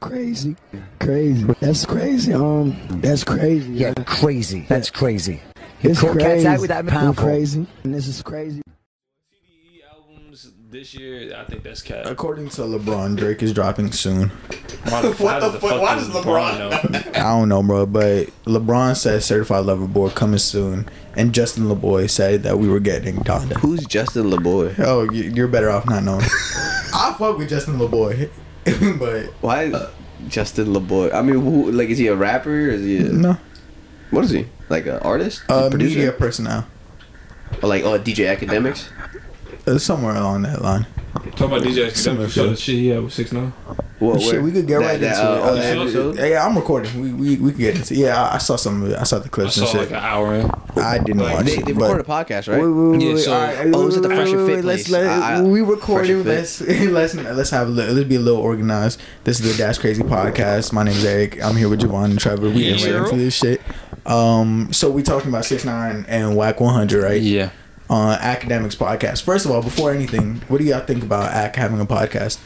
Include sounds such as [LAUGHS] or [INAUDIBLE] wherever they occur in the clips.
Crazy, crazy. That's crazy. Um, that's crazy. Yeah, crazy. That's crazy. it's Cool crazy. cats out with that powerful. crazy, and this is crazy. TDE albums this year, I think that's cat. According to LeBron, Drake is dropping soon. Why the, [LAUGHS] What the the fuck? Why does does LeBron know? [LAUGHS] I don't know, bro, but LeBron said Certified Lover Boy coming soon, and Justin Laboy said that we were getting Donda. Who's Justin Laboy? Oh, you- you're better off not knowing. [LAUGHS] I fuck with Justin Laboy, [LAUGHS] but Why Justin Laboy? I mean, who, like, is he a rapper? Is he? A, no, What is he? Like an artist? uh, Producer? media personnel, Or like oh DJ Akademiks? uh, somewhere along that line. Talk about DJ Similar Academic. Show the shit he had with six nine. What? Shit, we could get That- right that, into uh, it. Uh, episode? yeah, yeah, I'm recording. We we we could get into. Yeah, I, I saw some of it. I saw the I clips saw and shit. like an hour in. I didn't watch They, it. they recorded a podcast, right? Wait, wait, wait, Yeah, wait, so- all right, Oh, is it the Fresh and Fit wait, Let's place? let I- I- we Fresh recording. and Let's [LAUGHS] let's let's have a little, let's be a little organized. This is the Dash Crazy podcast. My name is Eric. I'm here with Javon and Trevor. We Yeah, getting right into this shit. Um, so we talking about six nine and Wack 100, right? Yeah. On Akademiks podcast. First of all, before anything, what do y'all think about Ak having a podcast?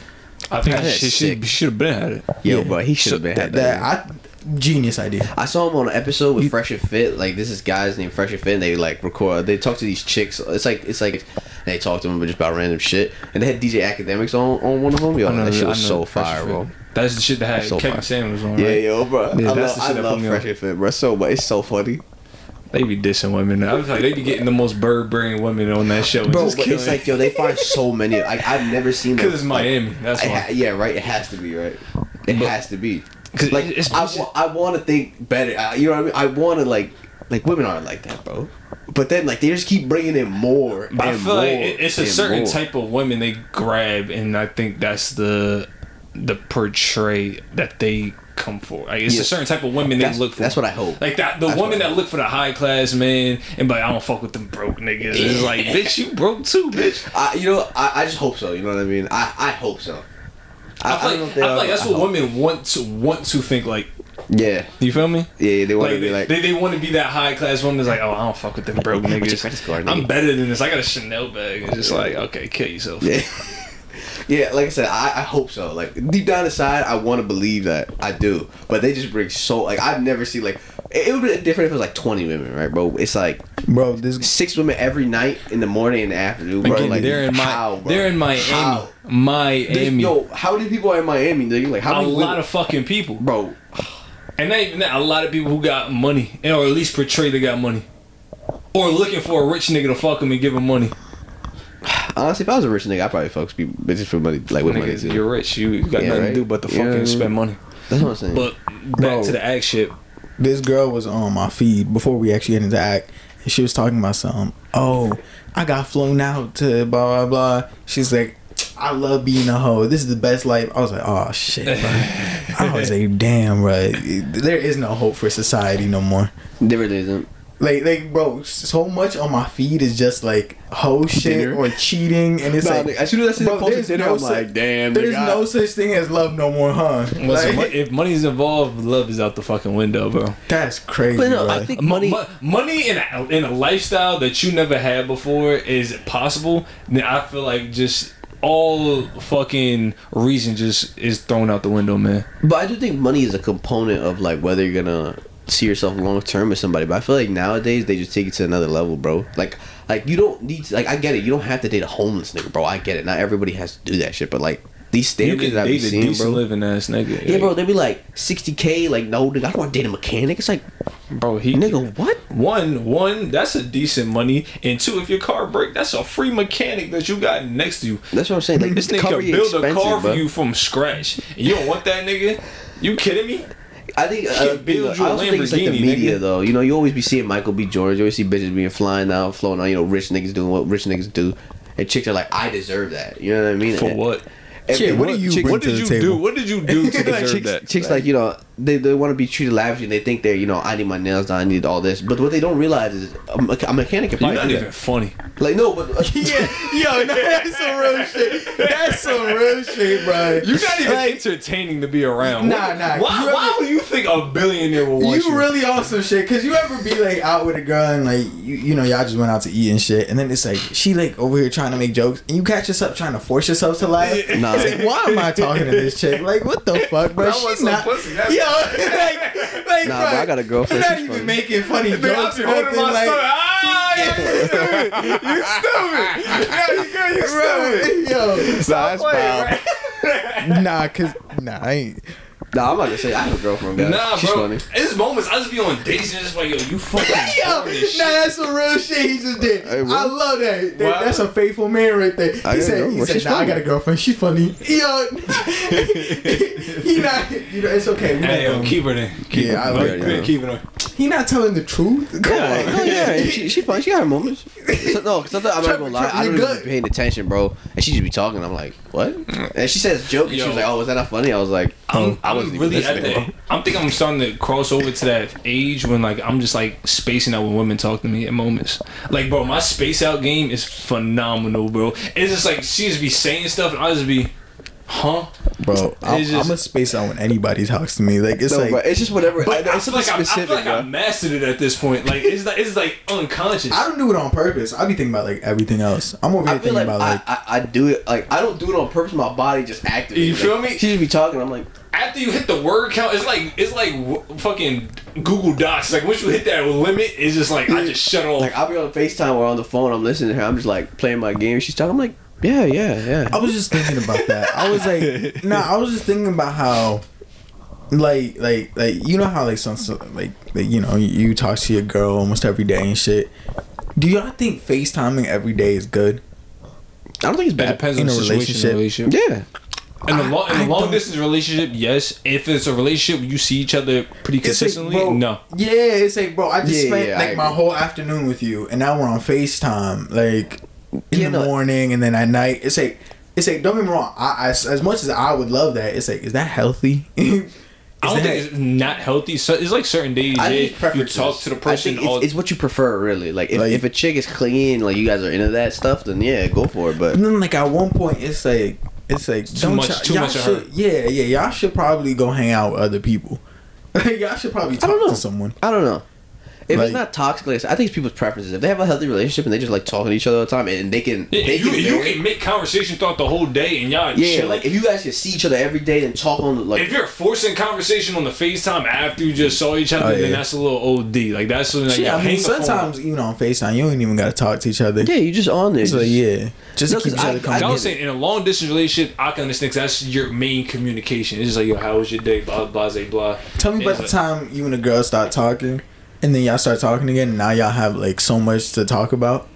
I think That's she, sick. should have been had it. Yo, Yeah. bro, he should have been had That, that. that I genius idea. I saw him on an episode with Fresh and Fit. Like this is guys named Fresh and Fit. And they like record. They talk to these chicks. It's like it's like they talk to them just about random shit. And they had DJ Akademiks on on one of them. Yo, I know- that shit I was know so fire, Fit. bro. That's the shit that had so Kevin fire. Samuels on. Yeah, right? yo, bro. Yeah, I that's love, the I shit that love Fresh and Fit, bro. So, but it's so funny, They be dissing women. I was like, they be getting the most bird brain women on that show. bro. But it's like yo, they find so many. Like I've never seen Because it's like, Miami. That's why. ha- yeah, right. It has to be right. It But- has to be. 'Cause Like it's- I, it's- wa- I want to think better. I, you know what I mean? I want to like like women aren't like that, bro. But then like they just keep bringing in more. But I feel more like it's a certain more. type of women they grab, and I think that's the the portray that they come for. Like it's Yeah. a certain type of women they look for. that's what I hope. Like that, the That's woman that look for the high class man, and but I don't fuck with them broke niggas. It's like, [LAUGHS] bitch, you broke too, bitch. I, you know, I, I just hope so. You know what I mean? I, I hope so. I, feel don't know like, I feel like that's I what women want to want to think like. Yeah, You feel me? yeah. They want Like, to be like. they, they want to be that high class woman that's like, oh, I don't fuck with them [LAUGHS] broke niggas. nigga? I'm better than this. I got a Chanel bag. It's just like, okay, kill yourself. yeah. [LAUGHS] yeah, like I said, I, I hope so. Like deep down inside, I want to believe that I do. But they just bring so like I've never seen like it, it would be different if it was like twenty women, right, bro? It's like Bro, this six women every night in the morning and the afternoon, bro. Again, like they're in my, how, bro? they're in Miami. How? There's- Miami. Yo, how many people are in Miami? Nigga? Like how a many lot women- of fucking people, bro? and not even that. A lot of people who got money, or at least portray they got money, or looking for a rich nigga to fuck them and give them money. Honestly, if I was a rich nigga, I'd probably fuck people bitches for money, like with money Niggas, too. you're rich. You, you got Yeah, nothing right? to do but to You know fucking what I mean? spend money. That's what I'm saying. But back Bro. to the act shit. this girl was on my feed before we actually get into act and she was talking about something oh i got flown out to blah blah blah she's like i love being a hoe this is the best life i was like oh shit bro. [LAUGHS] i was like damn bro there is no hope for society no more there really isn't. Like like bro so much on my feed is just like hoe shit Dinner. or cheating and it's Nah, like nigga, as soon as I see the bro, posted there's dinner, no I'm su- like, damn, there's nigga, no I- such thing as love no more huh Listen, Like, mo- if money's involved, love is out the fucking window, bro. that's crazy But no, bro. I think money. mo- money in a, in a lifestyle that you never had before is possible. Then I feel like just all fucking reason just is thrown out the window, man. But I do think money is a component of like whether you're gonna see yourself long term with somebody. But I feel like nowadays they just take it to another level, bro. Like, like you don't need to, like I get it. You don't have to date a homeless nigga, bro. I get it. Not everybody has to do that shit. But like these You standards can that I be date a seeing, decent bro. living ass nigga. Yeah, bro. They be like 60k. Like, no, nigga, I don't want to date a mechanic. It's like, bro. He nigga, what? One, one, that's a decent money, and two, if your car break, that's a free mechanic that you got next to you. That's what I'm saying. Like, This nigga build a car bro. for you from scratch. And you don't want that nigga? You kidding me? I think Can't uh, build you I a also think it's like the Lamborghini, media nigga. though. You know, you always be seeing Michael B. Jordan. You always see bitches being flying out, floating out. You know, rich niggas doing what rich niggas do, and chicks are like, I deserve that. You know what I mean? For And- what? and- Shit, and what do you chicks- bring What to did the you table? do? What did you do to [LAUGHS] deserve chicks, that? chicks like you know, they, they want to be treated lavishly. and They think they're you know I need my nails done, I need all this. But what they don't realize is a, mecha- a mechanic can You're probably not do even that. funny. Like no, but uh, [LAUGHS] yeah, [LAUGHS] yo, no, that's some real shit. That's some real shit, bro. You're not even Like, entertaining to be around. Nah, What- nah, Why, you why ever- would you think a billionaire will want you? You really on some shit, cause you ever be like out with a girl and like you, you know y'all just went out to eat and shit, and then it's like she like over here trying to make jokes, and you catch yourself trying to force yourself to laugh. Nah. It's like, why am I talking to this chick? Like, what the [LAUGHS] fuck, bro? I want She's some not. pussy, that's- Yo, [LAUGHS] like, like, Nah, bro, bro, I got a girlfriend, You're not even funny. making funny I'm jokes holding my Like. [LAUGHS] Ah, yeah, you stupid. You stupid. Yeah, you good. You stupid. yo, that's foul. [LAUGHS] nah, cause nah, I ain't. Nah, I'm not gonna say I have a girlfriend, guys. Nah, She's bro. funny. There's moments I just be on dates and just like, yo, you fucking [LAUGHS] Yo, nah, shit. that's some real shit he just did. Hey. I love that. That- That's a faithful man right there. He I got a said, he girlfriend. said, She's nah, I funny. got a girlfriend. She's funny. Yo, [LAUGHS] he [LAUGHS] not, you know, it's okay. We Hey, yo, not, um, keep her there. Keep Yeah, I her. like Keep that. her. Keep her. he not telling the truth. Come Yeah, on. hell yeah, and she, she's fun. She got her moments. So, no, cause sometimes I'm not Trevor, gonna lie. I don't even be paying attention, bro. And she just be talking. I'm like, what? And she says joke, and she was like, oh, was that not funny? I was like, I'm, oh, I I'm wasn't really at that. I'm thinking I'm starting to cross over to that age when like I'm just like spacing out when women talk to me at moments. Like, bro, my space out game is phenomenal, bro. It's just like she just be saying stuff and I just be, huh? Bro, I'm, It's just- I'm a space out when anybody talks to me. Like, it's No, like, bro, it's just whatever. But I, it's feel like I, I feel like I bro. mastered it at this point. Like it's like it's like unconscious. I don't do it on purpose. I be thinking about like everything else. I'm over here thinking like, about like, I, I, I do it like I don't do it on purpose. My body just activates. You Like, feel me? She just be talking. I'm like, After you hit the word count, it's like it's like w- fucking Google Docs. Like once you hit that limit, it's just like I just shut off. like I'll be on Facetime or on the phone. I'm listening to her. I'm just like playing my game. She's talking. I'm like, yeah, yeah, yeah. I was just thinking about that. I was like, [LAUGHS] nah, I was just thinking about how, like, like, like, you know how like some, some- like, like, you know, you, you talk to your girl almost every day and shit. Do y'all think FaceTiming every day is good? I don't think it's it bad. depends in on a the situation. in relationship. relationship. Yeah. In the long, in I a long don't- distance relationship, yes. If it's a relationship where you see each other pretty It's like, consistently, bro, no. Yeah, it's like, bro, I just Yeah, spent yeah, I like my agree. whole afternoon with you, and now we're on FaceTime, like in Yeah, the no. morning and then at night. It's like, it's like, don't get me wrong. I, I as much as I would love that, it's like, is that healthy? [LAUGHS] I don't think it's not healthy. So it's like certain days, I think you talk to the I person. think all, it's, it's what you prefer, really. Like if, Like- if a chick is clean, like you guys are into that stuff, then yeah, go for it. But And then like at one point, it's like it's like Too don't much- y'all- too y'all much of her. Yeah, yeah, y'all should probably go hang out with other people. [LAUGHS] y'all should probably talk don't know. to someone. I don't know. If Like- it's not toxic, like I said, I think it's people's preferences. If they have a healthy relationship and they just like talking to each other all the time, and they can, Yeah, they you, can, you can make conversation throughout the whole day, and y'all yeah, chill. like if you guys can see each other every day and talk on the like, if you're forcing conversation on the FaceTime after you just saw each other, Oh, then that's a little OD. Like that's something like, Yeah, I mean hang the sometimes even on Facetime, you don't even gotta talk to each other. yeah, you just on there. So just- yeah, just No, to keep 'cause each I- other I Like I was saying, in a long distance relationship, I can understand 'cause that's your main communication. It's just like, yo, how was your day? Blah blah blah blah. Tell me about the like- time you and the girl start talking, and then y'all start talking again. And now y'all have like so much to talk about.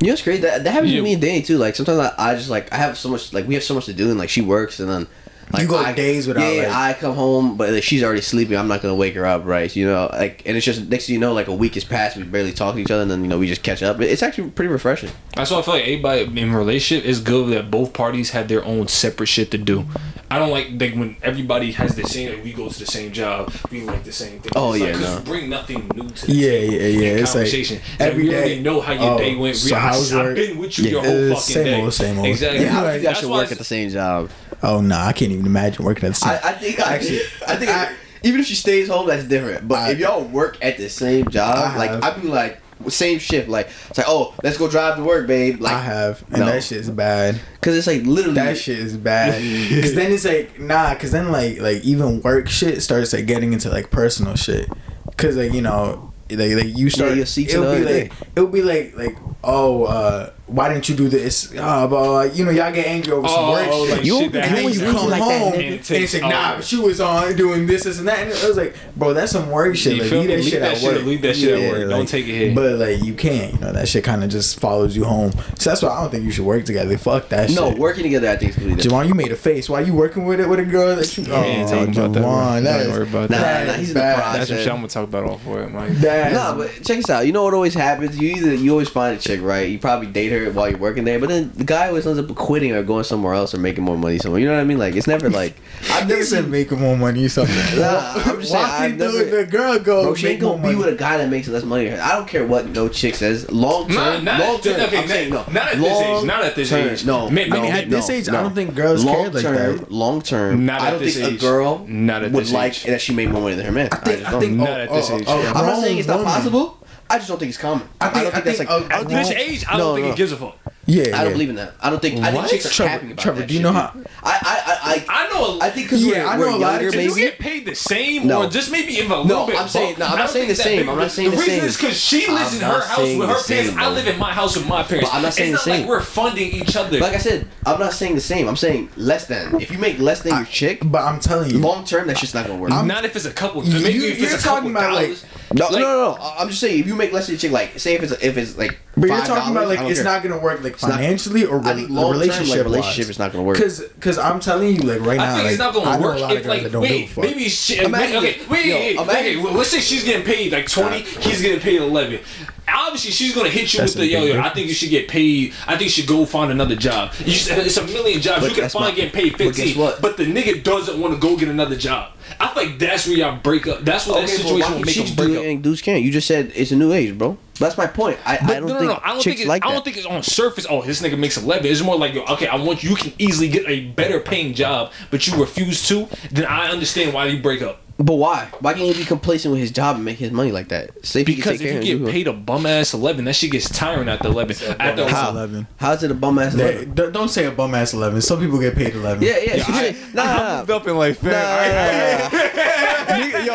You know, it's crazy. That, that happens Yeah. to me and Danny too. Like sometimes I, I just like I have so much like we have so much to do and like she works and then like You go I, days without, Yeah, like- I come home but like, she's already sleeping. I'm not gonna wake her up, right? You know, like and it's just next thing you know, like a week has passed. We barely talk to each other and then you know we just catch up. It's actually pretty refreshing. That's why I feel like everybody in a relationship is good that both parties have their own separate shit to do. I don't like like when everybody has the same. Like we go to the same job, we like the same thing. Oh, It's like, no. bring nothing new to the Yeah, table yeah, yeah. in It's like conversation. Like, every we day- know how your Oh, day went. so I, how's I've work? been with you Yeah, your whole fucking same day. old, same old. Exactly. Yeah, I don't like- think I That's should why work at the same job. Oh no, I can't even imagine working at the same. I, I think I, Actually, I think I- even if she stays home, that's different. But I- if y'all work at the same job, I like have. I'd be like same shift. Like it's like, oh, let's go drive to work, babe. Like I have, and no. that shit is bad. because it's like literally That shit is bad. [LAUGHS] Cause then it's like nah. Cause then like like even work shit starts like getting into like personal shit. Cause like you know like like you start. you'll see it'll be like it'll be like like oh uh why didn't you do this? Uh, but, you know, y'all get angry over some work oh, shit. Like, you, shit and then you come like home, that, and it's like, nah, but she was on doing this, this, and that. And it was like, bro, that's some work shit. Like, leave that, leave shit, that shit at work. Leave that shit at work. Don't take it here. But, like, you can't. You know, that shit kind of just follows you home. So that's why I don't think you should work together. Fuck that no, shit. No, working together, I think is Javon, you made a face. Why are you working with it with a girl that you... Oh, ain't Javon, about that. that is, worry about nah, that. Nah, he's bad. the process. That's what I'm going to talk about all for it, Mike. Nah, but check this out. You know what always happens? You either... You always find a chick, right? You probably date her there while you're working there, but then the guy always ends up quitting or going somewhere else or making more money somewhere. You know what I mean? Like it's never like [LAUGHS] I've never said making more money somewhere. [LAUGHS] Nah, I'm just saying I've never, the girl go. Bro, she ain't gonna be money. with a guy that makes less money. I don't care what no chick says. Long term, long term. Okay, I'm saying no. Not at long this age. Not at this term, age. No, maybe, no, at this no, age. No. I don't think girls long care like term, that. Long term. Not I don't think age. a girl not at would like age. that she made more money than her man. I, think, I, I think, not oh, at this oh, age. Oh, oh, I'm not saying it's not possible. I just don't think he's common. I, think, I don't think, I that's think, like uh, at this age. I don't no, think no. he gives a fuck. Yeah, I don't yeah. believe in that. I don't think. What? I think chicks are Trevor, capping about Trevor, that. do you shit. know how? I, I, I, I know. A, I think because yeah, we're, I know we're a lot of you get paid the same, no. or just maybe even a little no, bit. I'm saying, no, I'm not saying the same. I'm not saying the, same. The reason is because she lives in her house with her parents. I live in my house with my parents. I'm not saying the same. Like we're funding each other. Like I said, I'm not saying the same. I'm saying less than. If you make less than your chick, but I'm telling you, long term, that's just not gonna work. I'm, not if it's a couple. You, maybe if it's a couple like. No, no, no, I'm just saying if you make less than your chick, like say if it's if it's like. But you're talking about like it's not gonna work like financially or relationship. Relationship is not gonna work because because I'm telling telling you, like right now, I think like, it's not gonna I work. A lot if, of like, don't wait, a fuck. maybe she. Imagine, wait, wait, yo, wait, Let's say she's getting paid like twenty. He's getting paid eleven obviously she's gonna hit you That's with the yo yo. I think you should get paid. I think you should go find another job. Should, it's a million jobs. But you can find getting paid fifteen. But, but the nigga doesn't want to go get another job. I think that's where y'all break up. That's what okay, that situation well, will make She's break doing, up. Dudes can't. You just said it's a new age, bro. That's my point. I, I don't no, no, think no. I don't think it, like I don't think it's on surface. Oh, this nigga makes a living. It's more like yo, okay, I want you can easily get a better paying job, but you refuse to. Then I understand why you break up. But why? Why can't he be complacent with his job and make his money like that? Say because if you get paid a bum ass eleven, that shit gets tiring after eleven. After how? eleven, how's it a bum ass eleven? Don't say a bum ass eleven. Some people get paid eleven. Yeah, yeah. yeah I, nah, I'm nah, up in like nah, nah, nah, nah. [LAUGHS]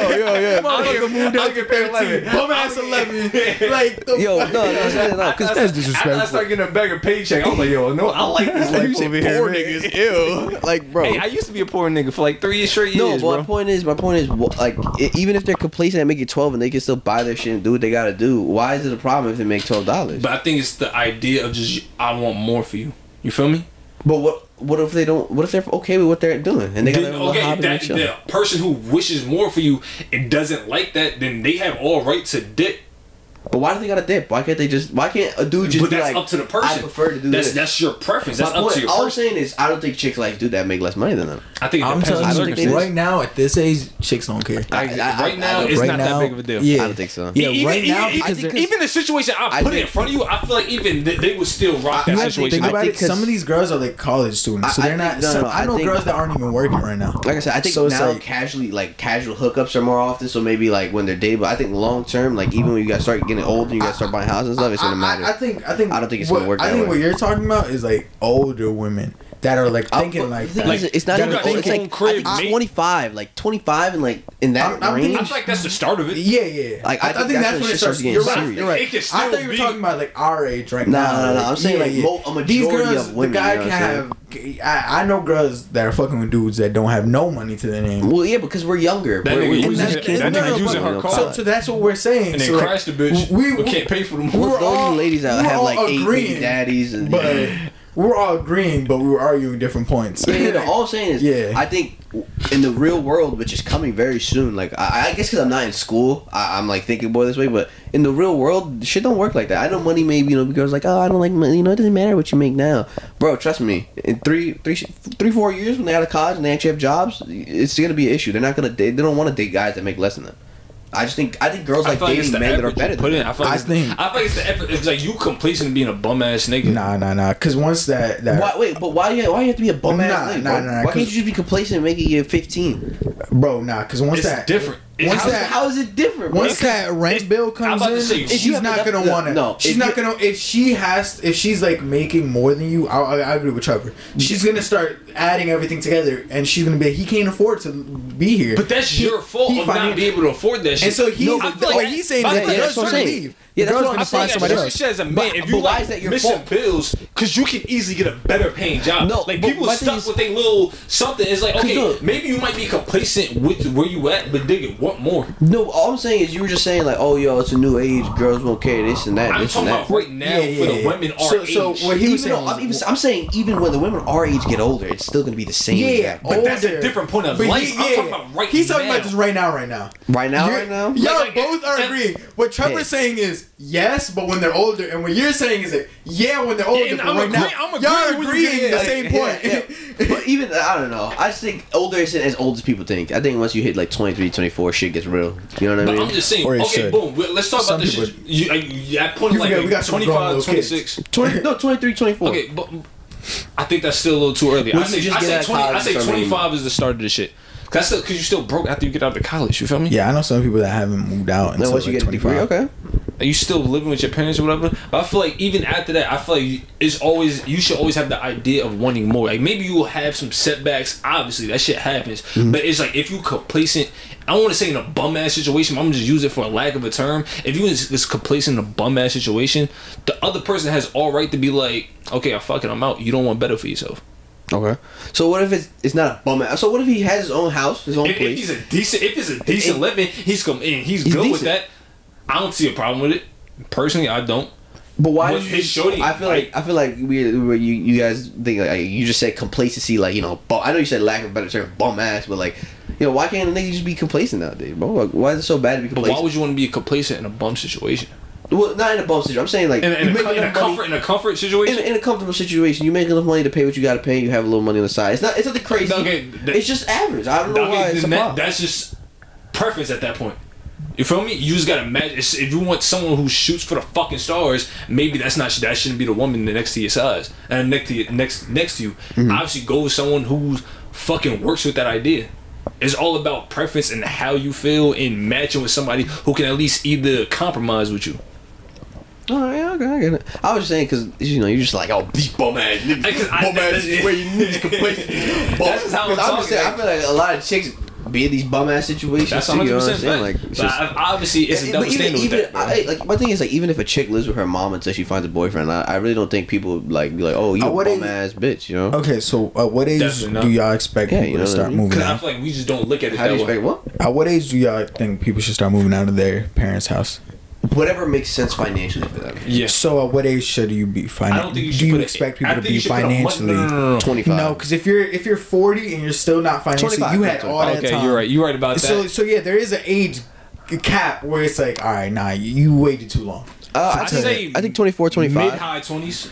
yo, yo, yeah. I'm gonna move down to 13. Bum ass [LAUGHS] 11. Like, the yo, no, no, no, because that's disrespectful. After I start getting a bigger paycheck, I'm like, yo, no, I like this [LAUGHS] life over here. Poor niggas, ew. [LAUGHS] Like, bro. Hey, I used to be a poor nigga for like three straight years. No, my point is, my point is, like, even if they're complacent and make it 12 and they can still buy their shit and do what they gotta do, why is it a problem if they make $12? But I think it's the idea of just, I want more for you. You feel me? But what what if they don't? What if they're okay with what they're doing and they got a their okay, hobby that, the person who wishes more for you and doesn't like that, then they have all right to dip but why do they gotta dip? Why can't they just? Why can't a dude just? But that's like, up to the person. I prefer to do that's, this. That's your preference. That's My up point, to your. All person. I'm saying is, I don't think chicks like dude that make less money than them. I think I'm telling you, right now at this age, chicks don't care. I, I, right now, it's right not now, that big of a deal. Yeah, I don't think so. Yeah, even, right now, even, even the situation I put I in front of you, I feel like even they, they would still rock that situation. Think about it. Some of these girls are like college students, so they're not. I know girls that aren't even working right now. Like I said, I think now casually like casual hookups are more often. So maybe like when they're dating, but I think long term, like even when you guys start getting getting old and you guys start buying houses and stuff, it's gonna matter. I, I, think I think I don't think it's gonna work. I think way. what you're talking about is like older women that are like uh, I'm, thinking like, that. it's not even. It's like crib, I think twenty five, like twenty five, and like in that I'm, range. I feel like that's the start of it. Yeah, yeah. Like I, I think, think, that's, that's when it starts, getting serious. You're right. It can right. I thought you were talking about like our age right nah, now. No, no, no. I'm saying yeah, like yeah. Mo- a majority These girls, of women. The guy you know can have. I, I know girls that are fucking with dudes that don't have no money to their name. Well, yeah, because we're younger. That we're, nigga using, that, nigga using her car. So, that's what we're saying. And then crash the bitch. We can't pay for them. Those ladies that have like eight daddies and we were all agreeing, but we were arguing different points. Yeah, you know, [LAUGHS] all I'm saying is, yeah, I think in the real world, which is coming very soon, like I, I guess because I'm not in school, I, am like thinking more this way. But in the real world, shit don't work like that. I know money, maybe you know, girls like, oh, I don't like money. You know, it doesn't matter what you make now, bro. Trust me, in three, three, three, four years when they're out of college and they actually have jobs, it's gonna be an issue. They're not gonna, date. they don't want to date guys that make less than them. I just think I think girls like dating men that are better. Put in. I, feel like I think I feel like it's the effort. It's like you complacent being a bum ass nigga. Nah, nah, nah. Because once that, that why, wait, but why do you why do you have to be a bum ass? Nah, nigga, nah, nah, nah. Why can't you just be complacent and make it year fifteen? Bro, nah. Because once it's that different. Once how, that, how is it different? Bro? Once that rent bill comes in, say, she's not gonna want it. No, she's not gonna. If she has, if she's like making more than you, I, I, agree with Trevor. She's gonna start adding everything together, and she's gonna be. He can't afford to be here. But that's he, your fault he, of not being able to afford that. Shit. And so he, no, but, like, what he's saying is that, he's trying what I'm. Leave. Yeah, that's girl's what gonna I'm find saying. somebody else. But, if you why like is that your missing fault? bills, because you can easily get a better paying job. No, like people stuck is, with a little something. It's like okay, look, maybe you might be complacent with where you at, but dig it, what more? No, all I'm saying is you were just saying like, oh yo, it's a new age. Girls won't care this and that. I'm this talking and that. about right now yeah, for yeah, the women our so, age. So what he was saying, though, I'm, even, I'm saying even when the women our age get older, it's still gonna be the same. Yeah, but older. that's a different point of but life. He, yeah, I'm talking about right. He's talking about this right now, right now, right now, You're, right now. Y'all both are agreeing. What Trevor's saying is is yes, but when they're older, and what you're saying is that yeah, when they're older. and but I'm right now, agree- I'm y'all agreeing with you, agreeing yeah, the same point. Yeah, yeah. [LAUGHS] but even I don't know. I just think older isn't as old as people think. I think once you hit like 23, 24, shit gets real. You know what I But mean? I'm just saying. Okay, should. boom. we- Let's talk Some about this. Shit. You, uh, you, at point You like forget we got 25, 26. [LAUGHS] 20, no, 23, 24. Okay, but I think that's still a little too early. I Once say, just I say 20. I say 25 is the start of the shit. Cause that's because you still broke after you get out of college. You feel me? Yeah, I know some people that haven't moved out Then until once you like get a degree, 25. okay. Are you still living with your parents or whatever? But I feel like even after that, I feel like it's always you should always have the idea of wanting more. Like maybe you will have some setbacks. Obviously, that shit happens. Mm-hmm. But it's like if you complacent. I don't want to say in a bum ass situation. but I'm gonna just use it for a lack of a term. If you was just complacent in a bum ass situation, the other person has all right to be like, okay, I fuck it, I'm out. You don't want better for yourself. Okay. So what if it's it's not a bum ass? So what if he has his own house, his own If, if he's a decent, if it's a decent it- living, he's come in. He's, He's good with that. I don't see a problem with it. Personally, I don't. But why? But did his shorty- I feel like I feel like we, we you you guys think like you just said complacency, like you know. Bum, I know you said lack of a better term, bum ass, but like you know, why can't a nigga just be complacent nowadays, bro? Like, why is it so bad to be But complacent? why would you want to be complacent in a bum situation? well, not in a bum situation. I'm saying like In, a- in, a, in a enough money- in a comfort situation. a- in a comfortable situation, you make enough money to pay what you got to pay. You have a little money on the side. It's not. It's nothing crazy. Okay, that- it's just average. I don't know Okay, why it's a that- that's just preference at that point. You feel me? You just gotta imagine if you want someone who shoots for the fucking stars, maybe that's not that shouldn't be the woman next to your size and next to you, next next to you. Mm-hmm. Obviously, go with someone who fucking works with that idea. It's all about preference and how you feel and matching with somebody who can at least either compromise with you. Oh yeah, okay, I get it. I was just saying because you know you're just like oh these bum ass niggas, bum ass that's- where you niggas complacent. [LAUGHS] That's just how I'm just talking, saying, I feel like a lot of chicks be in these bum ass situations That's too. You know what I'm saying? Like, it's But just, I- obviously, it's a Yeah, double but even, standard with even that. I, like my thing is like even if a chick lives with her mom until she finds a boyfriend, I, I really don't think people like be like, oh, you Uh, a bum ass bitch, you know? Okay, so at what age Definitely do y'all expect Yeah, people you know to what I start mean? moving Because I out? feel like we just don't look at it How do that you way. expect what? At what age do y'all think people should start moving out of their parents' house? Whatever makes sense financially for them. Yeah. So at what age should you be I financially? don't think you should do you put a- expect I people to be should put a month- financially? no, no, no, no. Twenty five. No, because if you're if you're 40 and you're still not financially, 25, you had all that Okay, time. you're right. You're right about that. So so yeah, there is an age cap where it's like, all right, nah, you, you waited too long. Uh, I'd I'd say say I think 24, 25. mid high twenties.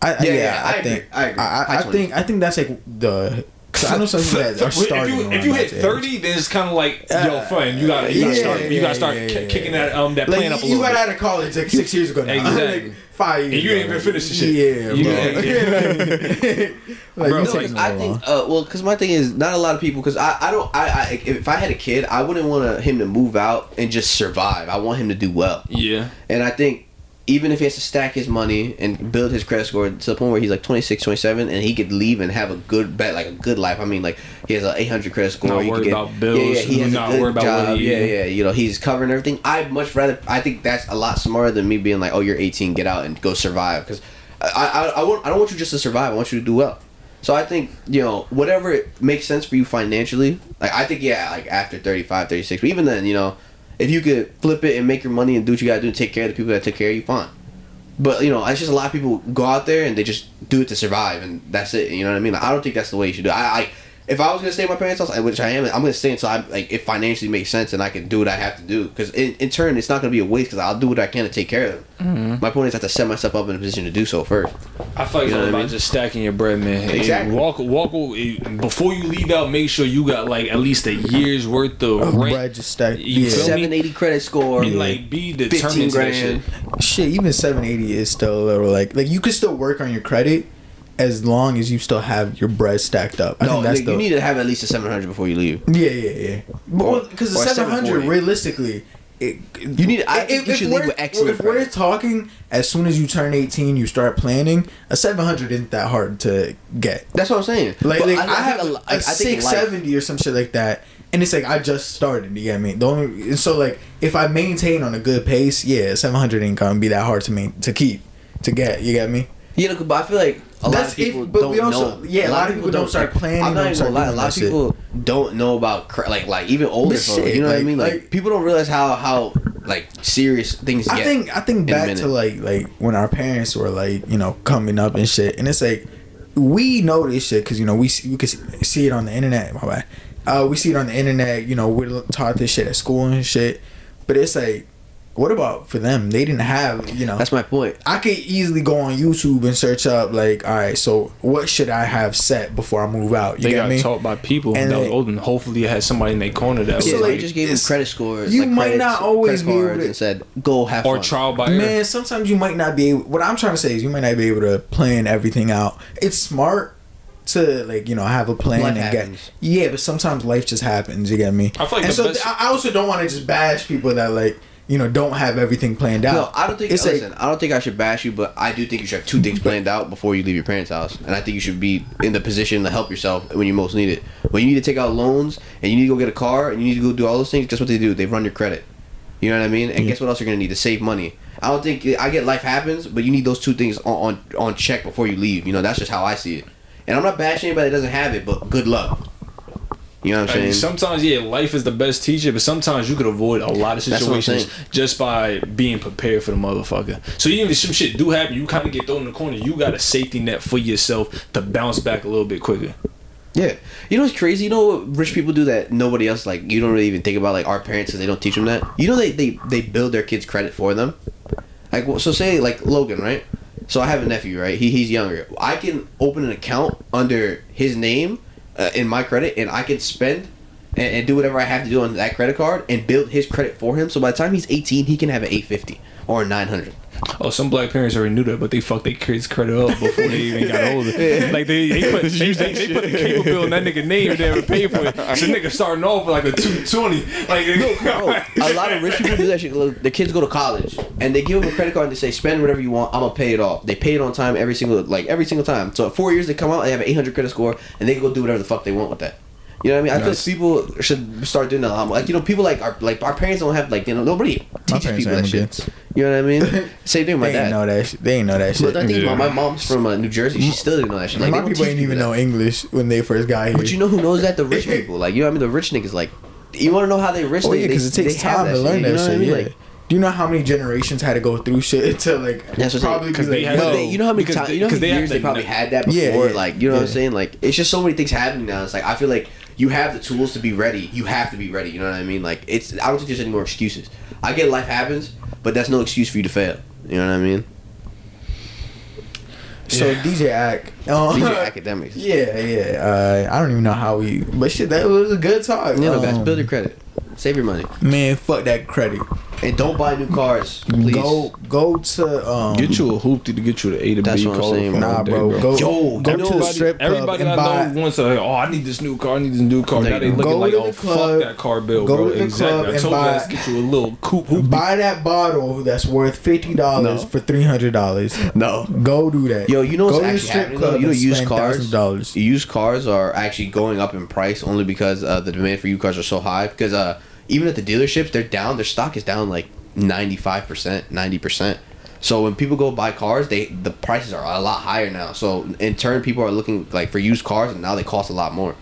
I, Yeah, yeah, yeah, I, I agree. think I agree. I, High I think I think that's like the. Cause I know some people that are If you, if you that hit age. thirty, then it's kind of like, yo, Uh, friend, you gotta, you gotta yeah, start, you gotta start yeah, ki- yeah, kicking yeah. that um that like plan up a you little got bit. out of college like six years ago now, Exactly. like [LAUGHS] five years. And you ago. ain't even finished the shit. Yeah, You- bro. [LAUGHS] like, Bro, you like, No, taking 'cause I a think, uh, well, because my thing is, not a lot of people, because I, I don't, I, I, if I had a kid, I wouldn't want him to move out and just survive. I want him to do well. Yeah, And I think even if he has to stack his money and build his credit score to the point where he's like 26, 27, and he could leave and have a good bet, like a good life. I mean, like he has an 800 credit score. Not worried get- about bills, Yeah, yeah, he has not a good about job. yeah, yeah, you know, he's covering everything. I'd much rather. I think that's a lot smarter than me being like, oh, you're 18, get out and go survive. Because I, I, I, want, I don't want you just to survive. I want you to do well. So I think you know whatever it makes sense for you financially. Like I think yeah, like after 35, 36, but even then, you know, if you could flip it and make your money and do what you gotta do and take care of the people that take care of you, fine. But you know, it's just a lot of people go out there and they just do it to survive, and that's it. You know what I mean? Like, I don't think that's the way you should do. It. I, I if I was gonna stay at my parents' house, which I am, I'm gonna stay until I like it financially makes sense and I can do what I have to do. Because in, in turn, it's not gonna be a waste because I'll do what I can to take care of them. Mm-hmm. My point is I have to set myself up in a position to do so first. I feel like You know it's all what I about mean? just stacking your bread, man. And Exactly. Walk, walk away- before you leave out. Make sure you got like at least a year's worth of Oh, rent. bread just stack. You yeah. 780 credit score. And like be 15 determined to that shit. grand. shit, even 780 is still a little like like you could still work on your credit as long as you still have your bread stacked up. I No, think that's nigga, the you need to have at least a 700 before you leave. yeah yeah yeah. Because the 700 realistically. It, You need- I think you should leave with excellent If we're talking, as soon as you turn 18, you start planning. A 700 isn't that hard to get. That's what I'm saying. Like, like I, I, have a a, I- I think life- 670 or some shit like that, and it's like I just started. You get me? The only and so like if I maintain on a good pace, yeah, 700 ain't gonna be that hard to main, to keep to get. You get me? You know, but I feel like a lot of people if- but don't we also- know. yeah, a lot of people don't start planning, I'm not even gonna lie. A lot of that shit. people don't know about cre- like like even older folks. shit, You know what I mean? Like, like- people don't realize how how like serious things get. I think I think back to like like when our parents were like you know coming up and shit, and it's like we know this shit because you know we see, we could see it on the internet. My bad. Uh, we see it on the internet. You know we're taught this shit at school and shit, but it's like what about for them? They didn't have, you know. That's my point. I could easily go on YouTube and search up like, all right, so what should I have set before I move out? You They get got me? taught by people And that was they- older. And hopefully, it had somebody in their corner that was Yeah, So, they like, just gave him it's- credit scores. you like might credits, not always be able to- and said, "Go have or fun." trial by error. Man, sometimes you might not be able. What I'm trying to say is you might not be able to plan everything out. It's smart to like you know have a plan Life and happens. get yeah, but sometimes life just happens. You get me? I feel like and the so best- I I also don't want to just bash people that like you know don't have everything planned out. No, I don't think. it's listen, like I don't think I should bash you, but I do think you should have two things planned out before you leave your parents' house, and I think you should be in the position to help yourself when you most need it. When you need to take out loans and you need to go get a car and you need to go do all those things, guess what they do? They run your credit. You know what I mean? And guess what else you're gonna need to save money. I don't think I get life happens, but you need those two things on, on on check before you leave. You know, that's just how I see it. And I'm not bashing anybody that doesn't have it, but good luck. You know what I'm saying? sometimes, yeah, life is the best teacher, but sometimes you could avoid a lot of That's what I'm situations just by being prepared for the motherfucker. So even if some shit do happen, you kind of get thrown in the corner. You got a safety net for yourself to bounce back a little bit quicker. Yeah, you know what's crazy? You know what rich people do that nobody else like. You don't really even think about like our parents because they don't teach them that. You know they they they build their kids credit for them. Like so say like Logan right. So I have a nephew right. He he's younger. I can open an account under his name uh, in my credit, and I can spend. And, and do whatever I have to do on that credit card and build his credit for him. So by the time he's 18, he can have an 850 or a 900. Oh, some black parents already knew that, but they fucked their kids' credit up before they even got older. [LAUGHS] Like they, they put [LAUGHS] they, they, they put the cable bill in that nigga name and they never paid for it. So nigga starting off with like a two twenty. Like [LAUGHS] Bro, a lot of rich people do that shit. Look, The kids go to college and they give them a credit card and they say spend whatever you want. I'm gonna pay it off. They pay it on time every single like every single time. So at four years they come out, they have an 800 credit score, and they can go do whatever the fuck they want with that. You know what I mean? I Nice. feel like people should start doing that. a lot more. Like you know, people like our like our parents don't have like you know nobody teaches people that shit. immigrants. You know what I mean? [LAUGHS] Same thing with my they ain't dad. know that. Shit. They ain't know that shit. But I think Yeah. my, my mom's from uh, New Jersey. She still didn't know that shit. Like, they my don't people ain't even that. know English when they first got here. But you know who knows that? The rich [LAUGHS] people. Like you know what I mean? The rich niggas. Like you want to know how they rich? Oh yeah, because it takes they have time to shit, learn you that know what I shit. mean? Yeah. Like, Do you know how many generations had to go through shit [LAUGHS] to like That's what probably because they like, had they, you know how many because times, you know how many they years have they the- probably had that before. Yeah, yeah, like, you know what I'm saying? Like, it's just so many things happening now. It's like I feel like you have the tools to be ready. You have to be ready. You know what I mean? Like, it's I don't think there's any more excuses. I get life happens, but that's no excuse for you to fail. You know what I mean? So DJ Ak, um, These are academics. [LAUGHS] Yeah, yeah. Uh, I don't even know how we, but shit, that was a good talk. You know, guys, Um, build your credit. Save your money. Man, fuck that credit. And don't buy new cars, please. Go, go to um. Get you a hoopty to get you the A to That's B what I'm call saying, from Nah, all day, bro. Go, Yo, go to the everybody- strip club Everybody and that I buy. know wants to, like, oh, I need this new car, I need this new car. Now they looking Go like, to oh, the club, fuck that car bill, go bro. to the exactly. club I and told you, buy- let's get you a little coupe hoopty. Buy that bottle that's worth fifty dollars No. for three hundred dollars. No. Go do that. Yo, you know what's Go to the actually strip happening club though? You know, and used spend cars. $1,000. Used cars are actually going up in price only because uh, the demand for used cars are so high. Because uh, even at the dealerships, they're down. Their stock is down like ninety five percent, ninety percent. So when people go buy cars, they the prices are a lot higher now. So in turn, people are looking like for used cars, and now they cost a lot more.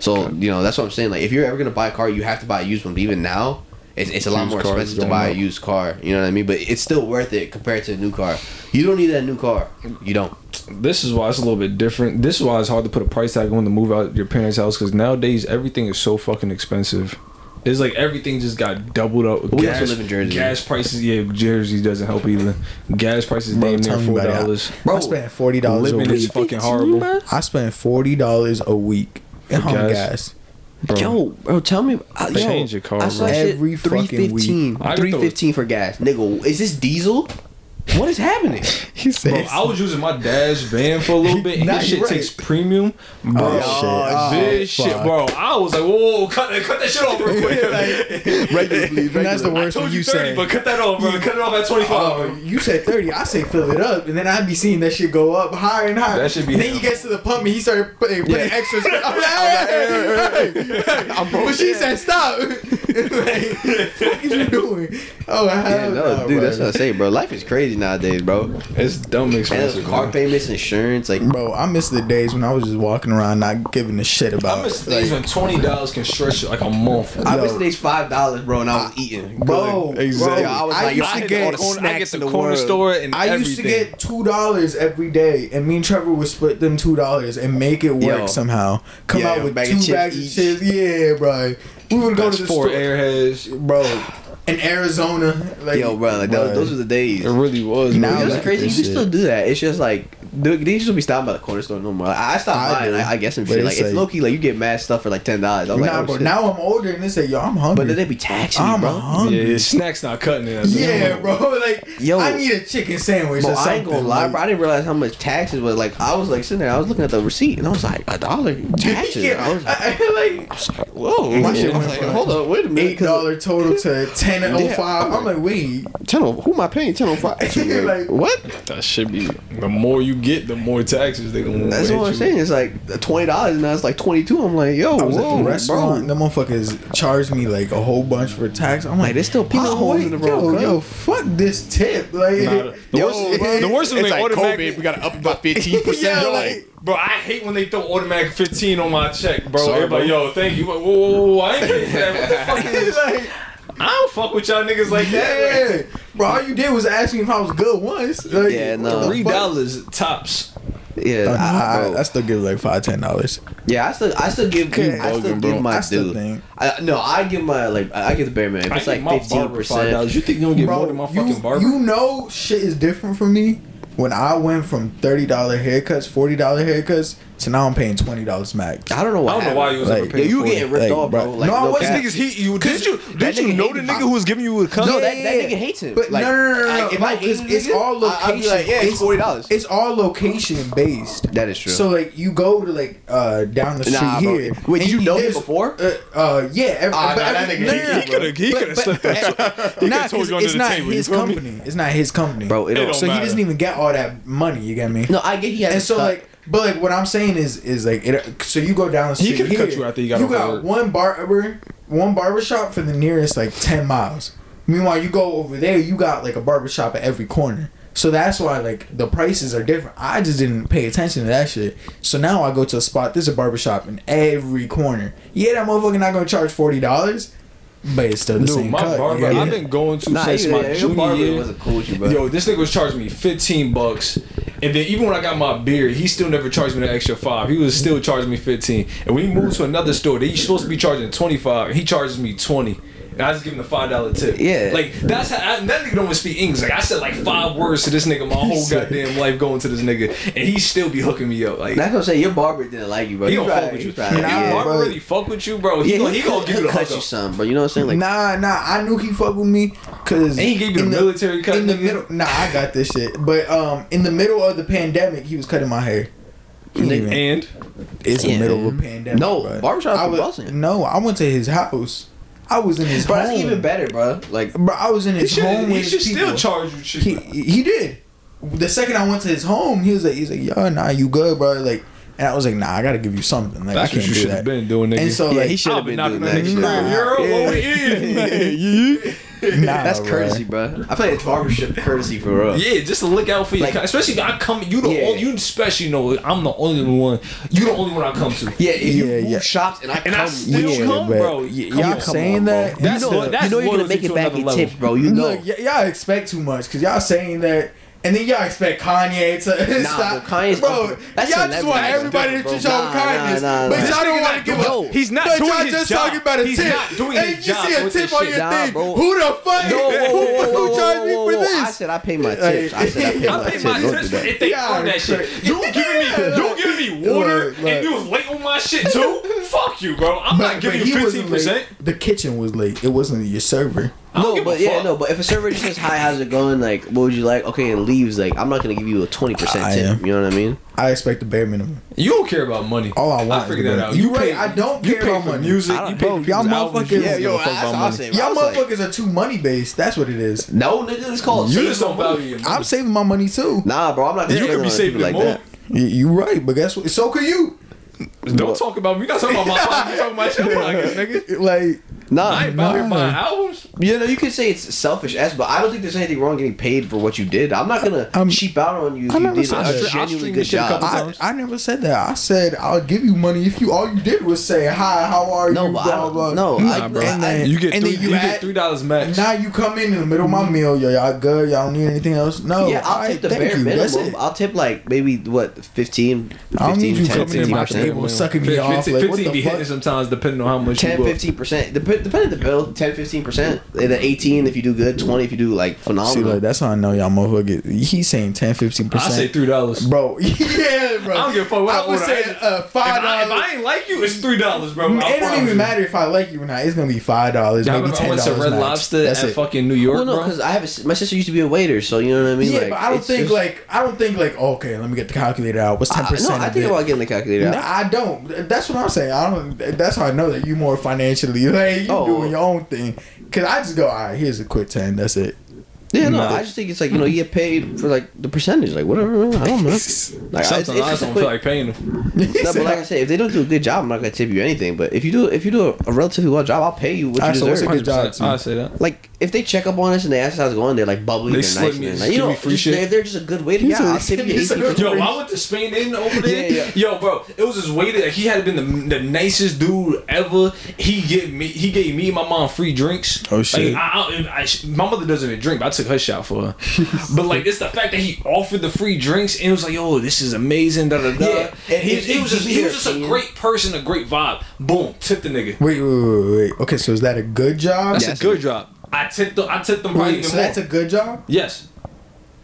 So you know that's what I'm saying. Like if you're ever gonna buy a car, you have to buy a used one. But even now, it's, it's a lot Used more expensive to buy a used car. You know what I mean? But it's still worth it compared to a new car. You don't need that new car. You don't. this is why it's a little bit different. This is why it's hard to put a price tag on to move out your parents' house because nowadays everything is so fucking expensive. It's like everything just got doubled up. We also live in Jersey. Gas prices, yeah, Jersey doesn't help either. Gas prices Bro, damn near four about it. dollars. I spent forty dollars a week. Living is fucking horrible. I spent forty dollars a week on gas? gas. Bro. Yo, bro, tell me. Uh, yo, Change your car, I saw bro. shit Every three fucking week. fifteen. I Three thought- fifteen for gas, nigga. Is this diesel? What is happening? [LAUGHS] He said, Bro, I was using my dad's van for a little [LAUGHS] bit, and Nah, his you shit right. takes premium, oh, bro. Oh, shit. Oh, this shit, bro. I was like, whoa, cut that, cut that shit off real quick. regular, please. And that's the worst. I worst told you you 30, say. but cut that off, bro. Cut it off at 25. Oh, you said 30. I say fill it up. And then I'd be seeing that shit go up higher and higher. That should be- and then he gets to the pump and he started putting, putting Yeah. extra stuff. [LAUGHS] I'm like, hey, hey, hey, hey. I'm broke. But she said stop. like, what is you doing? Oh, hell Yeah, no, dude, that's what I say, bro. Life is crazy nowadays, bro. It's dumb And expensive. car man. payments, insurance, like Bro, I miss the days when I was just walking around not giving a shit about I miss like, days when twenty dollars can stretch like a month. I Yo. miss days five dollars, bro, and I was eating. Bro, exactly. bro, I was I like, used I to get get all the corner- I snacks get in the the corner world. store and I everything. used to get two dollars every day, and me and Trevor would split them two dollars and make it work Yo. somehow. Come Yeah, out with bag two chips bags each. of chips. Yeah, bro. We would go That's to the four store, airheads. bro in Arizona. Like, Yo, bro, like those, those were the days. It really was. Now it's crazy. You can still do that. It's just like Dude, they to be stopping by the corner store no more. Like, I stopped I buying. I, I guess some shit. Like, it's low key. Like you get mad stuff for like ten dollars. I'm like, nah, oh, bro. Shit. Now I'm older and they say, yo, I'm hungry. But then they be taxing. I'm me, hungry. Yeah, snacks not cutting it. [LAUGHS] Yeah, bro. [LAUGHS] Like yo, I need a chicken sandwich. Bro, I ain't gonna lie, bro. I didn't realize how much taxes was. Like I was like sitting there, I was looking at the receipt and I was like, a dollar [LAUGHS] taxes. yeah, I was like, I, like, whoa. My shit went like, hold up, wait a minute. Eight dollar total to ten oh five. I'm like, wait, ten. Oh, who am I paying ten oh five? Like what? That should be the more you get get, the more taxes they gonna. That's what I'm you. saying. It's like twenty dollars now. It's like twenty two. I'm like, yo, I was whoa, at the restaurant. Bro. Motherfuckers charged me like a whole bunch for tax. I'm like, there's still potholes in the road. Yo, yo, fuck this tip. Like, nah, the, yo, worst, bro, the worst is they automatically we gotta up about [LAUGHS] fifteen percent. Yo, like, Bro, I hate when they throw automatic 15 on my check, bro. Sorry, Everybody, bro. yo, thank you. Whoa, whoa, whoa, I ain't [LAUGHS] getting that. What the fuck is this? like, I don't fuck with y'all niggas like that. Yeah. Bro, all you did was ask me if I was good once. Like, yeah, no. Three dollars tops. Yeah, I, I, I, still give like five, ten dollars. Yeah, I still, I still give, yeah, I still give my I still dude. I, no, I give my like, I give the bare man. It's like fifteen percent, you think you don't get bro, more than my fucking barber? You know, shit is different for me. When I went from thirty dollar haircuts, forty dollar haircuts so now I'm paying twenty dollars max. I don't know why. I don't know why you was like, ever paying. Yeah, you were getting ripped like, off, bro. Like, no, I wasn't. Niggas He, you. Did you? Did you know the nigga who was giving you a cut? No, that, that nigga hates him. But like, no, no, no, no. I, if no, I hate it's, it's all location. Like, yeah, it's forty dollars. It's all location based. That is true. So like, you go to like uh, down the street nah, here. Bro. Wait, did you know him before? Uh, uh yeah. Every, uh, but, nah, that nigga, he could have. He could have slipped that. Nah, it's not his company. It's not his company, bro. So he doesn't even get all that money. You get me? No, I get he has. And so like but like what I'm saying is is like it, so you go down the street. He can cut you after you got. You got one barber, one barbershop for the nearest like ten miles. Meanwhile, you go over there, you got like a barbershop at every corner. So that's why like the prices are different. I just didn't pay attention to that shit. So now I go to a spot. There's a barbershop in every corner. Yeah, that motherfucker not gonna charge forty dollars, but it's still the Dude, same my cut. Barber, yeah. I've been going to nah, since yeah, my yeah, junior year. Wasn't cool bro. Yo, this nigga was charging me fifteen bucks, and then even when I got my beard, he still never charged me an extra five. He was still charging me fifteen. And when he moved to another store, they supposed to be charging twenty five, and he charges me twenty. I just give him the five dollar tip. Yeah. Like that's how I, that nigga don't even speak English. Like I said like five words to this nigga my whole goddamn life going to this nigga, and he still be hooking me up. Like that's gonna say your barber didn't like you, bro. He, don't fuck with you. Nah, your barber really fuck with you, bro. He yeah, gonna, he, he gonna give you the cut you some, but you know what I'm saying? Like nah, nah. I knew he fuck with me because he gave you the, the military cut in the middle. Nah, I got this shit. But um, in the middle of the pandemic, he was cutting my hair. And it's yeah. the middle of a pandemic. No, barbershop was No, I went to his house I was in his bro, home. That's even better, bro. Like, bro, I was in his he home. Should, he should people. still charge you shit. He, he did. The second I went to his home, he was like, he's like, yo, nah, you good, bro? Like, and I was like, nah, I gotta give you something. Like, That's what you should have been doing, nigga. And so, yeah, like, he should have been doing that. Nah, yeah. what we in? nah, That's courtesy, bro. I play a barbership courtesy for real. Yeah, just to look out for you. Especially I come, you the yeah. only, you especially know I'm the only one. You the only one I come to. Yeah, yeah, you yeah, move shops and I and come, I still yeah, come, bro. Yeah, y'all saying that? You know, you're gonna make it back in tips, bro. You know, y'all expect too much because y'all saying that and then y'all expect Kanye to [LAUGHS] nah, stop. Kanye's bro, open. that's y'all just want everybody to treat y'all kindness. Nah, nah, but y'all don't want to give up. He's not but doing y'all just job. talking about a He's tip. Not doing and his you job see a tip on your thing. Who the fuck? No, [LAUGHS] whoa, whoa, who, whoa, who charged me for this? I said I pay my tips. I said I pay [LAUGHS] my tips. If they own that shit. You giving you giving me water and you was late my shit too? [LAUGHS] Fuck you, bro. I'm but, not giving you fifteen percent. The kitchen was late. It wasn't your server. No, but yeah, no, but if a server just says hi, how's it going? Like, what would you like? Okay, and leaves. Like, I'm not gonna give you a twenty percent tip. You know what I mean? I expect the bare minimum. You don't care about money. All I want. I figure that out. You, you right? I don't you care about money. Music. You pay bro, y'all motherfuckers. Yeah, yo, saying, y'all motherfuckers like, are too money based. That's what it is. No, nigga, it's called. You just don't value. Your money. I'm saving my money too. Nah, bro, I'm not. You could be saving like that. You right, but guess what? So could you. Don't talk about me. Not talking about my [LAUGHS] pockets. Talking about your pockets, nigga. Like nah, I ain't about nah. here albums. You know, you can say it's selfish ass, but I don't think there's anything wrong getting paid for what you did. I'm not gonna cheap out on you. I you did a genuinely good job. I, I, never said that. I said I'll give you money if you all you did was say hi, how are no, you, blah blah. No, nah, I, bro. And then, you get and three, you, you add, get three dollars max. Now you come in in the middle of my meal, yo, y'all good, y'all need anything else? No, yeah, I'll tip the bare minimum. I'll tip like maybe what 15, 15 10, 15 percent table was sucking me 15, off. Like, 15 what be hitting sometimes depending on how much 10, 15 percent. Dep- depending on the build, 10, 15 percent. And then 18 if you do good, 20 if you do like phenomenal. See, like, that's how I know y'all motherfuckers. He's saying 10, 15 percent. I say three dollars, bro. [LAUGHS] yeah, bro. I don't give a fuck what I, would say. Uh, five dollars. If, I ain't like you, it's three dollars, bro. I'll it don't even you. matter if I like you or not. It's gonna be five dollars, yeah, maybe ten dollars. I went to Red Lobster that's at it. fucking New York, well, no, Because I have my sister used to be a waiter, so you know what I mean. Yeah, like, but I don't think like I don't think like okay, let me get the calculator out. What's ten percent? No, I think about getting the calculator out. I don't. That's what I'm saying. I don't. That's how I know that you more financially [LAUGHS] like you Oh. doing your own thing. Cause I just go, all right, here's a quick ten. That's it. Yeah, no, No. I just think it's like you know you get paid for like the percentage, like whatever. Man, I don't know. [LAUGHS] Like, Sometimes it's, I it's just just don't quick, feel like paying them. [LAUGHS] No, but like I said, if they don't do a good job, I'm not gonna tip you anything. But if you do, if you do a, a relatively well job, I'll pay you what you Alright, so what's a good job too? I say that. like if they check up on us and they ask us how's it going, they're like bubbly, They they are nice, me- man. give Like, you me know, free just, shit. if they're just a good waiter, He yeah, said- I'll tip you he said- eighteen. Yo, I went to Spain in over there. Yeah, yeah. Yo, bro, it was this waiter. He had been the, the nicest dude ever. He gave me he gave me and my mom free drinks. Oh, shit. Like, I, I, I, my mother doesn't even drink, but I took her shot for her. [LAUGHS] but like it's the fact that he offered the free drinks and it was like, yo, this is amazing. Da da da. Yeah, And he, and he was just he was just a great person, a great vibe. Boom, tip the nigga. Wait, wait, wait, wait. Okay, so is that a good job? That's Yes. a good job. I tipped them. I tipped them probably Wait, so more. that's a good job. yes.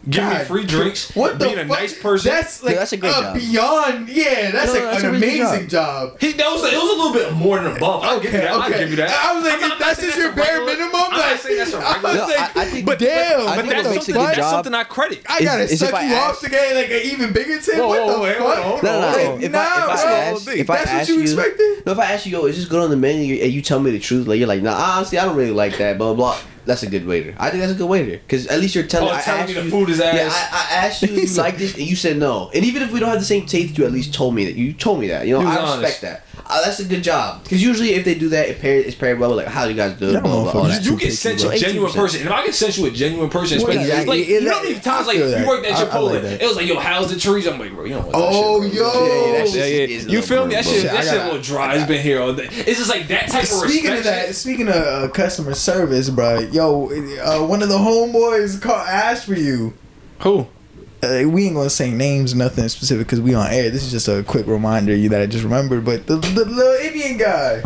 Give me free drinks. What the being a nice person. That's like Yeah, that's a great uh, job. beyond. Yeah, that's No, like that's an a really good amazing job. He, that was it was a little bit more than above. I'll give you that. I'll give you that. I was like, I'm not- if that's I'm not just your saying that's a bare regular- minimum, I'm not like, saying that's a I [LAUGHS] regular- was No, like, I- I think- but but- damn, I But think that's what makes a something, good that's job- something I credit. I gotta is if suck I you off ask- to get like an even bigger tip. Whoa, what whoa, the wait, fuck? hold on, hold No, no, no. Like, If, if nah, I, if I bro. ask, if I That's ask what you you, expected? no, if I ask you, yo, is this good on the menu, and you tell me the truth, like you're like, nah, honestly, I don't really like that, blah blah. blah. That's a good waiter. I think that's a good waiter because at least you're telling. Oh, telling me the you- food is Yeah, ass. I, I asked you if you [LAUGHS] like this, and you said no. And even if we don't have the same taste, you at least told me that. You told me that. You know, I respect honest. that. Uh, that's a good job because usually if they do that, it pairs it's paired well with like how do you guys do it, Yeah, blah blah. blah all. You too get sent bro. a genuine 18%. person, and if I can send you a genuine person, Well, especially exactly. like you know, that- even times like you worked at I- I Chipotle, like it was like, yo, how's the chorizo? I'm like, bro, you don't want that Oh, shit, yo. Yeah, yeah, that shit Yeah, yeah. is You feel me? That bro. shit, Shit, that I shit a little dry. It's been here all day. It's just like that type of Speaking of that, speaking of uh, customer service, bro, yo, uh, one of the homeboys called asked for you. who? Uh, we ain't gonna say names, nothing specific, because we on air. This is just a quick reminder you that I just remembered. But the, the little Indian guy,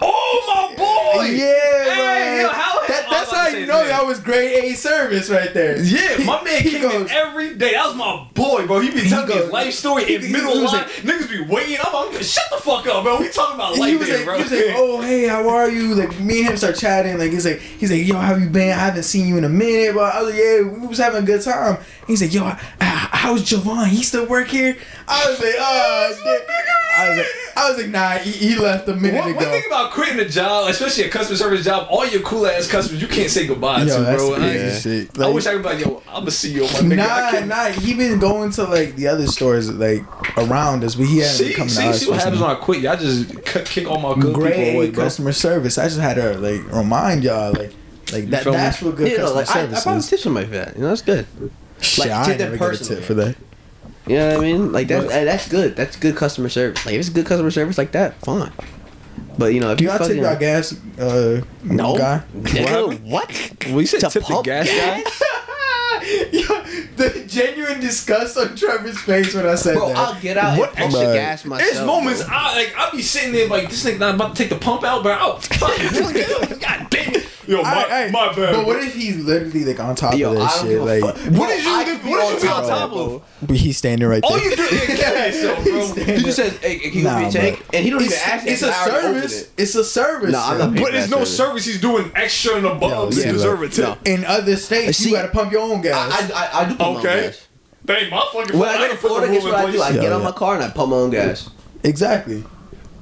Oh my boy! yeah, Hey, bro. yo, how- that's how you know that was grade A service right there. Yeah, my man he came goes- in every day. That was my boy, bro. He be telling goes- his life story he- in he middle line. like- Niggas be waiting. I'm, I'm shut the fuck up, bro. We talking about life he was here, like, bro. he was like, [LAUGHS] oh hey, how are you? Like me and him start chatting. Like he's like, he's like, yo, how you been? I haven't seen you in a minute. But I was like, yeah, we was having a good time. He's like, yo, how's Javon? He still work here? I was like, oh, shit. I was like, I was like, nah, he, he left a minute One, one ago. thing about quitting a job, especially a customer service job, all your cool ass customers, you can't say goodbye Yo, to, that's bro. I, crazy shit. I wish I could be like, yo, I'm gonna see you, my nigga. I Nah, nah, he been going to like the other stores like around us, but he hasn't See, been coming see, to us. see what happens when I quit. Y'all just cut, kick all my good Great people away, bro. customer service. I just had to like remind y'all like like that. feel me? That's what good Yeah, no, customer like I, I service probably is. tip somebody for that. You know, that's good. Shit, like, I tip ain't them never get a tip for that. You know what I mean? Like that's that's good. That's good customer service. Like if it's good customer service like that, fine. But you know, if Do you y'all tip fucking y'all gas uh no guy? Nigga, [LAUGHS] what? We should To tip the pump gas guy. [LAUGHS] Yo, [LAUGHS] the genuine disgust on Trevor's face when I said Bro, that. I'll get out What- and pump the gas myself. There's moments bro. I like I be sitting there like this nigga not about to take the pump out, but I'll fucking God damn it. Yo, my, Alright, alright. my bad. But what if he's literally like on top Yo, of I that shit? Like, fuck. What did you I do- what did you be on top bro. of? but he's standing right there. All you do is kill yourself, bro. He just says, "Hey, can you Nah, open your tank?" And he don't even ask. it's that, a 'cause I already opened service. it. It's a service. Nah, I'm not But there's no service he's doing extra and above see, to like, deserve a tip. In other states, uh, See, you gotta pump your own gas. I, I, I do pump my own Okay. gas. That ain't my fucking When fault. I go to ain't put the Florida, rule guess what I do? I place. get on yeah. my car and I pump my own gas. exactly.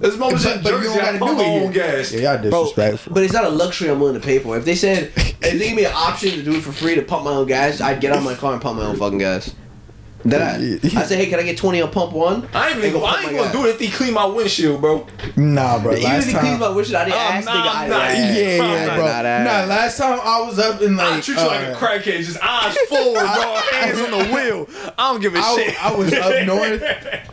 There's moments But- in but you Jersey don't I gotta pump do my it own gas. Yeah, y'all disrespectful. but it's not a luxury I'm willing to pay for. If they said, if they give me an option to do it for free to pump my own gas, I'd get on my car and pump my own fucking gas. Then I, I say, hey, can I get 20 on pump one? I ain't even go gonna, I ain't gonna do it if he clean my windshield, bro. nah, bro. Even Last if he cleans time. my windshield, I didn't Um, ask nah, nigga. I nah, didn't ask. Yeah, yeah, Nah, bro. nah, nah. Nah, last time I was up in like. I treat you like a uh, crackhead, just eyes forward, [LAUGHS] bro. Hands on the wheel. I don't give a I, shit. I was up [LAUGHS] north.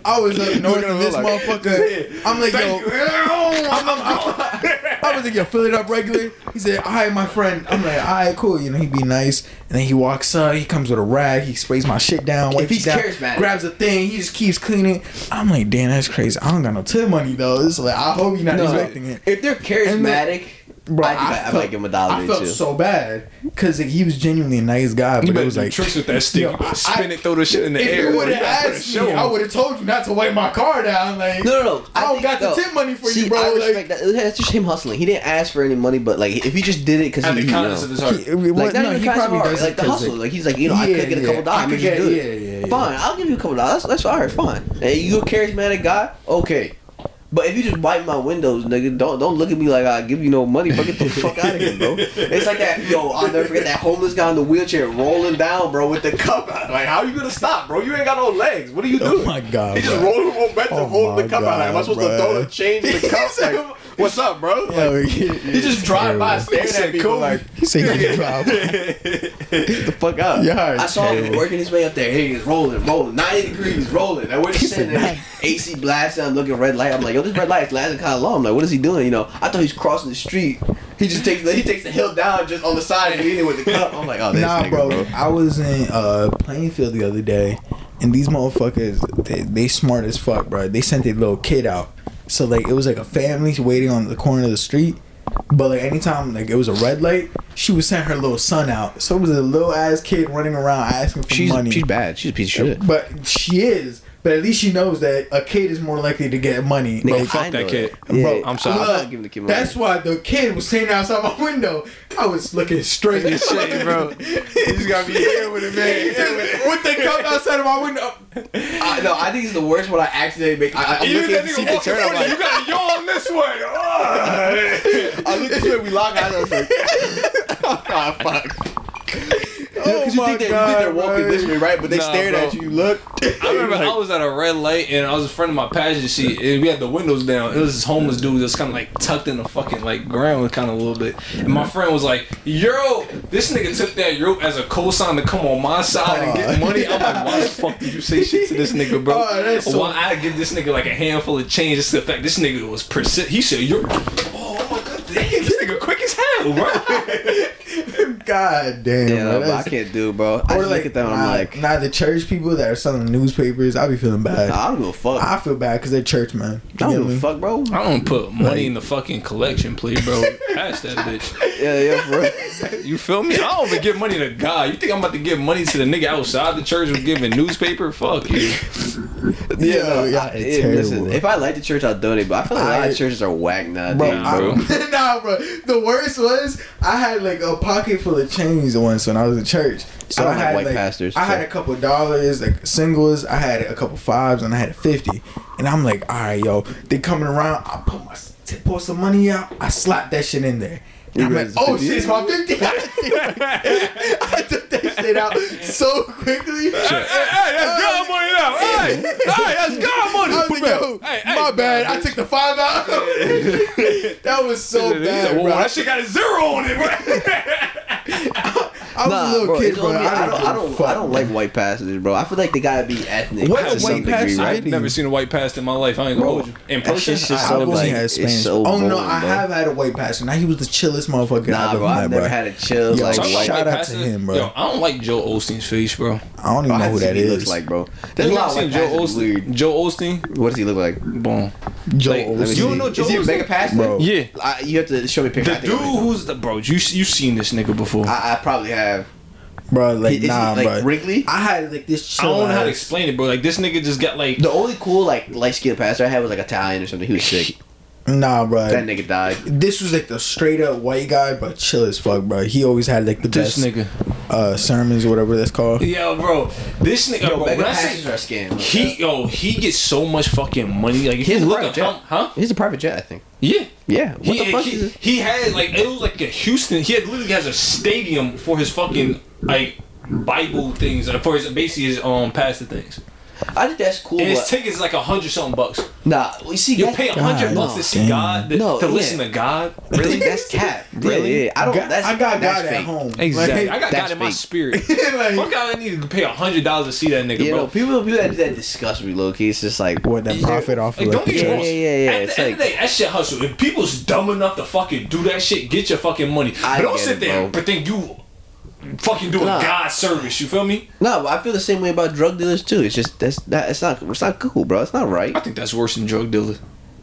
I was up north, at and him this like, motherfucker. I'm like, yo, Thank you. I'm, I'm, I'm, I was like, yo, fill it up regular. He said, all right, my friend. I'm like, all right, cool. You know, he'd be nice. And then he walks up. He comes with a rag. He sprays my shit down. Wipes he's it down, charismatic. grabs a thing. He just keeps cleaning. I'm like, damn, that's crazy. I don't got no tip money though. It's like, I hope you're not No, expecting it. if they're charismatic, bro, I think I- I might give him a dollar I felt two. so bad because like, he was genuinely a nice guy, You but it better was like tricks with that stick. Yo, You better I- spin it, throw the shit in the If air. you would have You gotta put a asked show me, I would have told you not to wipe my car down. Like, No, no, no. I don't think- got the tip money for See, you, bro. I like, respect that. That's just him hustling. He didn't ask for any money, but like if he just did it because At he, the you know, of his heart. he- like what- not no, he probably hard, does like it the 'cause, hustle. Like he's like, you know, I could get a couple dollars. I could Let me just get- do yeah, it. yeah, yeah. Fine, I'll give you a couple dollars. That's, that's all right. Fine. And you a charismatic guy? Okay. But if you just wipe my windows, nigga, don't don't look at me like I give you no money. But get the [LAUGHS] fuck out of here, bro. It's like that, yo. I'll never forget that homeless guy in the wheelchair rolling down, bro, with the cup out. [LAUGHS] Like, how are you gonna stop, bro? You ain't got no legs. What are you doing? Oh my God, He just rolling momentum, Oh holding the cup out. Like, am I supposed bro. to throw the change in the [LAUGHS] cup? Like, what's up, bro? Like, Yo, he, he- just drive by terrible. staring at people cool. like, he said he drive. Get the fuck out. Y'all I saw him working his way up there. Hey, he's rolling, rolling, 90 degrees, rolling. And we're just sitting there, AC blasting, I'm looking red light. I'm like, yo, this red light is lasting kind of long. I'm like, what is he doing? You know, I thought he's crossing the street. He just takes the he takes the hill down just on the side and leaning with the cup. I'm like, oh, this Nah, nigga, bro, bro. I was in uh Plainfield the other day, and these motherfuckers, they, they smart as fuck, bro. They sent their little kid out, so like it was like a family waiting on the corner of the street. But like anytime like it was a red light, she would send her little son out. So it was a little ass kid running around asking for She's money. she's bad. She's a piece of shit. But she is. But at least she knows that a kid is more likely to get money. Nigga, Like, fuck I that know kid. Yeah, Bro, I'm sorry. I'm not giving the kid money. That's why the kid was standing outside my window. I was looking straight at shit, bro. [LAUGHS] You just gotta be here with it, [LAUGHS] man. with the cup outside of my window. I, no, I think it's the worst when I accidentally make. I, I'm Even looking that at the nigga to walking turn. I'm like, you gotta yawn this way. [LAUGHS] I look this way, we lock eyes. I was like, oh, fuck. Oh Because you, my think they, you God, think they're walking bro. this way, right? But they Nah, stared bro. at you. You look. I remember I was at a red light and I was in front of my passenger seat and we had the windows down. It was this homeless dude that's kind of like tucked in the fucking like ground kind of a little bit. And my friend was like, "Yo, this nigga took that rope as a cosign to come on my side and get ah. money." I'm like, "Why the fuck did you say shit to this nigga, bro? Oh, that's so- Why I give this nigga like a handful of change? Just the fact this nigga was persist. He said, "You're." Oh, oh my god, damn, this nigga quick as hell, bro. [LAUGHS] [LAUGHS] God damn. Yeah, bro, no, I can't do, it, bro. I Or just like, look at them and nah, I'm like, nah, the church people that are selling newspapers, I be feeling bad. I don't give a fuck. I I feel bad because they're church, man. You don't give a fuck, bro. I don't put money in the fucking collection plate, bro. [LAUGHS] Pass that bitch. Yeah, yeah, bro. You feel me? I don't even give money to God. You think I'm about to give money to the nigga outside the church who's giving newspaper? Fuck you. Yeah, no, yeah, I- it's yeah, listen, if I like the church, I'll donate. But I feel like a lot of churches are whack nowadays, Bro, Nah, bro. bro. [LAUGHS] nah, bro. The worst was I had like a pocket full of change once when I was in church. So I I, had white like pastors, I had a couple dollars, like singles. I had a couple fives, and I had a fifty. And I'm like, all right, yo, they coming around. I put my pull some money out. I slap that shit in there. And You I'm like, oh it's shit, it's my fifty. [LAUGHS] [LAUGHS] I took that shit out so quickly. Hey, hey, that's God money now. Hey, hey, that's God money. I was like, yo, Hey, hey, my bad. I took the five out. [LAUGHS] that was so He's bad, like, bro. That shit got a zero on it, bro. I was a little bro, kid, bro. only- I don't, give I a don't, fuck, I don't like white pastors, bro. I feel like they gotta be ethnic What to a white degree, pastor? right? I've never seen a white pastor in my life. I ain't gonna hold you. In person, shit's just I- so, I've only like, had Spanish. so oh no, boring, I bro. have had a white pastor. Now he was the chillest motherfucker Nah, I've bro, ever I've met, never bro. had a chill Yo, like Talking white. shout out to him, bro. Yo, I don't like Joe Osteen's face, bro. I don't even know who to see that what he is. looks like, bro. You There's a ever lot of Joe pastors Osteen? Joe Osteen? What does he look like? Boom. Joe Like, Osteen. You don't know Joe Is he a mega pastor? Yeah. I, you have to show me pictures. The dude who's the bro? You you seen this nigga before? I, I, I probably have. Bro, like Is he, nah, like, bro. wrinkly? I had like this. Chill don't know how to explain it, bro. Like this nigga just got like. The only cool like light skinned pastor I had was like Italian or something. He was sick. [LAUGHS] Nah, bro. That nigga died. This was like the straight up white guy, but chill as fuck, bro. He always had like the This best nigga. uh, sermons or whatever that's called. Yo, bro. This nigga, Yo, bro. mega When I say are scam. he, yo, he gets so much fucking money. Like if He you a look private at jet. huh? He's a private jet, I think. Yeah. Yeah. What he, the fuck he, is it? he had like it was like a Houston. He had literally has a stadium for his fucking like Bible things, for his basically his um pastor things. I think that's cool. And his but- tickets is like a hundred something bucks. nah, you see, You pay a hundred God, bucks to see damn. God, to, No, to yeah. listen to God. Really? That's cap. Really? Yeah, yeah. I don't. Got- that's, I got that's God at home. Exactly. Like, I got that's God in my spirit. [LAUGHS] [LAUGHS] like, Fuck, I need to pay a hundred dollars to see that nigga, You bro. know, people people that, that disgust me, low key. It's just like what that profit off of Like, like don't the get Yeah, wrong. yeah, yeah, yeah. At It's the end of the like- day, that shit hustle. If people's dumb enough to fucking do that shit, get your fucking money. I but don't sit there but and think you fucking doing Nah. God service. You feel me? no. but I feel the same way about drug dealers too. It's just that's that. It's not. It's not cool, bro. It's not right. I think that's worse than drug dealers.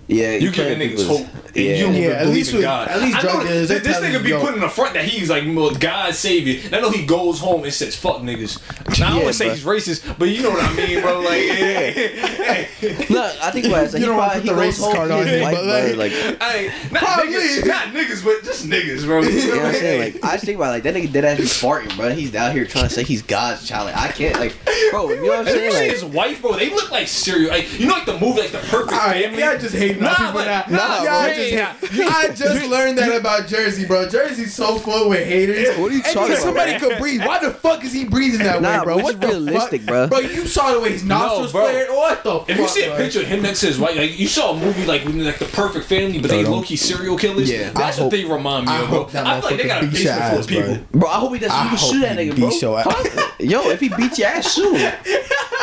Yeah, You can't giving niggas people- hope. Yeah. You don't Yeah, at least in with- God. at least I know drug dealers, this, this nigga be yo. putting in the front that he's like well, God's savior. And I know he goes home and says fuck niggas. Now I Yeah, wouldn't say he's racist, but you know what I mean, bro. Like, [LAUGHS] yeah. No, I think about it. Like, You he don't wanna probably put the goes racist card on is him, white, but, like- Like, Hey, not [LAUGHS] Probably. niggas, not niggas, but just niggas, bro. You you know know what I'm saying? Like, I just think about like that nigga dead ass be farting, bro. He's out here trying to say he's God's child. Like, I can't, like, bro. You know what I'm And if you see saying? his wife, bro, they look like serial. Like you know, like the movie, like the perfect Alright, family. I just just hating Nah, people but- now. nah, y'all just Yeah. hate- I just [LAUGHS] learned that about Jersey, bro. Jersey's so full with haters. What are you And talking nigga, about, Somebody man? could breathe. Why the fuck is he breathing that Nah, way, bro? What is realistic, fuck? bro. Bro, you saw the way his nostrils bro. flared. What the fuck? If you see a bro? picture of him next to his wife, like you saw a movie like like the perfect family, but they don't- low key serial killers. Yeah. that's I what hope- they remind me of, bro. I feel like they got a beats your basement full of people. bro. bro, I hope he doesn't. I You can hope shoot that nigga, bro. your ass. Huh? Yo, if he beats your ass, soon. [LAUGHS]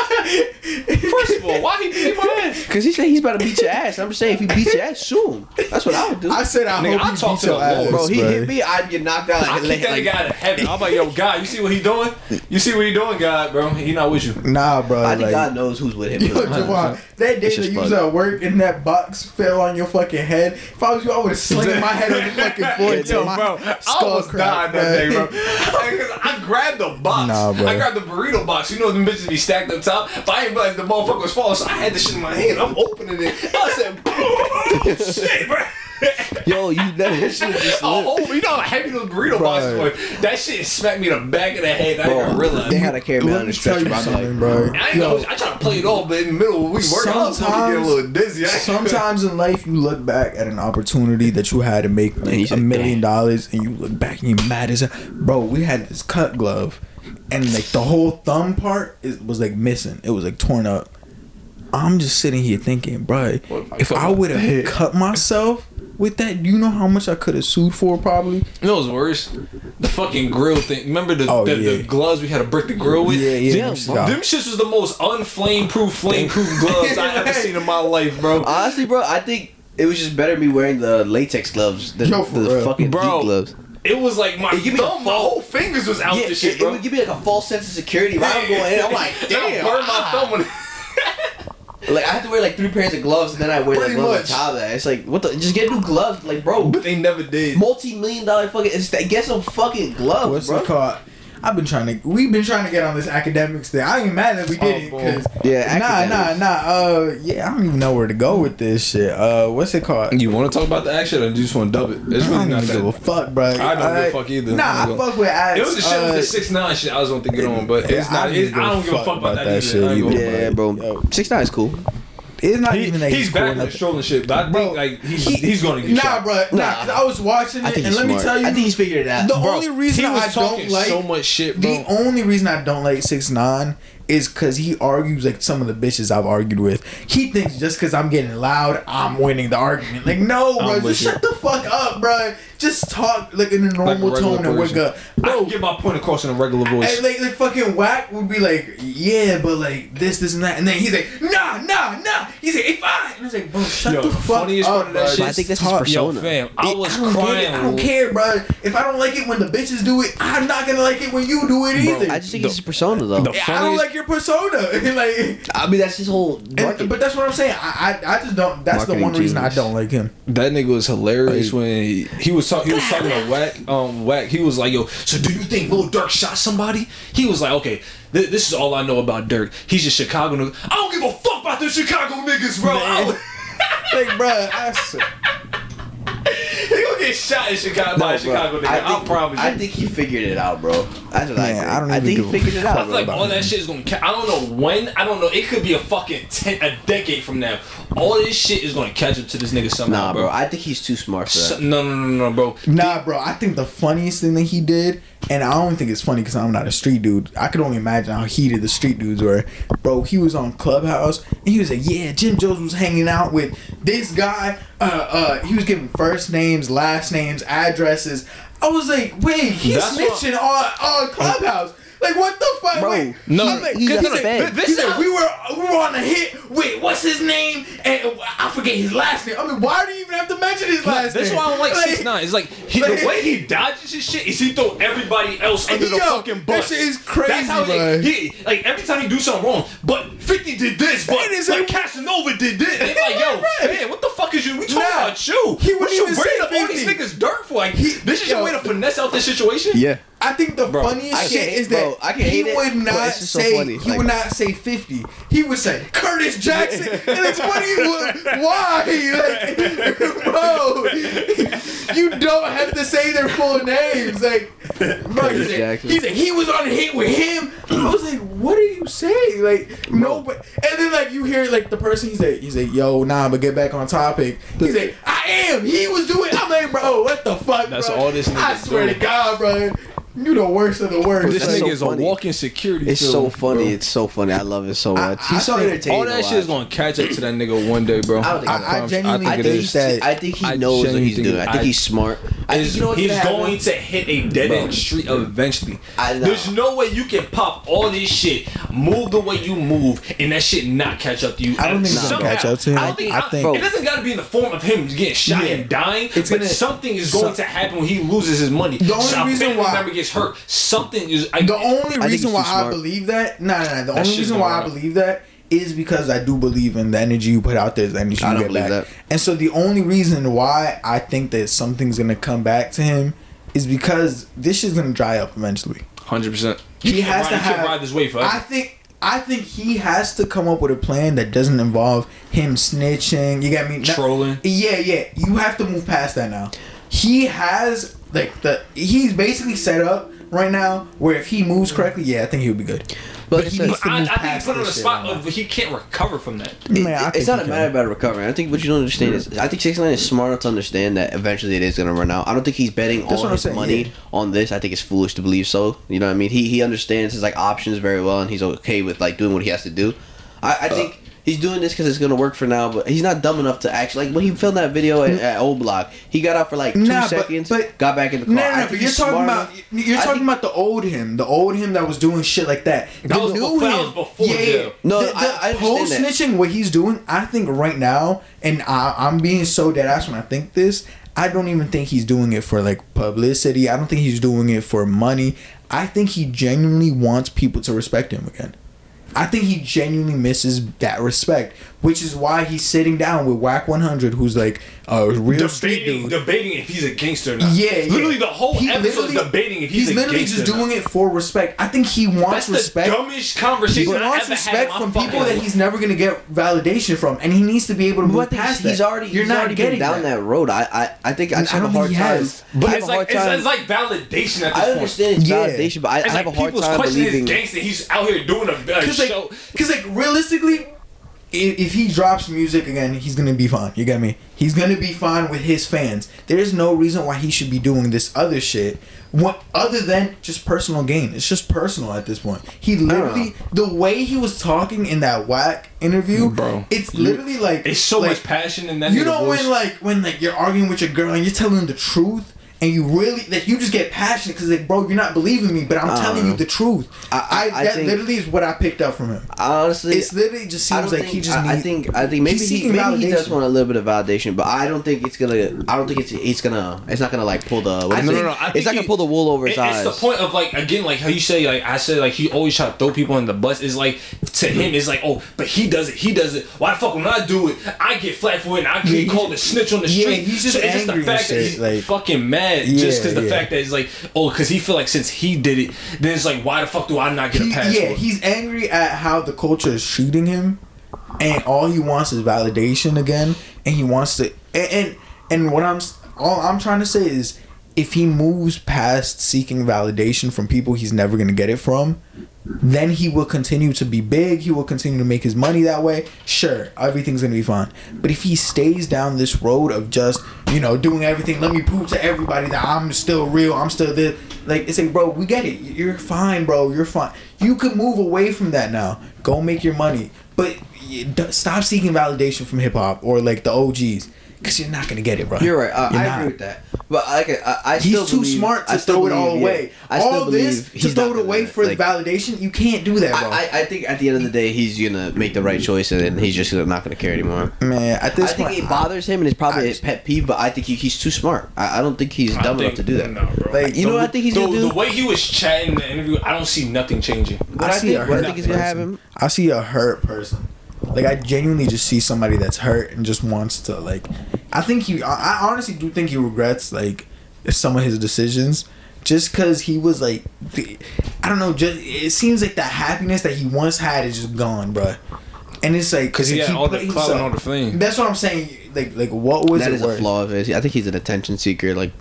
[LAUGHS] First of all, why he beat my ass? Cause he said he's about to beat your ass. I'm just saying, if he beats your ass, soon. That's what I would do. I said I Nigga, hope I he talk beats to your the Lord, ass, bro, he hit me, I'd get knocked out. I Like, kick like, that like, nigga out of heaven. I'm like, yo, God, you see what he doing? You see what he doing, God, bro? He not with you. Nah, bro. I think like, God knows who's with him. Yo, Javon, that day that just you was funny. at work and that box fell on your fucking head, if I was you, I would have slammed my head on the [LAUGHS] fucking floor. Yo, till my bro, I skull almost cracked, died that day, man. bro. [LAUGHS] I grabbed the box. Nah, bro. I grabbed the burrito box. You know them bitches be stacked up top. But I didn't realize the motherfucker was falling, so I had the shit in my hand. I'm opening it. I said, oh, [LAUGHS] shit, bro. Yo, you that shit just Oh, [LAUGHS] lit. oh, you know how heavy those burrito boxes were. That shit smacked me in the back of the head. I didn't Bro, realize. they had a carry me Let down me the tell stretcher. you but I'm something, bro. I ain't Yo, know. I tried to play it off, but in the middle, we working. I was gonna get a little dizzy. sometimes in life you look back at an opportunity that you had to make like, a million dollars and you look back and you're mad as a bro we had this cut glove and like the whole thumb part is, was like missing it was like torn up i'm just sitting here thinking bro if I if i would have [LAUGHS] cut myself with that you know how much i could have sued for probably You know what's worse? The fucking grill thing. Remember the, Oh, the, yeah. the gloves we had to brick the grill with? Yeah, yeah, Them, them them shits was the most unflame proof, flame proof gloves I ever seen in my life, bro. honestly, bro, I think it was just better me wearing the latex gloves than Yo, the real. fucking Bro, heat gloves. It was like my It give me thumb, my whole fingers was out Yeah, the shit, it, it bro. would give me like a false sense of security. If I'm going in, I'm like, [LAUGHS] Then I damn. burned my ah. thumb when [LAUGHS] Like I have to wear like three pairs of gloves, and then I wear the Pretty gloves much. on top of that. It's like, what the? Just get new gloves, like bro. But they never did. Multi-million dollar fucking. It's, get some fucking gloves, what's bro. it called I've been trying to. We've been trying to get on this Akademiks thing. I ain't mad that we did it Oh, because Yeah, nah, nah, Akademiks. nah. Uh, yeah, I don't even know where to go with this shit. Uh, what's it called? You want to talk about the action or do you just want to dub it? It's I really don't not give a that. fuck, bro. I don't give a fuck either. Nah, I'm I fuck with ads. It was the shit with uh, the six nine shit. I was going to get on, but it's yeah, not. I It, don't I don't give a fuck about that, shit either. I ain't gonna- either. Yeah, bro. Six nine is cool. It's not He, even that he's cool back enough. with strolling shit, but I Bro, think like he's, he- he's going to get Nah, shot. bro. Nah, 'cause I was watching it, and he's let smart. me tell you, I think he's figured it out. the Bro, only reason he was I don't like so much shit, bro. The only reason I don't like six nine is because he argues like some of the bitches I've argued with. He thinks just because I'm getting loud, I'm winning the argument. Like, no, bro, just with you. shut the fuck up, bro. Just talk like in a normal regular tone and wake person. up, I bro. can get my point across in a regular voice. And like, like fucking Wack would be like, yeah, but like this, this, and that, and then he's like, nah, nah, nah. He's like, hey, fine. And I was like, bro, shut Yo, the the fuck up, part of that bro. shit But I think that's his Talk- Yo, persona. fam, I was I don't crying. I don't care, bro. If I don't like it when the bitches do it, I'm not gonna like it when you do it either. I just think it's his persona though. the- I don't like your persona. [LAUGHS] like, I mean, that's his whole. and, but that's what I'm saying. I, I, I just don't. That's the Marketing one reason I don't like him. That nigga was hilarious Like- when he, he was talking. He was talking to Wack. Um, Wack. He was like, "Yo, so do you think Lil Durk shot somebody?" He was like, "Okay, th- this is all I know about Durk. He's just Chicago nigga. I don't give a fuck about the Chicago niggas, bro. [LAUGHS] I was- Like, bro, I, s- he gonna get shot in Chicago by a bro. Chicago nigga. I I, think, promise you. I think he figured it out, bro. That's what I Man, think. I don't know I even think give he a figured it I out. feel like all that shit is gonna. Ca- I don't know when. I don't know. It could be a fucking ten, a decade from now. All this shit is gonna catch up to this nigga somehow, Nah, bro. I think he's too smart for So- that. no, no, no, no, bro. nah, bro. I think the funniest thing that he did, and I don't think it's funny because I'm not a street dude. I could only imagine how heated the street dudes were. Bro, he was on Clubhouse and he was like, "Yeah, Jim Jones was hanging out with this guy. Uh, uh, he was giving first names, last names, addresses." I was like, "Wait, he's That's what- on on Clubhouse." Like what the fuck? Bro, Wait, no, I'm like, he's he a said- fan. He said we were we were on a hit. Wait, what's his name? And I forget his last name. I mean, why do you even have to mention his last That's name? That's why I don't like six nine. It's like he, like- the way he dodges his shit is he throw everybody else under the Yo, fucking that bus. shit is crazy, That's how bro. he, he like every time he do something wrong. But Fifty did this, but It is like like- Casanova did this. [LAUGHS] They like, yo, Right. man, what the fuck is you? We talking Nah, about you. he what wouldn't you even bringing up all these niggas dirt for? Like, He- this is yo. your way to finesse out this situation. Yeah. I think the Bro, funniest I shit is that bro, he hate it, would not just so say he like- would not say fifty. He would say Curtis Jackson, [LAUGHS] and it's funny. Why, like, [LAUGHS] bro? You don't have to say their full names, like. Bro, he, said, Jackson. he said he was on a hit with him. I was like, what are you saying? Like, no, but and then like you hear like the person he's like, he's like, yo, nah, but get back on topic. He's like, I am. He was doing. I'm like, bro, what the fuck? That's bro? all this I swear do. to God, bro. You the worst of the worst. This nigga so is a walking security. It's so funny. bro. It's so funny. I love it so much. I He's so entertaining. All that shit is gonna catch up to that nigga one day, bro. I think I- I promise you. genuinely I it think that- I think he I knows what he's doing. I think I- he's smart. I think you know he's gonna happen? to hit a dead end street eventually. I know. There's no way you can pop all this shit, move the way you move, and that shit not catch up to you. I don't think it's gonna catch up to him. I think. I I think- it doesn't got to be in the form of him getting shot and dying. It's but something is going to happen when he loses his money. The only reason why- member gets hurt. Something is. I, The only think reason why I believe that, no, no, no. The only reason why I run believe that is because I do believe in the energy you put out there is the energy I you don't get believe back. that. And so the only reason why I think that something's gonna come back to him is because this is gonna dry up eventually. Hundred percent. He has to you have. can't ride this wave forever. I think. I think he has to come up with a plan that doesn't involve him snitching. You got me? Trolling. Yeah, yeah. You have to move past that now. He has like the. He's basically set up right now where if he moves mm. correctly, yeah, I think he would be good. But But he needs to I, I move think he put him in a spot of he can't recover from that. Man, It- think it's not a matter about recovering. I think what you don't understand is I think Six Nine is smart enough to understand that eventually it is gonna run out. I don't think he's betting That's all his saying, money yeah. on this. I think it's foolish to believe so. You know what I mean? He he understands his like options very well, and he's okay with like doing what he has to do. I, I think. He's doing this because it's gonna work for now, but he's not dumb enough to actually like when he filmed that video at, at O Block. He got out for like two Nah, seconds, but- got back in the car. No, no, I no, think but you're talking about enough- you're I talking think- about the old him, the old him that was doing shit like that. That The was new before- that him- was before yeah, jail. No, the, the I- I whole understand that. snitching, what he's doing, I think right now, and I, I'm being so dead ass when I think this. I don't even think he's doing it for like publicity. I don't think he's doing it for money. I think he genuinely wants people to respect him again. I think he genuinely misses that respect, which is why he's sitting down with Wack 100, who's like Oh, a real street debating, dude. debating if he's a gangster or not. Yeah, yeah. literally the whole He episode is debating if he's, He's a literally gangster. just or not. doing it for respect. I think he wants That's respect. the dumbest conversation He I wants ever respect had from my people fucking that he's never gonna get validation from, and he needs to be able to move think past he's that. already You're he's not already getting down that, road. I I, I think I, I have a hard time. has. But it's like, it's, it's like validation at this I understand it's Yeah. validation, but I, I have a hard people's time questioning believing. gangster. He's out here doing a, a show. cause like realistically, if, if he drops music again, he's gonna be fine. You get me? He's gonna be fine with his fans. There's no reason why he should be doing this other shit. What other than just personal gain? It's just personal at this point. He literally, the way he was talking in that Wack interview, Bro. it's literally like It's so like, much passion in that. You know voice. when like when like you're arguing with your girl and you're telling the truth and you really like you just get passionate because like bro you're not believing me but I'm I don't telling you the truth. I- I, I- I that think- literally is what I picked up from him. Honestly, It's literally just I seems like think, he just. I, I think I think maybe he seeking maybe he does want a little bit of validation, but I don't think it's gonna. I don't think it's it's gonna. It's not gonna like pull the. What I- is no, it? no, no, I it's not gonna pull the wool over his It- eyes. It's the point of like again, like how you say, like I said, like he always try to throw people in the bus. Is like to him, it's like, oh, but he does it, he does it. Why the fuck when I do it, I get flat for it, and I get he's- called a snitch on the yeah, street. he's just so it's just angry the and fact that he's like- fucking mad, Yeah, just because the yeah. fact that it's like, oh, because he feel like since he did it, then it's like, why the fuck do I not get He- a pass? yeah, he's angry at how the culture is treating him, and all he wants is validation again, and he wants to. And and, and what I'm all I'm trying to say is, if he moves past seeking validation from people he's never gonna get it from, then he will continue to be big. He will continue to make his money that way. Sure, everything's gonna be fine. But if he stays down this road of just you know doing everything, let me prove to everybody that I'm still real. I'm still this. Like it's like, bro, we get it. You're fine, bro. You're fine. You can move away from that now. Go make your money. But stop seeking validation from hip hop or like the OGs. Because you're not gonna get it, bro. You're right. I, You're I not. agree with that. But I, I, I He's too believe- smart to I still throw it all believe, yeah. away. I still all this to throw it away for like, validation, you can't do that, bro. I, I, I think at the end of the day, he's gonna make the right choice, and then he's just not gonna care anymore. Man, at this I think point, it bothers him, and it's probably I- his pet peeve. But I think he, he's too smart. I, I don't think he's dumb think- enough to do that. Nah, bro. Like, You know what I think he's the, gonna do? the way he was chatting in the interview, I don't see nothing changing. What I, see think, a what I hurt think is gonna person. happen. I see a hurt person. Like I genuinely just see somebody that's hurt and just wants to like. I think he. I I honestly do think he regrets like some of his decisions, just because he was like, I don't know. Just it seems like the happiness that he once had is just gone, bro. And it's like Because he it's had all the put clout and all the fame. That's what I'm saying. Like like what was That it is a flaw of his. I think he's an attention seeker. Like,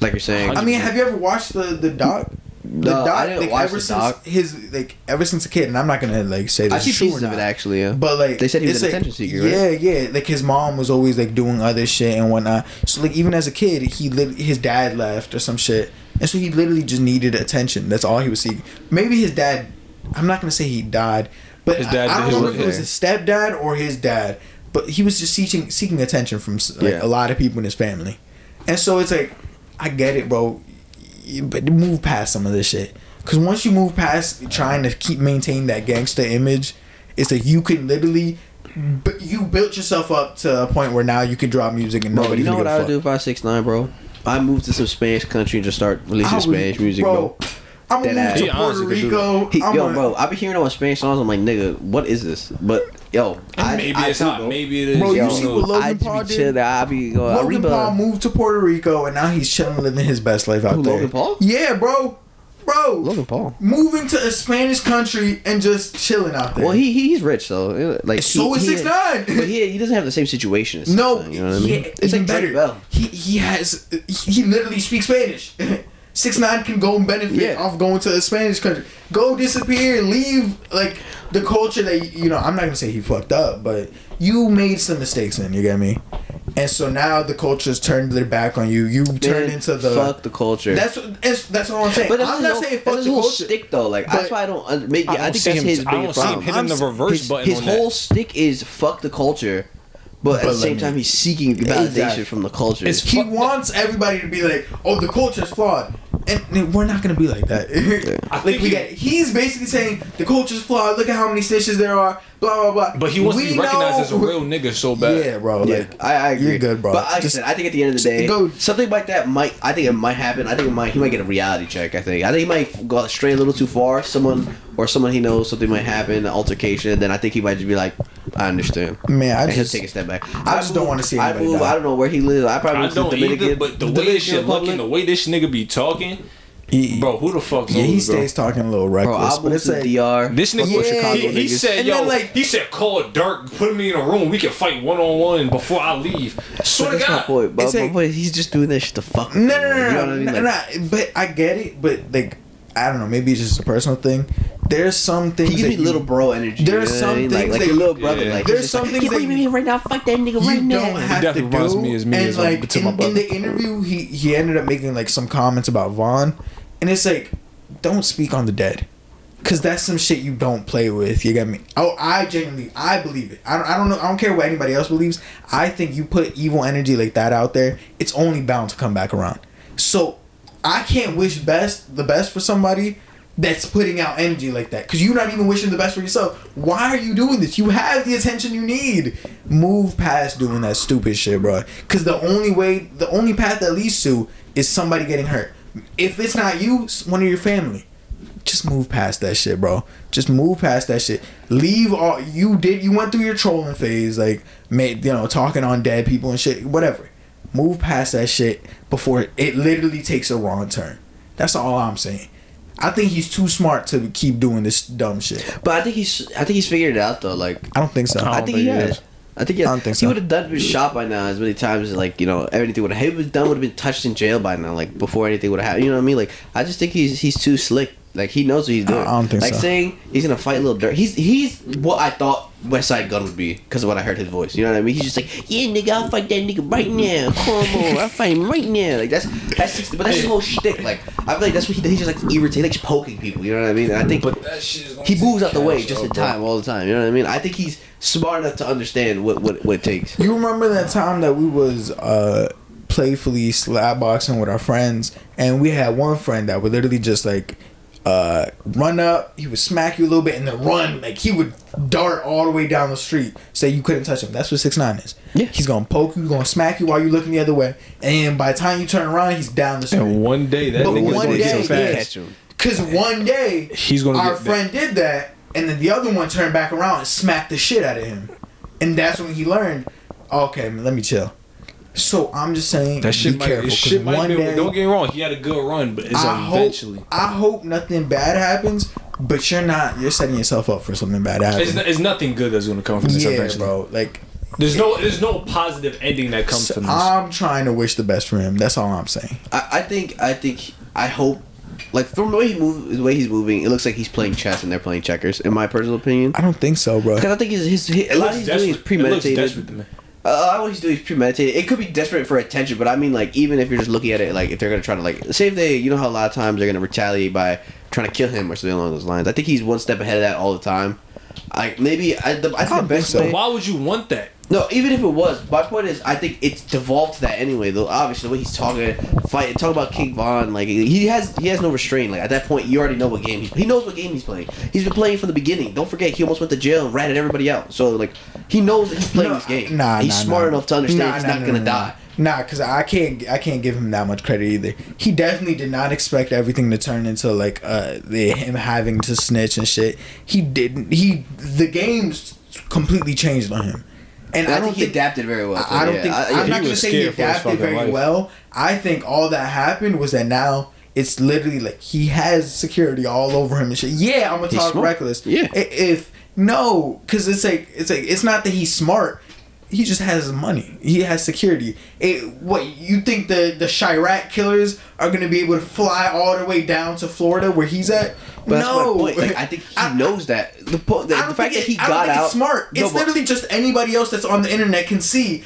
like you're saying. I mean, have you ever watched the the doc? The No, I didn't like, watch ever the since doc. His like ever since a kid, and I'm not gonna like say I this see is true pieces of it actually. Yeah. But like They said he was it's an like- attention seeker, right? Yeah, yeah. Like his mom was always like doing other shit and whatnot. So like even as a kid, he lit- his dad left or some shit, and so he literally just needed attention. That's all he was seeking. Maybe his dad. I'm not gonna say he died, but His dad I, I don't know if it was his stepdad or his dad. But he was just seeking seeking attention from like Yeah. a lot of people in his family, and so it's like I get it, bro. But move past some of this shit. Cause once you move past trying to keep maintain that gangster image, it's like you can literally, but you built yourself up to a point where now you can drop music and Bro, nobody. you know what I would do if I six nine, bro? I moved to some Spanish country and just start releasing Spanish music, bro. I'm gonna Dead move to Puerto honestly Rico. He, I'm yo, gonna- bro, I be hearing all Spanish songs. I'm like, nigga, what is this? But yo, I, maybe I it's do, not. bro. Maybe it is. Bro, you Yo, see what Logan I Paul did? chilling. I be going. Logan Arriba. Paul moved to Puerto Rico and now he's chilling, living his best life out Who, there. Logan Paul? Yeah, bro, bro. Logan Paul. moving to a Spanish country and just chilling out there. Well, he he's rich though. Like So he, is 6ix9ine. But he he doesn't have the same situation. As No, 6ix9ine, you know what I mean? it's even like better. Drake Bell. He he has he literally speaks Spanish. [LAUGHS] Six nine can go and benefit Yeah. off going to a Spanish country. Go disappear, leave like the culture that you know. I'm not gonna say he fucked up, but you made some mistakes in. You get me? And so now the culture's turned their back on you. You turned into the. fuck the culture. That's what- that's that's all I'm saying. But I'm not whole, saying that's fuck his the whole culture. stick though. Like that's why I don't. Uh, Under, maybe I I, don't think see that's him- his I don't see him problem. hitting the I'm- reverse his, button his on whole that. stick is fuck the culture, but, at the same let time he's seeking validation Exactly. from the culture. It's he Fuck wants everybody to be like, "Oh, the culture's flawed," and we're not gonna be like that. [LAUGHS] I like think we he- he's basically saying the culture's flawed. Look at how many stitches there are. Blah blah blah. But he wants to be recognized as a real nigga so bad. Yeah, bro. Yeah, Like, I, I agree. you're good, bro. But like Just- I said, I think at the end of the day, go- something like that might. I think it might happen. I think it might. He might get a reality check. I think. I think he might go astray a little too far. Someone or someone he knows something might happen, an altercation. Then I think he might just be like, I understand. Man, I and he'll just- take a step back. I just don't wanna see I move. die. I don't know where he lives. I probably I move to the don't Dominican. either, but the way this shit looking, the way this nigga be talking, he, bro, who the fuck knows, yeah, he bro? stays talking a little Bro, reckless, I'll but it's to DR. This nigga, Yeah, Chicago he, he said, And "Yo, then, like- he said, call Durk, put me in a room, we can fight one on one before I leave." Swear to That's my God, point. But, It's like- but, but he's just doing that shit to fuck. no, no, no, You no, know what I no, mean? no, Like, no, But I get it. But like, I don't know. Maybe it's just a personal thing. There's some things. He gives that me you- little bro energy. There's you know what I some mean? like, things like that a little brother. Yeah. Like There's he's just some like, things that me you- here right now. Fight that nigga right now. don't have to definitely reminds do. me as me and as, like to my in, in the interview, he he ended up making like some comments about Von, and it's like, don't speak on the dead, cause that's some shit you don't play with. You get me? Oh, I genuinely, I believe it. I don't, I don't know. I don't care what anybody else believes. I think you put evil energy like that out there, it's only bound to come back around. So, I can't wish best the best for somebody that's putting out energy like that because you're not even wishing the best for yourself. Why are you doing this? You have the attention you need. Move past doing that stupid shit, bro. Because the only way, the only path that leads to is somebody getting hurt. If it's not you, it's one of your family. Just move past that shit, bro. Just move past that shit. Leave all you did. You went through your trolling phase, like made you know talking on dead people and shit. Whatever. Move past that shit before it literally takes a wrong turn. That's all I'm saying. I think he's too smart to keep doing this dumb shit. But I think he's. I think he's figured it out though. Like I don't think so. I I don't think he think he has. is. I think he, I don't think he so. would have done his shot by now as many times as like you know everything would have. He was done would have been touched in jail by now, like before anything would have happened. You know what I mean? Like I just think he's he's too slick. Like he knows what he's doing. I don't think like so. saying he's gonna fight Lil Durk. He's he's what I thought Westside Gunn would be because of what I heard his voice. You know what I mean? He's just like, yeah, nigga, I'll fight that nigga right now. Come on, I'll [LAUGHS] fight him right now. Like that's that's just, but that's his whole shtick. Like I feel like that's what he he just like irritate, he likes poking people. You know what I mean? And I think But that shit is he moves out the way just in time all the time. You know what I mean? I think he's smart enough to understand what what, what it takes. You remember that time that we was uh playfully slap boxing with our friends, and we had one friend that would literally just like uh run up, he would smack you a little bit, and then run like he would dart all the way down the street, say you couldn't touch him. That's what six nine is. Yeah. he's gonna poke you, gonna smack you while you're looking the other way, and by the time you turn around, he's down the street. And one day that But nigga's one gonna day, get so yes. fast. Catch him. Cause one day He's gonna our get friend did that, and then the other one turned back around and smacked the shit out of him, and that's when he learned. Okay, man, let me chill. So I'm just saying, That shit be might, careful. shit might one be. day, don't get me wrong. He had a good run, but it's I eventually. hope, I hope nothing bad happens, but you're not. You're setting yourself up for something bad to happen. It's, n- it's nothing good that's gonna come from this yeah, eventually. bro. Like, There's no there's no positive ending that comes so from this. I'm trying to wish the best for him. That's all I'm saying. I, I think I think I hope like from the way he move the way he's moving, it looks like he's playing chess and they're playing checkers. In my personal opinion, I don't think so, bro. because I think his, his, his a lot of looks he's doing is desperate. It looks premeditated. Desperate to me. A lot what he's doing is premeditated. It could be desperate for attention, but I mean, like, even if you're just looking at it, like, if they're gonna try to, like, say if they, you know, how a lot of times they're gonna retaliate by trying to kill him or something along those lines. I think he's one step ahead of that all the time. Like, maybe I, the, I think the best so. way. Why would you want that? No, even if it was, my point is, I think it's devolved to that anyway. Though obviously, the way he's talking, fight, talk about King Von, like he has, he has no restraint. Like at that point, you already know what game he's. He knows what game he's playing. He's been playing from the beginning. Don't forget, he almost went to jail and ratted everybody out. So like, he knows that he's playing No, this game. Nah, he's nah, smart nah. enough to understand he's not gonna die. Nah, because I can't I can't give him that much credit either. He definitely did not expect everything to turn into like uh the, him having to snitch and shit. He didn't. He the game's completely changed on him, and I, I, don't think he adapted very well. I don't yeah, think I, I'm not gonna say he scared for his adapted very life. well. I think all that happened was that now it's literally like he has security all over him and shit. Yeah, I'm gonna talk reckless. Yeah. If no, because it's like it's like it's not that he's smart. He just has money. He has security. It, what you think the the Chiraq killers are gonna be able to fly all the way down to Florida where he's at? But no. Like, I think he [LAUGHS] I- knows that. The, the, the fact that he it- I don't got think out. It's smart. No, it's literally just anybody else that's on the internet can see.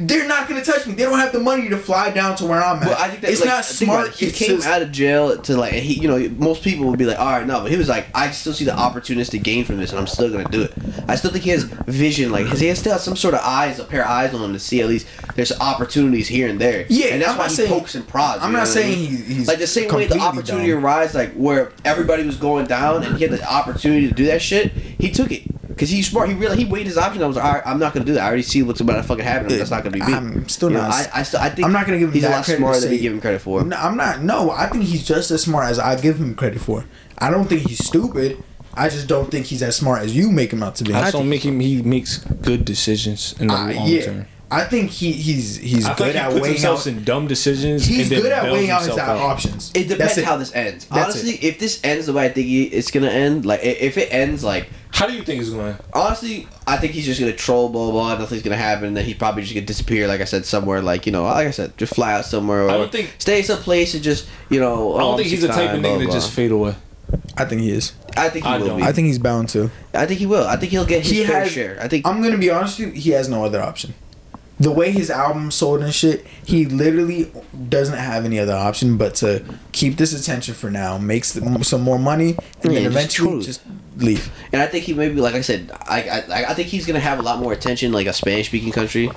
They're not gonna touch me. They don't have the money to fly down to where I'm at. Well, I think that, it's like, not smart. He came just- out of jail to like he, you know, most people would be like, all right, no, but he was like, I still see the opportunistic gain from this, and I'm still gonna do it. I still think he has vision, like he has still has some sort of eyes, a pair of eyes on him to see at least there's opportunities here and there. Yeah, and that's I'm why he saying- pokes and prods. I'm not what I saying mean? he's like the same way the opportunity dumb. arises, like where everybody was going down and he had the opportunity to do that shit, he took it. Cause he's smart. He really he weighed his options. I was like, all right, I'm not gonna do that. I already see what's about to fucking happen. That's not gonna be me. I'm still You know, not- I, I still I think I'm not gonna give him he's that a lot credit to smarter than we give him credit for. No, I'm not. No, I think he's just as smart as I give him credit for. I don't think he's stupid. I just don't think he's as smart as you make him out to be. I just don't make him. He makes good decisions in the Uh, long yeah, term. I think he he's he's I good think he at puts weighing himself out. in dumb decisions. He's and good at weighing out his out. options. It depends That's how this ends. That's honestly, it. if this ends the way I think he, it's gonna end, like if it ends like How do you think it's going? To end? Honestly, I think he's just gonna troll blah blah. blah nothing's gonna happen. Then he's probably just gonna disappear. Like I said, somewhere like you know, like I said, just fly out somewhere or I don't think- stay someplace and just you know. I oh, don't think he's the type of blah, nigga to just fade away. I think he is. I think he I will don't. be. I think he's bound to. I think he will. I think he'll get his He fair has- share. I think. I'm gonna be honest with you. He has no other option. The way his album sold and shit, he literally doesn't have any other option but to keep this attention for now, make some more money, and Yeah, then eventually cruise. just leave. And I think he maybe like I said, I I, I think he's gonna have a lot more attention like a Spanish speaking country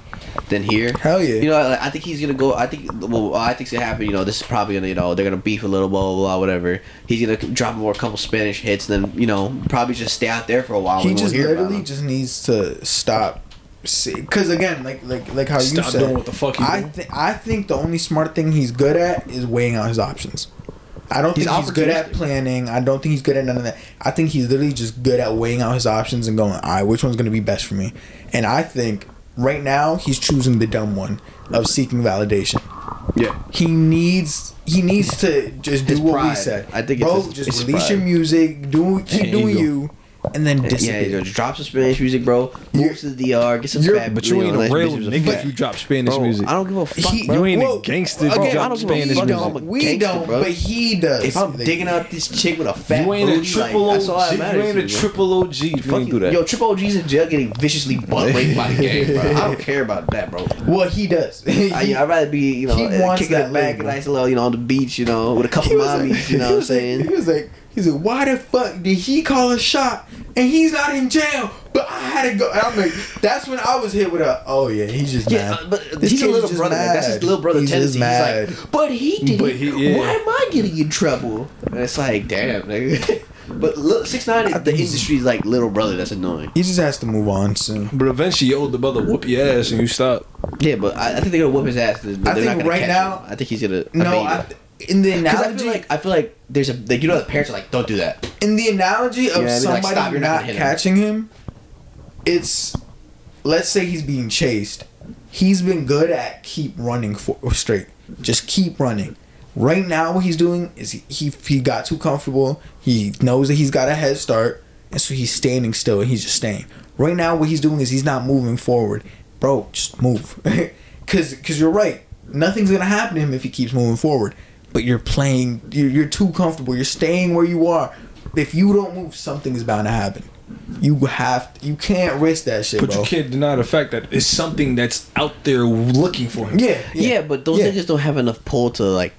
than here. Hell yeah. You know, like, I think he's gonna go. I think well, I think it's gonna happen. You know, this is probably gonna you know they're gonna beef a little blah blah blah whatever. He's gonna drop more a couple Spanish hits, then you know probably just stay out there for a while. he just literally just needs to stop because again like like like how you Stop said doing what the fuck he I think I think the only smart thing he's good at is weighing out his options. I don't He's think he's good at planning. I don't think he's good at none of that. I think he's literally just good at weighing out his options and going, all right, which one's going to be best for me? And I think right now he's choosing the dumb one of seeking validation. yeah. He needs he needs to just do His what we pride. said. I think it's bro, his- just his release your music, do keep And doing ego. you, and then Yeah, disappear. you drop some Spanish music, bro. You're- Move to the DR, get some you're- fat. But you ain't a nice real nigga if you drop Spanish Bro, music. I don't give a fuck, He- bro. You ain't a Whoa, gangster if again, you drop I don't give a Spanish fuck, music. I'm We gangster, don't, bro. but he does. If I'm Like, digging out this chick with a fat You ain't booty, a triple like, that's all OG. that You matters ain't a triple OG. If you Fuck ain't do that. Yo, Triple OG's in jail getting viciously butt [LAUGHS] raped by the gang, bro. I don't care about that, bro. well, he does. I, I'd rather be, you know, He wants kicking that it back, live, a bro. nice little, you know, on the beach, you know, with a couple he was like- mommies, you know what I'm [LAUGHS] saying? He was like, He's said, why the fuck did he call a shot and he's not in jail? But I had to go. And I'm like, that's when I was hit with a, oh yeah, he's just Yeah, mad. uh, but This he's a little brother. man. That's his mad. little brother He's tendency. just He's mad. like, but he did But he- yeah. Why am I getting in trouble? And it's like, damn, nigga. [LAUGHS] But look, six nine is I the think he's- industry's like little brother. That's annoying. He just has to move on soon. But eventually, you your older brother whoop your ass and you stop. Yeah, but I, I think they're gonna whoop his ass. But I they're think not right now- him. I think he's gonna. No, I, it. In the 'Cause I analogy, feel like I feel like there's a like you know the parents are like don't do that. in the analogy of Yeah, I mean, like, somebody stop, you're not not, gonna him. catching him, it's let's say he's being chased. He's been good at keep running for straight. Just keep running. Right now, what he's doing is he, he he got too comfortable. He knows that he's got a head start, and so he's standing still and he's just staying. Right now, what he's doing is he's not moving forward, bro. Just move, [LAUGHS] cause cause you're right. Nothing's gonna happen to him if he keeps moving forward. But you're playing. You're, you're too comfortable. You're staying where you are. If you don't move, something is bound to happen. You have. You can't risk that shit, But bro. you can't deny the fact that it's something that's out there looking for him. Yeah, Yeah, but those Yeah. niggas don't have enough pull to like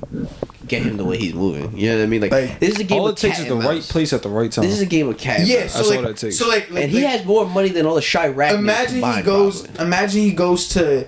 get him the way he's moving. You know what I mean? Like, Like, this is a game. All of it takes is the and right place at the right time. This is a game of cat. and Yeah, mouse. so That's like, all that takes. so like, like and he like- has more money than all the Chiraq. niggas imagine he goes. probably. Imagine he goes to,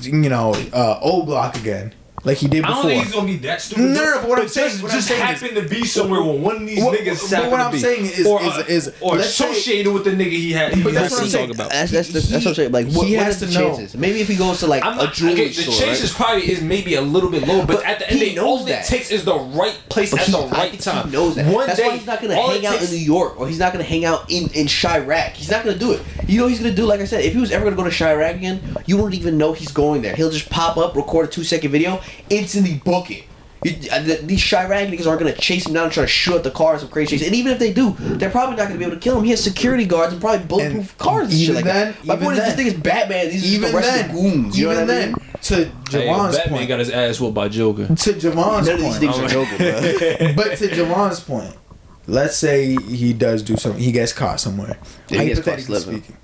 you know, uh, O Block again, like he did before. I don't think he's gonna be that stupid. No, no, but what I'm saying- just, what I'm just saying happen to be somewhere where one of these What- niggas but what to I'm be. saying is- or, is- uh, is- or let's say- associated with the nigga he had. He But that's what I'm talking saying. about. That's that's, that's, that's what I'm saying. Like, What- he what has has the to know? Maybe if he goes to like I'm a not, jewelry okay, the chances right? probably is maybe a little bit low, but, But at the end, he of the knows all that. it takes is the right place But at he, the right think time. he knows that. One That's day, why he's not gonna hang out in New York, or he's not gonna hang out in in Chiraq. He's not gonna do it. You know he's gonna do? Like I said, if he was ever gonna go to Chiraq again, you wouldn't even know he's going there. He'll just pop up, record a two second video, instantly book it. You, uh, these Chiraq niggas aren't gonna chase him down and try to shoot at the car or some crazy shit. And even if they do, they're probably not gonna be able to kill him. He has security guards and probably bulletproof And cars and shit like then- that. My even point is, this thing is Batman. These are even just the rest then, of the goons. You know even what I then, mean? to Hey, Javon's Batman point, got his ass whooped by Joker. to Javon's None these point, niggas are joking, [LAUGHS] but to Javon's point, let's say he does do something. He gets caught somewhere. Yeah, he gets caught Hypothetically speaking,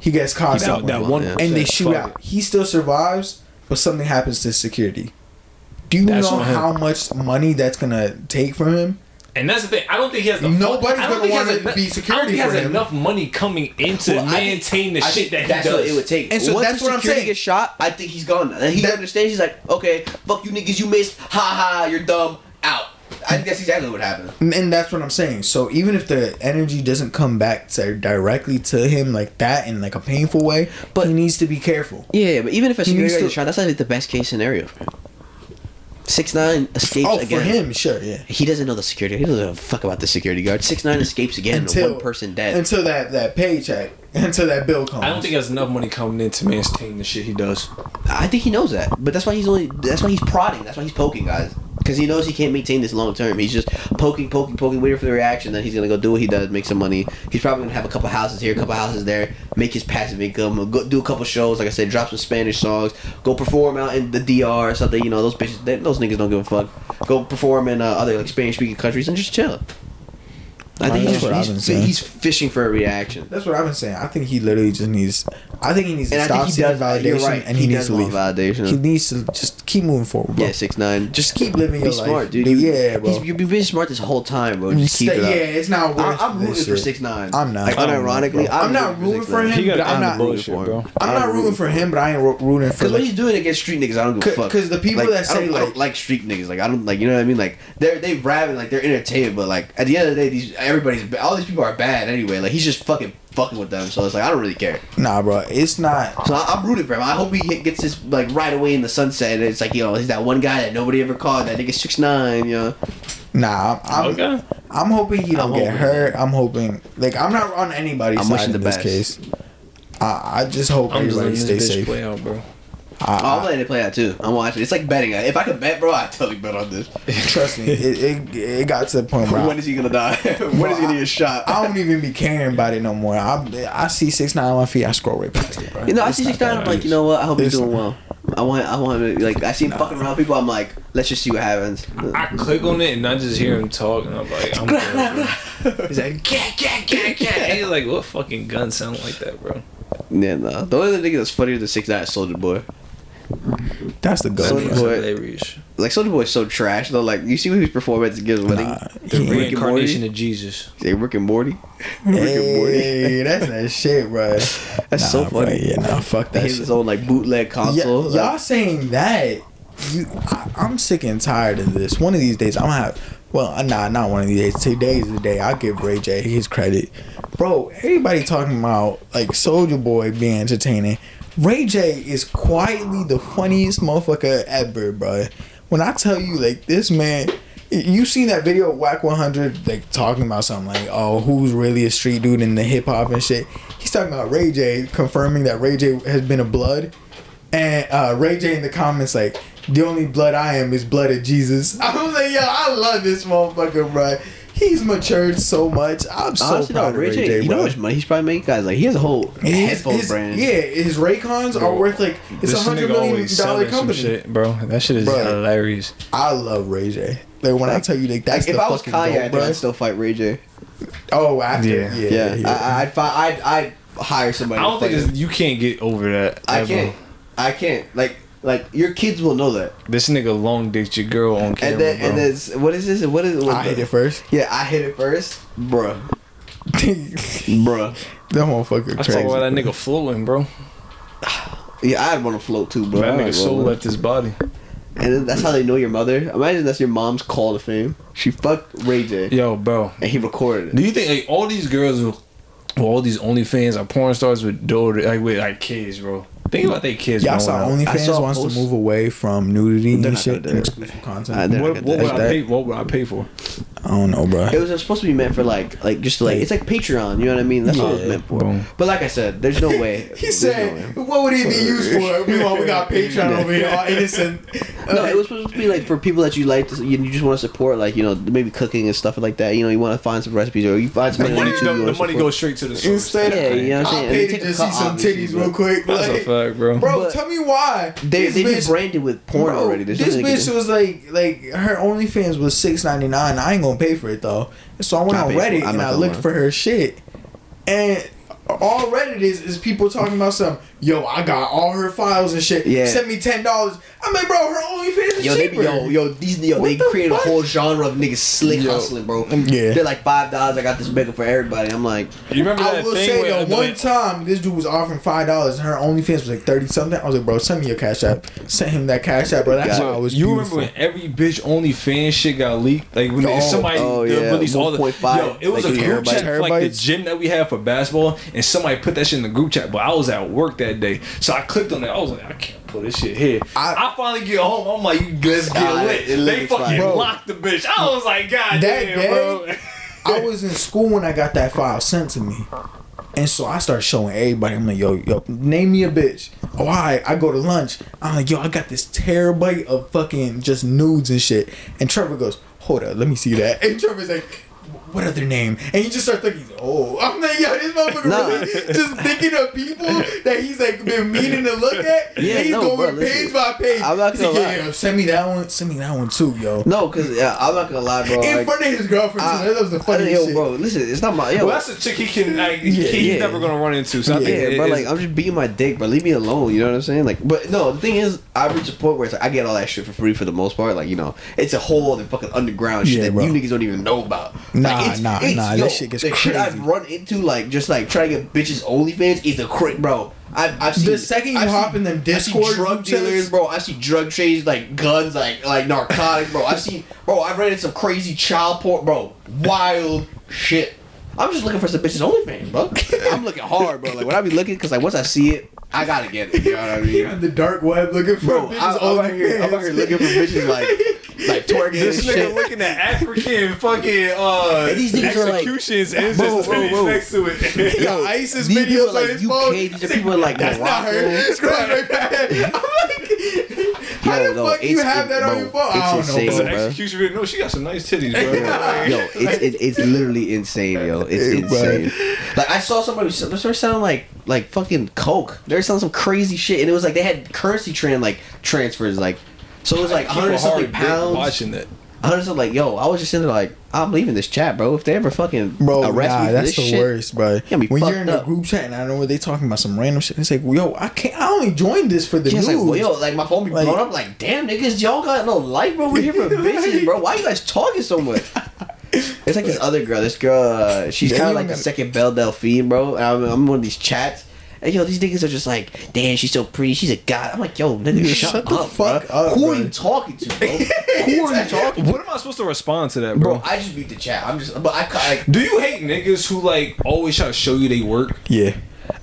he gets caught That, somewhere, that one Yeah. and they shoot fuck out. it. He still survives, but something happens to his security. Do you That's know on him. how much money that's gonna take from him? And that's the thing. I don't think he has the. Nobody's I don't gonna think he has wanna enough- be I don't think he has him. enough money coming in to Well, I think- maintain the I shit think that he that's does. what it would take. And so Once that's what I'm security saying. gets shot, I think he's gone. And he That- understands. He's like, okay, fuck you niggas, you missed. Ha ha, you're dumb. Out. I think that's exactly what happened. And that's what I'm saying. So even if the energy doesn't come back to directly to him like that in like a painful way, but But- he needs to be careful. Yeah, but even if a security guard gets shot, that's like the best case scenario for him. Six nine escapes Oh, again. for him, sure, yeah. He doesn't know the security. He doesn't give a fuck about the security guard. Six nine escapes again. Until one person dead. Until that that paycheck, until that bill comes. I don't think there's enough money coming in to maintain the shit he does. I think he knows that, but that's why he's only. That's why he's prodding. That's why he's poking guys. Because he knows he can't maintain this long term. He's just poking, poking, poking, waiting for the reaction. Then he's gonna go do what he does, make some money. He's probably gonna have a couple houses here, a couple houses there, make his passive income. Go do a couple shows, like I said, drop some Spanish songs, go perform out in the DR or something. You know, those bitches, they, those niggas don't give a fuck. Go perform in uh, other like Spanish speaking countries and just chill. I think he's, what I've been he's, he's fishing for a reaction. That's what I've been saying. I think he literally just needs. I think he needs to And stop think he seeking does. validation, right. and he, needs to want leave. validation. He needs to just keep moving forward. Bro. yeah, six nine. Just keep living Be your smart, life, dude. Dude, yeah, bro. He's, you've been really smart this whole time, bro. Mm, just keep Stay- it up. yeah, it's not worth. I, I'm this rooting for six nine. I'm not. Like I'm unironically. I'm not rooting for him. He gotta but I'm not. bullshit, bro. I'm I'm not rooting rooting for him, but I ain't ro- rooting for. Because what he's doing against street niggas, I don't give a C- fuck. 'cause the people that I say, don't, I don't like- like street niggas, like I don't like you know what I mean. Like they're they rapping like they're entertainment, but like at the end of the day, these everybody's all these people are bad anyway. Like he's just fucking fucking with them, so it's like I don't really care. nah, bro, it's not. So I, I'm rooting for him. I hope he gets this like right away in the sunset. And it's like you know he's that one guy that nobody ever caught. That nigga six nine. You know. Nah, I'm. I'm, Okay. I'm hoping he don't I'm get hoping. hurt. I'm hoping. Like I'm not on anybody's I'm side wishing in the this best. case. I, I just hope I'm everybody letting stays this bitch safe. play out, bro. I- Oh, I'm I- letting it play out too. I'm watching. It's like betting. If I could bet, bro, I'd totally bet on this. [LAUGHS] trust me, it, it it got to the point where when I, is he gonna die? [LAUGHS] when is he gonna get shot? I don't even be caring about it no more. I I see six nine on my feet, I scroll right past it, bro. You know, I see not six nine. I'm like, you know what? I hope he's doing well. I want, I want him to like. I see him fucking around people. I'm like, let's just see what happens. I click on it and I just hear him talk, and I'm like, I'm good, bro. [LAUGHS] He's like, cat, cat, cat, cat. And he's like, what fucking gun sound like that, bro? Yeah, no. The only nigga that's funnier than six nine is Soulja Boy. That's the Soldier goal. That's Boy. hilarious. like Soulja Boy's so trash though. Like you see what his performance gives when Nah, The he- Rick and reincarnation Morty. of Jesus. Say Rick and Morty. [LAUGHS] Rick and Morty. Hey, that's that shit, bro. That's Nah, so bro, funny. yeah, nah, fuck that have shit. his own like bootleg Yeah, console. y'all Like, saying that? You, I, I'm sick and tired of this. One of these days, I'm gonna have. Well, uh, nah, not one of these days. Today's the day. I'll give Ray J his credit, bro. Everybody talking about like Soulja Boy being entertaining. Ray J is quietly the funniest motherfucker ever, bro. When I tell you, like this man, you seen that video of Wack 100, like talking about something like, oh, who's really a street dude in the hip hop and shit. He's talking about Ray J, confirming that Ray J has been a blood. And uh, Ray J in the comments like, the only blood I am is blood of Jesus. [LAUGHS] I was like, yo, I love this motherfucker, bro. He's matured so much. I'm so honestly, no, proud of Ray Ray J. J, You know bro. how much money he's probably making, guys. Like he has a whole And his- headphone his- brand. Yeah, his Raycons are worth like it's a This hundred nigga million always dollar selling some company. shit, bro. That shit is Bro. hilarious. I love Ray J. Like when I tell you like that's Like, if the I was fucking Kanye, I goat, think bro. I'd still fight Ray J. Oh, after Yeah. yeah, Yeah, yeah, I, I'd, fi- I'd I'd hire somebody. I don't think fight it's, you can't get over that. I ever. can't. I can't. Like like your kids will know that. This nigga long dicks your girl on camera, And then bro. and then what is this? What is what I hit it first. Yeah, I hit it first, bruh, [LAUGHS] bruh, that motherfucker That's crazy. probably why that nigga floating, bro. Yeah, I'd want to float too, bro. that nigga soul left his body. And then that's how they know your mother. Imagine that's your mom's call to fame. She fucked Ray J, Yo, bro. and he recorded it. Do you think like all these girls, well, all these OnlyFans are porn stars with daughter, like with like kids, bro? Think about their kids. Y'all saw. I OnlyFans saw a wants post- to move away from nudity They're and shit and exclusive content. Uh, What, what would I pay? What would I pay for? I don't know, bro. It was supposed to be meant for like, like just like it's like Patreon. You know what I mean? That's what it was meant for. Boom. But like I said, there's no way. [LAUGHS] He there's said, no way. "What would he be used for?" [LAUGHS] Meanwhile, we got Patreon over here, all innocent. No, it was supposed to be like for people that you like, to, you, you just want to support, like you know, maybe cooking and stuff like that. You know, you want to find some recipes or you find The something on money, YouTube. the, the money goes straight to the source. Instead, Yeah, you know what I'm I'll saying? pay They to just see some titties real quick. That's a like- fact, bro. Bro, tell me why. They This they bitch- just branded with porn already. This bitch was like, like her OnlyFans was six ninety nine. I ain't gonna pay for it though. So I went I on for. Reddit and I looked for her shit, and all Reddit is is people talking about some. Yo, I got all her files and shit. Yeah. Send me ten dollars. I'm like, bro, her OnlyFans is Yo, they cheaper. be, yo, yo, these, yo, What they the created fuck? a whole genre of niggas slick Yo. hustling, bro. Mm, yeah. They're like five dollars. I got this bigger for everybody. I'm like, You remember I that will thing say where though, one time this dude was offering five dollars and her OnlyFans was like thirty something. I was like, bro, send me your cash app. Send him that cash app, bro. That's why. I was. you beautiful. remember when every bitch OnlyFans shit got leaked? Like when Oh, somebody oh, yeah, released all the 1.5, yo, it was like a group chat for like the gym that we had for basketball, and somebody put that shit in the group chat. But I was at work that day, so I clicked on that. I was like, I can't put this shit here. I- I, finally get home. I'm like, let's get Ah, lit. it They fucking fine. Bro. locked the bitch. I was like, God That damn, day, bro. I was in school when I got that file sent to me. And so I started showing everybody. I'm like, yo, yo, name me a bitch. Oh, I, I go to lunch. I'm like, yo, I got this terabyte of fucking just nudes and shit. And Trevor goes, hold up, let me see that. [LAUGHS] And Trevor's like, what other name? And he just starts thinking, oh, [LAUGHS] I'm like, yo, this motherfucker Nah. really just thinking of people that he's like been meaning to look at. [LAUGHS] Yeah, and he's no, going bro, page listen. by page. I'm not He's like, gonna yeah, lie. yo, send me that one. Send me that one too, yo. no, because yeah, I'm not gonna lie, bro. In like, front of his girlfriend, I- too. that was the I- funniest yo, shit. bro, listen, it's not my yo. Well, that's a chick he can like. Yeah, he's yeah. never gonna run into. So I Yeah, think Yeah, it but is- like I'm just beating my dick, but Leave me alone. You know what I'm saying? Like, but no, the thing is, I reach a point where it's like I get all that shit for free for the most part. Like, you know, it's a whole other fucking underground shit Yeah, that bro. you niggas don't even know about. Nah, like, it's, nah, it's, nah, Yo, that shit gets the shit. I've run into, like, just like trying to get bitches OnlyFans is a crack, bro. I've, I've seen The second you I've hop seen- in them I see Discord drug group dealers, bro. I see drug trades, like guns, like like narcotics, bro. I've seen, bro. I've read some crazy child porn, bro. Wild shit. I'm just looking for some bitches OnlyFans, bro. [LAUGHS] I'm looking hard, bro. Like when I be looking, cause like once I see it, I gotta get it. You know what I mean? on [LAUGHS] the dark web looking for Bro, bitches I, I'm, out here, I'm out here looking for bitches like [LAUGHS] like twerking and This nigga shit. looking at African fucking uh And these niggas are like- executions and it's just bro, titties bro. next to it. Yo, [LAUGHS] ISIS these videos people are on like his UK, phone. these are people in, like, That's not her. Morocco. Scroll right back. I'm like, how Yo, the no, fuck you have it- that on your phone? it's I don't insane, It's know, an bro. bro. execution video. No, she got some nice titties, bro. Yo, it's it, it's literally insane, yo. It's insane. Like I saw somebody they started selling like like fucking coke. They were selling some crazy shit, and it was like they had currency trend like transfers, like so it was like hundred something hard dick pounds. Watching that. I was just like, yo, I was just in there like, I'm leaving this chat, bro. If they ever fucking Bro, arrest nah, me for that's this the shit, worst, bro. Yeah, be when you're fucked in a group chat and I don't know where they talking about some random shit, it's like, yo, I can't. I only joined this for the Just news. like, well, yo, like my phone be Like- blown up. Like, damn, niggas, y'all got no life, bro. We're here for [LAUGHS] bitches, bro. Why you guys talking so much? [LAUGHS] It's like this other girl. This girl, uh, she's kind of like the gotta- second Belle Delphine, bro. I'm, I'm one of these chats. And yo, these niggas are just like, damn, she's so pretty. She's a god. I'm like, yo, nigga, shut, shut the up, fuck bro. up, Who bro. are you talking to, bro? [LAUGHS] Who are you talking to? What am I supposed to respond to that, bro? Bro, I just beat the chat. I'm just, but I like, Do you hate niggas who like always try to show you they work? yeah.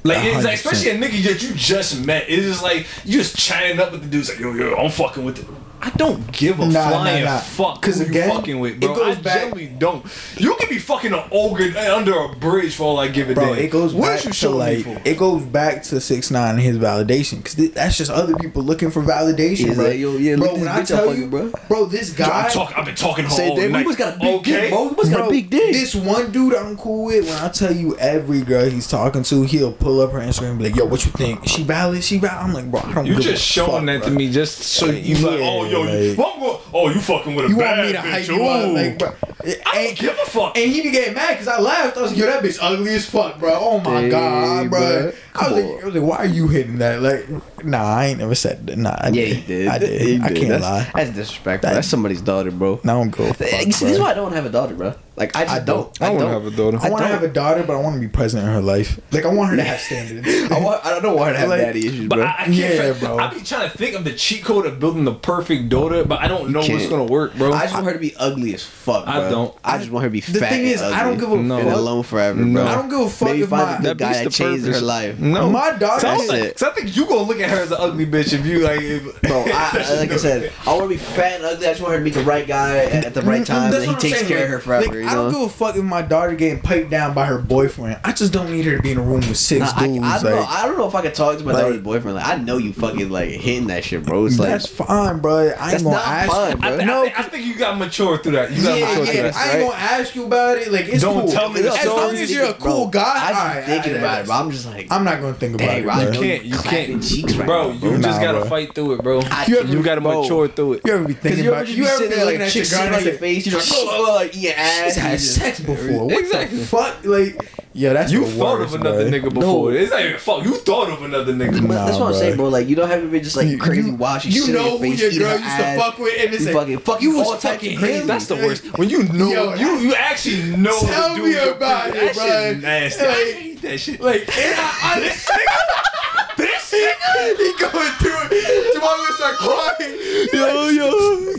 Like, it's like especially a nigga that you just met. It's just like you just chatting up with the dudes like, yo, yo, I'm fucking with it. I don't give a Nah, nah, flying nah. fuck 'Cause who again, you fucking with, it goes I back- generally don't. You can be fucking an ogre under a bridge for all I give a Bro, damn. it goes what back you to like it goes back to six nine and his validation because that's just other people looking for validation, He's bro. like, yo, yeah, bro, when I bitch tell you, on you, bro, this guy, I'm talk, I've been talking to say, all damn, night. we must got a big okay? dick, bro. We must got a big dick. This one dude I'm cool with, when I tell you every girl he's talking to, he'll pull up her Instagram and be like, "Yo, what you think? She valid? She valid?" I'm like, bro, I don't. You just a showing fuck, that to me just so you like, oh yo, you, like- well, I'm go- oh you fucking with a You bad want me to bitch? hype you up, like, bro? It I don't ain't- give a fuck. And he be getting mad because I laughed. I was like, yo, that bitch ugly as fuck, bro. Oh my Dang, god, bro. bro. I was, like, I was like, why are you hitting that? Like, nah, I ain't never said that. Nah, I yeah, did. he did. I did. He I did. can't that's, lie. That's disrespectful. That- that's somebody's daughter, bro. Now I'm go. Fuck, see, this is why I don't have a daughter, bro. Like I just I don't. don't. I I want to don't. have a daughter. I want to don't. have a daughter, but I want to be present in her life. Like, I want her to have standards. [LAUGHS] I, want, I don't want her to have Like- daddy issues, But bro. I, I can't. Yeah, fi- bro. I be trying to think of the cheat code of building the perfect daughter, but I don't know what's gonna work, bro. I just want her to be ugly as fuck. I don't. I just want her to be The fat. thing and is, I don't give a No. and fuck. alone forever, No. bro. I don't give a fuck Maybe if find my a guy bitch that the changed her life. No, My daughter- So I, was That's like, it. so I think you gonna look at her as an ugly bitch if you like. If, Bro, I, like I said, I want to be fat and ugly. I just want her to meet the right guy at at the right mm-hmm. time, That's and he I'm takes saying, care like- of her forever. like, you I don't give a fuck if my daughter getting piped down by her boyfriend. I just don't need her to be in a room with six Nah, I, dudes. I don't know. I don't know if I can talk to my like- daughter's boyfriend. Like, I know you fucking like hitting that shit, bro. It's like that's fine, bro. I ain't That's gonna not ask. fine, I, bro. thi- No, I, think, I think you got mature through that. You got Yeah, mature yeah, through I ain't gonna ask you about it. Like it's Don't cool. tell me the as long as you're a cool guy. I just alright, thinking alright, about it, bro. I'm just like, I'm not gonna think about it. Bro. You can't. You can't. cheeks right bro, now, you bro. just gotta bro. fight through it, bro. I- you, you- gotta bro. mature through it. You ever be thinking you ever about just you ever sitting be there looking like at your chicks girl sitting on your face, you're like, "Shit, oh, like eating ass. She's had just- sex before. What Exactly. the fuck? Like, yeah, that's You the thought worst, of another bro. nigga before. It's not even fuck. You thought of another nigga. But that's Nah, what I'm bro. saying, bro. Like you don't have to be just like You- crazy you- wild. She's you sitting on know your who face, your girl her used to fuck with, and it's like, fucking fuck you you was all types fucking crazy. That's the worst. When you know Yo, you you actually know. Tell the me dude about that it, shit bro. nasty. I Like- hate that shit. like, and I, I, [LAUGHS] this nigga, this nigga. He going through it. Tomorrow gonna start crying. Yo, yo.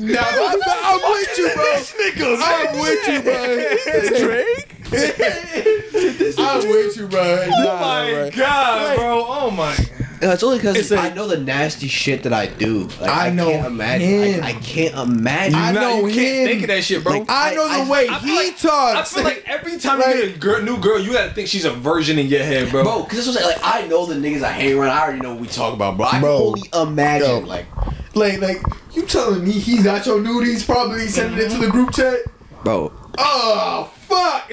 Nah, I'm, I'm with you, bro. I'm with you, bro. [LAUGHS] [LAUGHS] Drake. I'm with you, bro. Oh Nah, my bro. god, Like- bro. Oh my. No, it's only because like- I know the nasty shit that I do. Like, I I, know can't imagine. him. I, I can't imagine. I Nah, know you can't him. think of that shit, bro. Like, I know the I- way I feel he like- talks. I feel like every time Like- you get a girl, new girl, you gotta think she's a virgin in your head, bro. Bro, because this was like I know the niggas I hang around. I already know what we talk about, bro. I Bro. can only imagine, Yo. like, like, like you telling me he's got your nudies? Probably sending it to the group chat. bro, Oh fuck!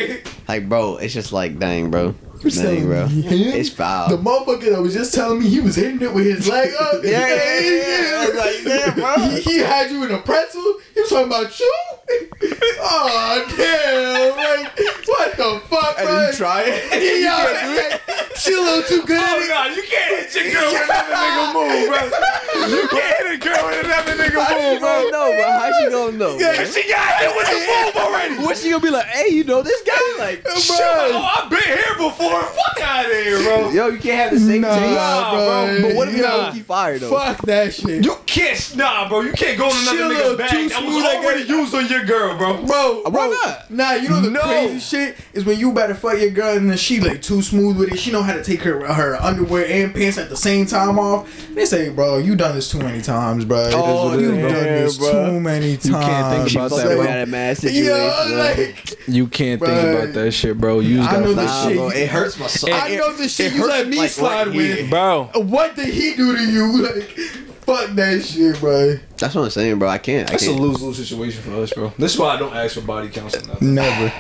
like, bro. It's just like, dang, bro, You dang, telling bro. It's foul. The motherfucker that was just telling me he was hitting it with his leg up. [LAUGHS] Yeah, yeah, yeah. I was like, damn, bro. He, he had you in a pretzel. He was talking about you. [LAUGHS] Oh damn! Like what the fuck, And bro? [LAUGHS] Uh, you try it? Yeah, she a little too good Oh at it. god, you can't hit your girl with another nigga move, bro. You can't hit a girl with another nigga How move, bro. gonna bro? How she gonna know? bro? Cause she got hit with the move already. What's she gonna be like? Hey, you know this guy? Like, Shit, oh, I've been here before. Fuck out of here, bro. yo, you can't have the same Nah, taste. Nah, bro. bro. But what if you Nah. got Loki fire though? Fuck that shit. You can't, nah, bro. You can't go in She a another little nigga's bag. too That was smooth, I already guess. used on your girl, bro. Bro, Why not? Nah, you know the No. crazy shit is when you better fuck your girl and then she like too smooth with it. She know how to take her her underwear and pants at the same time off. They say, bro, you done this too many times, bro. Oh, you damn, done this bro. too many times. You can't think about fucking that, with bro. that mad situation. Yo, like You can't Bruh. think about that shit, bro. You just I know gotta the Nah, shit. bro, it hurts my soul. I know the shit you let me like, slide right with. bro. What did he do to you? [LAUGHS] Like, fuck that shit, bro. That's what I'm saying, bro. I can't. I That's a can't. lose lose situation for us, bro. This is why I don't ask for body counts or. Never.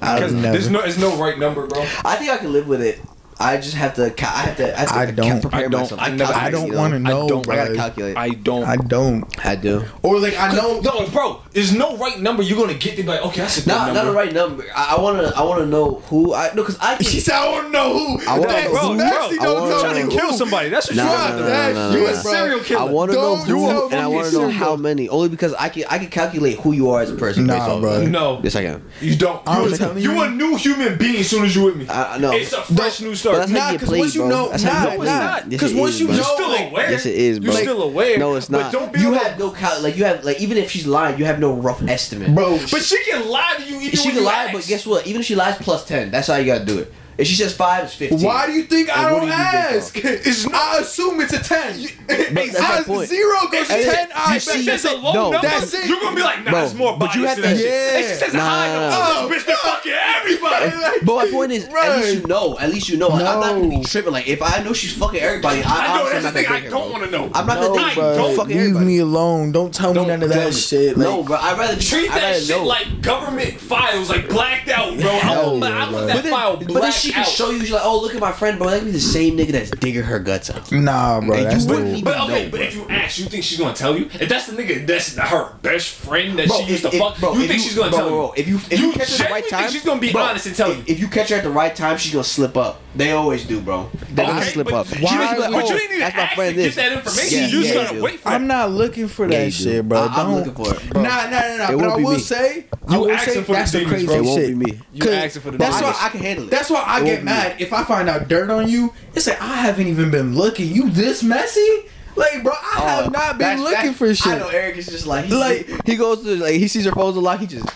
I Because don't, never. there's no, there's no right number, bro. I think I can live with it I just have to. Ca- I have to. I, have to I don't. prepare I don't. myself. I never- I don't want to know, I don't- bro. I gotta calculate. I don't. I don't. I do. Or like I know. no, bro. There's no right number you're gonna get. to be like, okay, that's a good Not, number. not the right number. I, I wanna. I wanna know who. I no, cause I. Can, She said I want to know who. I wanna That's know who. nasty. I Don't wanna tell know me to who. kill somebody. That's what Nah, you're nah, trying nah, do. nah, nah, You a nah. serial I killer. want to know Don't who, and I want to know you're how many. Only because I can. I can calculate who you are as a person. Nah, bro. No. Yes, I can. You don't. You, telling you you. a new human being as soon as you with me. I, I. It's a fresh new start. But that's how Nah, you get 'cause played, once you bro. know- That's how nah, you get nah, played. nah. Yes, 'Cause it once is, you bro. You're know, still like- aware. Yes, it is, bro. You're still aware. No, it's But not. don't be You have no cal- like you have like even if she's lying, you have no rough estimate, Bro, But she can lie to you even She when can you lie, ask. but guess what? Even if she lies plus ten, that's how you gotta do it. If she says five, it's fifteen. Why do you think I And what don't do you think ask? [LAUGHS] It's I assume it's a ten. that's my I- point. Zero goes to And ten. you I see- bet If it's a low No, number, that's it. you're gonna be like, nah, Bro, it's more but you have to- that shit. Yeah. And she says a Nah, high nah, number. nah. Oh, this bitch been fucking [LAUGHS] everybody. Like, But my point is, at least you know. At least you know. Like, I'm not gonna be tripping. Like if I know she's fucking everybody, I, I know that's the thing I don't want to know. I'm not no, gonna I date don't. bro. bro. Leave me alone. Don't tell me none of that shit. No, bro. I'd rather Treat that shit like government files, like blacked out, bro. I Hell want, yeah, I want bro. that file blacked she can out. show you. She's like, "Oh, look at my friend, bro. That could be the same nigga that's digging her guts out." Nah, bro. And That's you wouldn't even But okay, know, but bro. if you ask, you think she's gonna tell you? If that's the nigga, that's her best friend that Bro, she used if- to if- fuck. bro, you if think she's gonna bro, tell bro, you? bro, If you if you, catch her at the right time, she's gonna be bro, honest and tell you. If you catch her at the right time, she's gonna slip up. They always do, bro. They gonna Okay, slip but up. you She just like, but "Oh, you didn't even that's my friend to get that information. Yeah, you just yeah, gotta you wait for I'm it. not looking for that you shit, bro. I- I'm Don't. looking for it. Nah, nah, nah, nah. It But won't I be will me. say, I You will asking say for the that's the crazy bro. It won't shit. be me. You 'Cause asking for the That's why I can handle it. That's why I get mad if I find out dirt on you. It's like I haven't even been looking. You this messy? Like, bro, I oh, have not been Oh, That's- looking that's- for shit. I know Eric is just like he, Like- he goes to like he sees her phones a lot. He just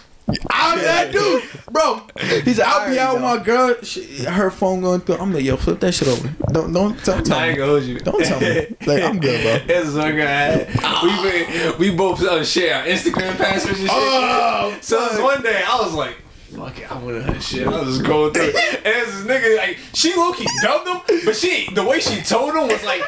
I, that dude, bro. [LAUGHS] He's an I'll be out with my girl. She, her phone going through. I'm like, yo, flip that shit over. Don't, don't, don't tell I ain't gonna hold you. Don't tell me. Like, I'm good, bro. [LAUGHS] It's so good. We been, we both uh, share our Instagram passwords and shit. Oh, so it was one day I was like. Fuck it, I wanted her shit. I was just going through it. And this nigga, like, she low key dubbed him, but she, the way she told him was like,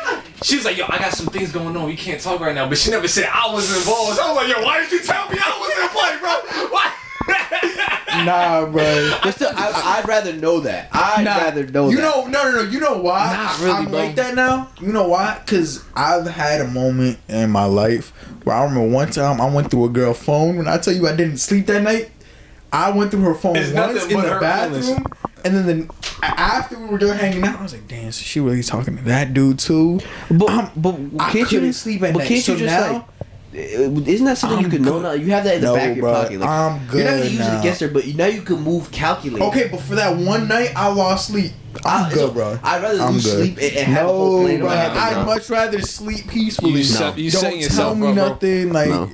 she was like, yo, I got some things going on. You can't talk right now. But she never said I was involved. So I was like, yo, why did you tell me I was in play, bro? Why? [LAUGHS] Nah, bro. But still, I, I'd rather know that. I'd Nah, rather know you that. know, no, no, no. You know why? Not really, I'm bro. like that now. You know why? Because I've had a moment in my life where I remember one time I went through a girl phone. When I tell you I didn't sleep that night, I went through her phone It's once nothing in but the her bathroom, feelings. and then the, after we were done hanging out, I was like, "Damn, so she really talking to that dude too?" But, I'm- but I can't couldn't you sleep at but night. can't So you just now- like? Isn't that something I'm you can know good. now? You have that in the No, back of your bro. pocket. Like, I'm good. You're not gonna use now. it against her, but now you can move, calculate. Okay, but for that one night, I lost sleep. I'm I- good, so bro. I'd rather I'm lose good. sleep and, and have a whole No, plan bro. my head. than I'd not. much rather sleep peacefully. You set- you Don't tell yourself me bro. nothing. Like, No.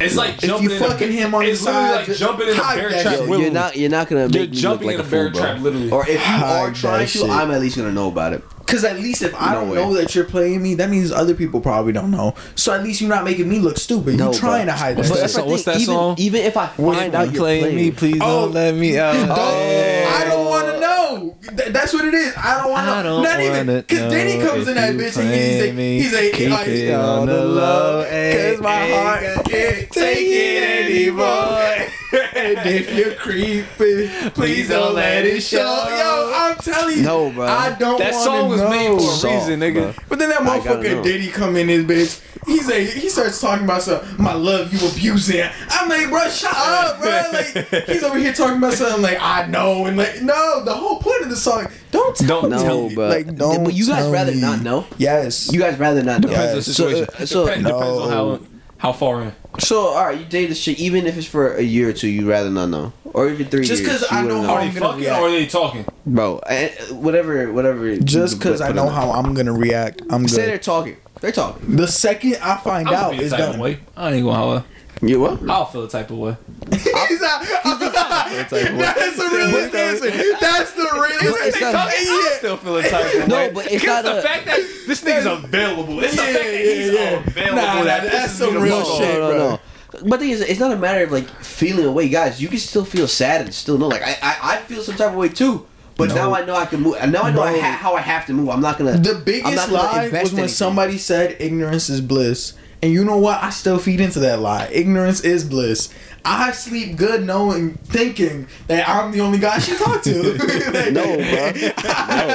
It's like If jumping you in a- fucking him on the it's literally side, like just jumping in a hide bear that trap. Yo, you're not. You're not gonna You're make me jumping look in like a fool, bear bro. trap, literally. Or if you are trying to, shit. I'm at least gonna know about it. Cause at least if I No don't way. know that you're playing me, that means other people probably don't know. So at least you're not making me look stupid. No, you're trying to hide What's that. that shit. song? What's that thing, song? Even, even if I find out you're playing me, please Oh. don't let me out. I don't want to know. Th- that's what it is. I don't want to I know. don't Not even wanna because know comes in that bitch and he's like, he's like, Keep like, it on the low, cause my heart can't take it anymore. And if you're creeping, please don't let it show. Yo, I'm telling you, No, bro. I don't That want song to was know. made for a Soft, reason, nigga. bro. But then that motherfucker know. Diddy come in his bitch. He's a he starts talking about some My love, you abusing. I'm like, bro, shut up, bro. Like, he's over here talking about something like I know, and like, no. The whole point of the song, don't tell Don't me. tell No, me. but Like, don't But you guys rather me. not know. Yes. You guys rather not know. Depends on the Yeah, So, situation. uh, so, Depends, depends on how how far in. so, all right, you date this chick, even if it's for a year or two, you'd rather not know, or even three Just years. 'cause you I know how Are I'm they gonna fucking react. or are they talking? bro. eh, Whatever, whatever. Just because I know how I'm gonna react, I'm Say they're talking. They're talking. The second I find I'm out, gonna be the it's type of done. way. I ain't gonna holler. You what? I'll feel the type of way. He's not- That's the realest answer. That's the realest it's answer. not- I Yeah. still feel the type of way. No, but it's not the a- fact that this nigga's available. It's the Yeah, fact that he's yeah, yeah. available. Nah, nah, that that's pisses some me the real fuck off. shit. bro. But the thing is, it's not a matter of like feeling away, guys. You can still feel sad and still know. Like I, I, I feel some type of way too. But No. now I know I can move. Now I know I ha- how I have to move. I'm not gonna. The biggest gonna lie was when anything. somebody said ignorance is bliss. And you know what? I still feed into that lie. Ignorance is bliss. I sleep good knowing, thinking that I'm the only guy she talked to. [LAUGHS] [LAUGHS] Like, No, bro.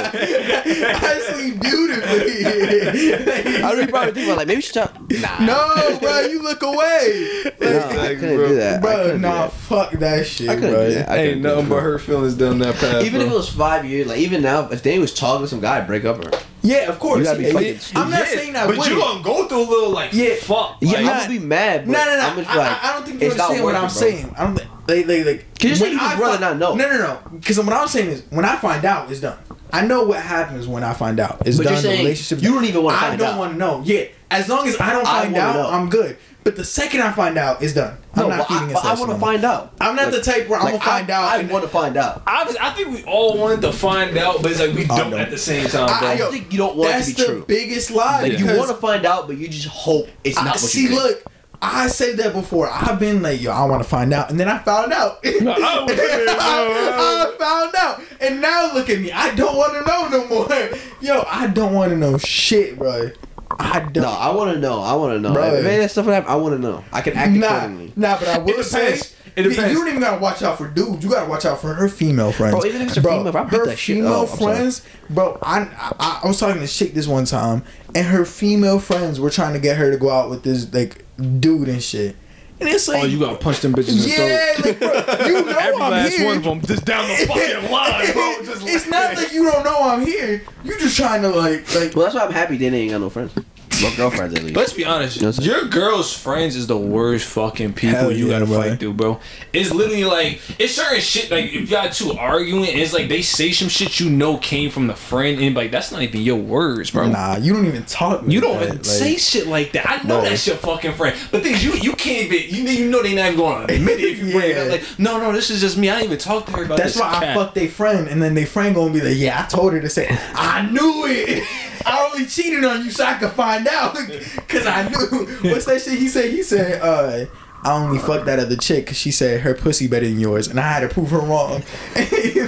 I sleep beautifully. [LAUGHS] I really probably think about like maybe she talk. Nah, no, bro, you look away. no, I couldn't do that. Bro, nah, that. fuck that shit, I couldn't bro. do that. I Ain't couldn't nothing but her feelings down that path. Even if it was five years, like even now, if Danny was talking to some guy, I'd break up her. Yeah, of course. You gotta be Yeah, fucking stupid. I'm not saying that. but you it. gonna go through a little like Yeah. fuck. Yeah, I'm gonna be mad. No, no, no. I'm just like, I don't think you understand what I'm saying. I don't. think- They, they, like. Can you say when you just I rather not know? No, no, no. Because what I'm saying is, when I find out, it's done. I know what happens when I find out. It's But done. you're the relationship. you don't even wanna find out. I don't want to know. Yeah, as long as I don't I find wanna out, know. I'm good. But the second I find out, it's done. I'm No, not but feeding I, into but that I want to find out. I'm not the type where I'm gonna find out I, want to find out. I, was- I think we all wanted to find out, but it's like we don't no. at the same time, bro. I- I yo, think you don't want it That's to be the true. biggest lie. Like you want to find out, but you just hope it's I, not what see, you look, I said that before. I've been like, yo, I want to find out, and then I found out. [LAUGHS] I, [LAUGHS] I found out, and now look at me. I don't want to know no more. [LAUGHS] Yo, I don't want to know shit, bro. I don't. No, I want to know. I want to know. Bro. If any of that stuff happen, I want to know. I can act Nah, accordingly. nah, but I will say. It depends. you don't even gotta watch out for dudes. You gotta watch out for her female friends. Bro, even if it's a female, bro, her female friends, bro. I, I I was talking to chick this one time, and her female friends were trying to get her to go out with this like dude and shit. And it's oh, like, oh, you gotta punch them bitches in the yeah, throat. like, bro, you [LAUGHS] know Every I'm last here. one of them just down the [LAUGHS] fucking line, bro. Just it's not like you don't know I'm here. You're just trying to like like. Well, that's why I'm happy Danny ain't got no friends. Well, girlfriends at least. Let's be honest. You know what I'm saying? your girl's friends is the worst fucking people Hell you yeah, gotta bro. fight through, bro. It's literally like it's certain shit. Like if y'all two arguing, it's like they say some shit you know came from the friend, and like that's not even your words, bro. Nah, you don't even talk. You don't that, even like- say shit like that. I know Bro. that's your fucking friend. But things you you can't even you you know they not even going [LAUGHS] to admit it if you bring it up. Like no no this is just me. I didn't even talk to her about That's this. why I cat. fucked their friend, and then their friend gonna be like, "Yeah, I told her to say, I knew it. [LAUGHS] I only cheated on you so I could find out, [LAUGHS] cause I knew." What's that shit he said? He said, "Uh, I only fucked that other chick because she said her pussy better than yours, and I had to prove her wrong." [LAUGHS]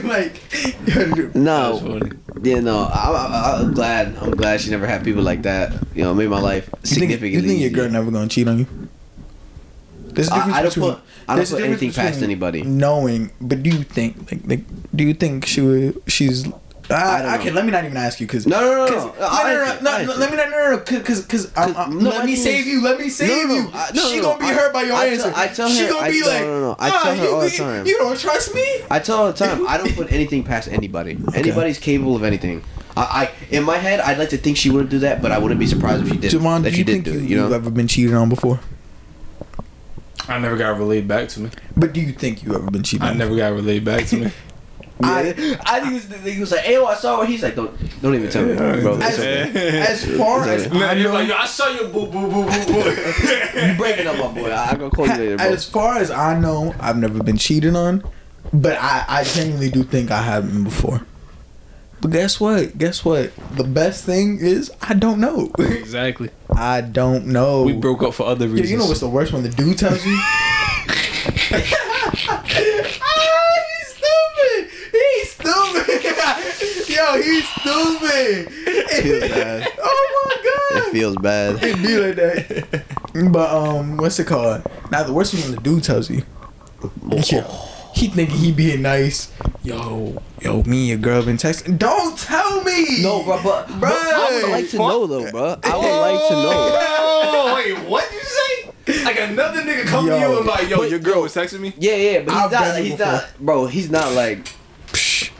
like, That's no, funny. yeah, no. I, I, I'm glad. I'm glad she never had people like that. You know, made my life you think, significantly. you think your girl never gonna cheat on you? There's a difference I, I don't between- put. I don't put anything past anybody. Knowing, but do you think like, like do you think she would? She's. I, I don't know. let me not even ask you because No, no, no, no. no, no, I no, answer, no, I no, let me not, no, no, no, because, because, I'm, I'm, no, let I me save you, let me save no, you. no, I- no, she gonna be I- hurt by your I tell- answer. I tell she her- gonna I- be no, like, no, no, I "Ah, tell her you, all the you- time." You don't trust me? I tell her all the time, [LAUGHS] I don't put anything past anybody. Anybody's capable of anything. I, I, in my head, I'd like to think she wouldn't do that, but I wouldn't be surprised if she did. Javon, that do she you did think do you, it. You know, have ever been cheated on before? I never got relayed back to me. But do you think you ever been cheated I on? never got relayed back to me. [LAUGHS] I, I think he was, he was like, "Hey, I saw her." He's like, "Don't, don't even tell me, bro." As, as far as Man, I know, like, yo, I saw your boo boo boo boo boo. [LAUGHS] You breaking up, my boy. I, I'm gonna call you later, bro. as far as I know, I've never been cheated on, but I, I genuinely do think I have been before. But guess what? Guess what? The best thing is I don't know. exactly. [LAUGHS] I don't know. We broke up for other reasons. Yeah, reasons. you know what's the worst when the dude tells you? [LAUGHS] ah, he's stupid. He's stupid. Yo, he's stupid. It feels bad. [LAUGHS] oh my god. It feels bad. It be like that. But um, what's it called? Now the worst thing when the dude tells you. Yo, he thinking he being nice. Yo, yo, me and your girl been texting. Don't tell me. No, bro, but, bro, I would like to know [LAUGHS] though, bro. I would like to know. Oh, wait, what you say? Like another nigga come to you and like, yo, But- your girl was texting me. Yeah, yeah, but he's I've done not. He's before. not, bro. He's not like.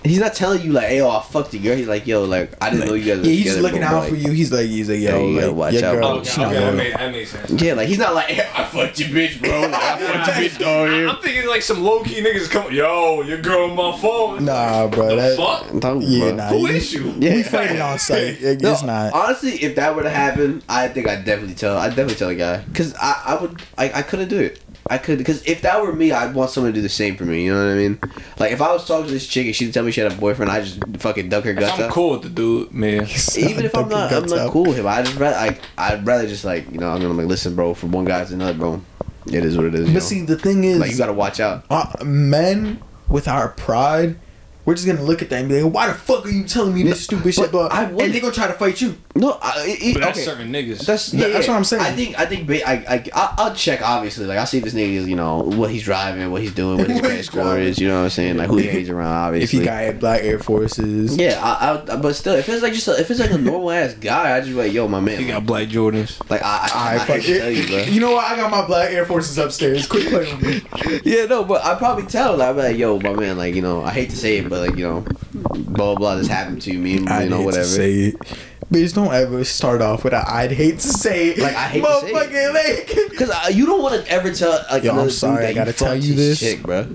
He's not telling you like, "Hey, yo, I fucked your girl." He's like, "Yo, like, I didn't know you guys." Were Yeah, he's just looking out like- for you. He's like, he's like, yo, Yeah, you gotta like, watch out, girl, bro. Oh, okay, she not okay, that, made, that makes sense. Yeah, like he's not like, "Hey, I fucked your bitch, bro. Like, I fucked your bitch, dog. I- [LAUGHS] I'm thinking like some low key niggas come. Yo, your girl on my phone. Nah, bro. The that, fuck? I'm talking, Yeah, bro. nah. Who you- is you? Yeah. We fight it on site. [LAUGHS] It- No, it's not. honestly, if that were to happen, I think I'd definitely tell. I'd definitely tell a guy because I, I would. I, I couldn't do it. I could because if that were me, I'd want someone to do the same for me. You know what I mean? Like if I was talking to this chick and she didn't tell me she had a boyfriend, I just fucking duck her If guts I'm out. cool with the dude, man. Even if I'm not, I'm not out. cool with him. I just rather, I, I'd rather just like you know, I'm gonna like listen, bro. From one guy to another, bro. It is what it is. you know? But see, the thing is, like you gotta watch out. uh, men with our pride we're just gonna look at that and be like, "Why the fuck are you telling me this stupid shit?" Blah. I and wouldn't- they're gonna try to fight you. No, I, it, But that's okay. certain niggas. That's Yeah, yeah, that's yeah. what I'm saying. I think I think I I I- I'll check obviously. Like I see if this nigga is you know what he's driving, what he's doing, what his [LAUGHS] What credit he's score is. You know what I'm saying? Like who he hangs around. Obviously, [LAUGHS] if he got black Air Forces, yeah, I, I, but still, if it's like just a, if it's like a normal ass guy, I just be like, yo, my man. he got black Jordans. like I, I, I, I, fuck hate to tell you, bro. [LAUGHS] You know what? I got my black Air Forces upstairs. Quick playing with me. Yeah, no, but I probably tell like, I'm like, yo, my man, like you know, I hate to say it, but like you know, blah blah blah, this happened to me, and I you know hate whatever. to say it. Bitch, don't ever start off with a I'd hate to say it. Like, I hate to say it. Like. Because uh, you don't want to ever tell like Yo, I'm sorry, dude that I gotta you tell you this. chick, bro.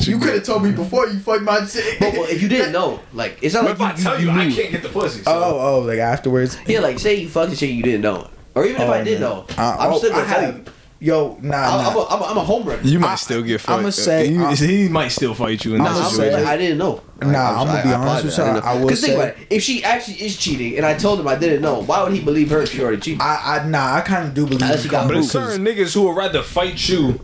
You could have told me before you fucked my chick. But well, if you didn't know, like it's not But like if I tell you, I can't get the pussy. So. Oh, oh, like afterwards. Yeah, like say you fucked a chick you didn't know, or even if Oh, I did know, Uh, I'm oh, still gonna I tell have- you. Yo, nah, I'm, I'm, nah. a, I'm, a, I'm a home runner. You might I- still get fucked. I'ma say- he, I- he might still fight you in No, that I'ma say- situation. saying I didn't know. Nah, I'ma be honest with you, I will Because think say- about it. If she actually is cheating, and I told him I didn't know, why would he believe her if she already cheated? I, I, nah, I kind of do believe. Unless in got But karma, it's 'cause certain niggas who would rather fight you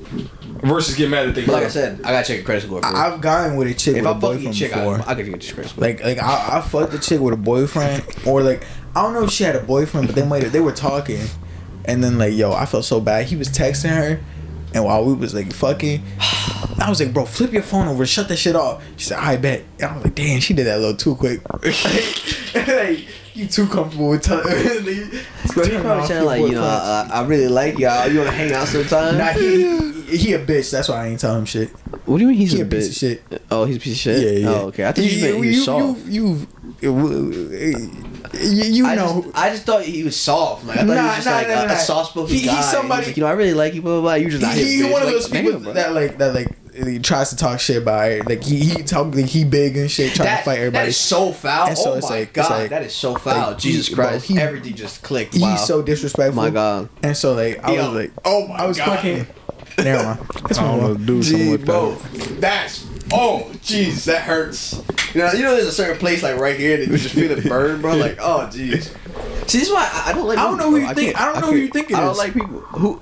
versus get mad at the But like I said, I gotta check a credit score. Bro. I- I've gotten with a chick if with a I'm a boyfriend chick, I, before. I gotta get your credit score. Like, like I, I fucked a chick with a boyfriend, or like I don't know if she had a boyfriend, but they might they were talking, and then like yo, I felt so bad. He was texting her, and while we was like fucking, I was like, bro, flip your phone over, shut that shit off. She said, I bet. And I was like, damn, she did that a little too quick. [LAUGHS] like, you too comfortable with telling. Bro, he probably sound like you know, uh, I really like y'all. You want to hang out sometime? Nah, he, he a bitch. That's why I ain't telling him shit. what do you mean he's He a a piece of bitch? shit. Oh, he's a piece of shit. Yeah, yeah. Oh, okay. I thought you, meant he was soft. You, you, you, you I know. just, I just thought he was soft. Like I thought he Nah, was just nah, like nah, a, nah. a soft spoken He- guy. he's He somebody- was like, you know, I really like you. Blah blah blah. You just out he, here, he bitch. one of Like, those people damn, that like that like he tries to talk shit about it. Like he he talk like he big and shit, trying That, to fight everybody. is so foul. And so oh it's my like- it's god, like- that is so foul. like, Jesus Christ, he- everything just clicked. He's so disrespectful. my god. And so like I Yo. was like, Oh my I was God. fucking. Never mind. Let's I don't know, on. do something Gee, with bro, that's oh jeez, that hurts. You know, you know, there's a certain place like right here that you just feel it [LAUGHS] burn, bro. Like, oh jeez. See, this is why I, I don't like. I don't know who you think- can't- I don't know who you think it I don't like people who.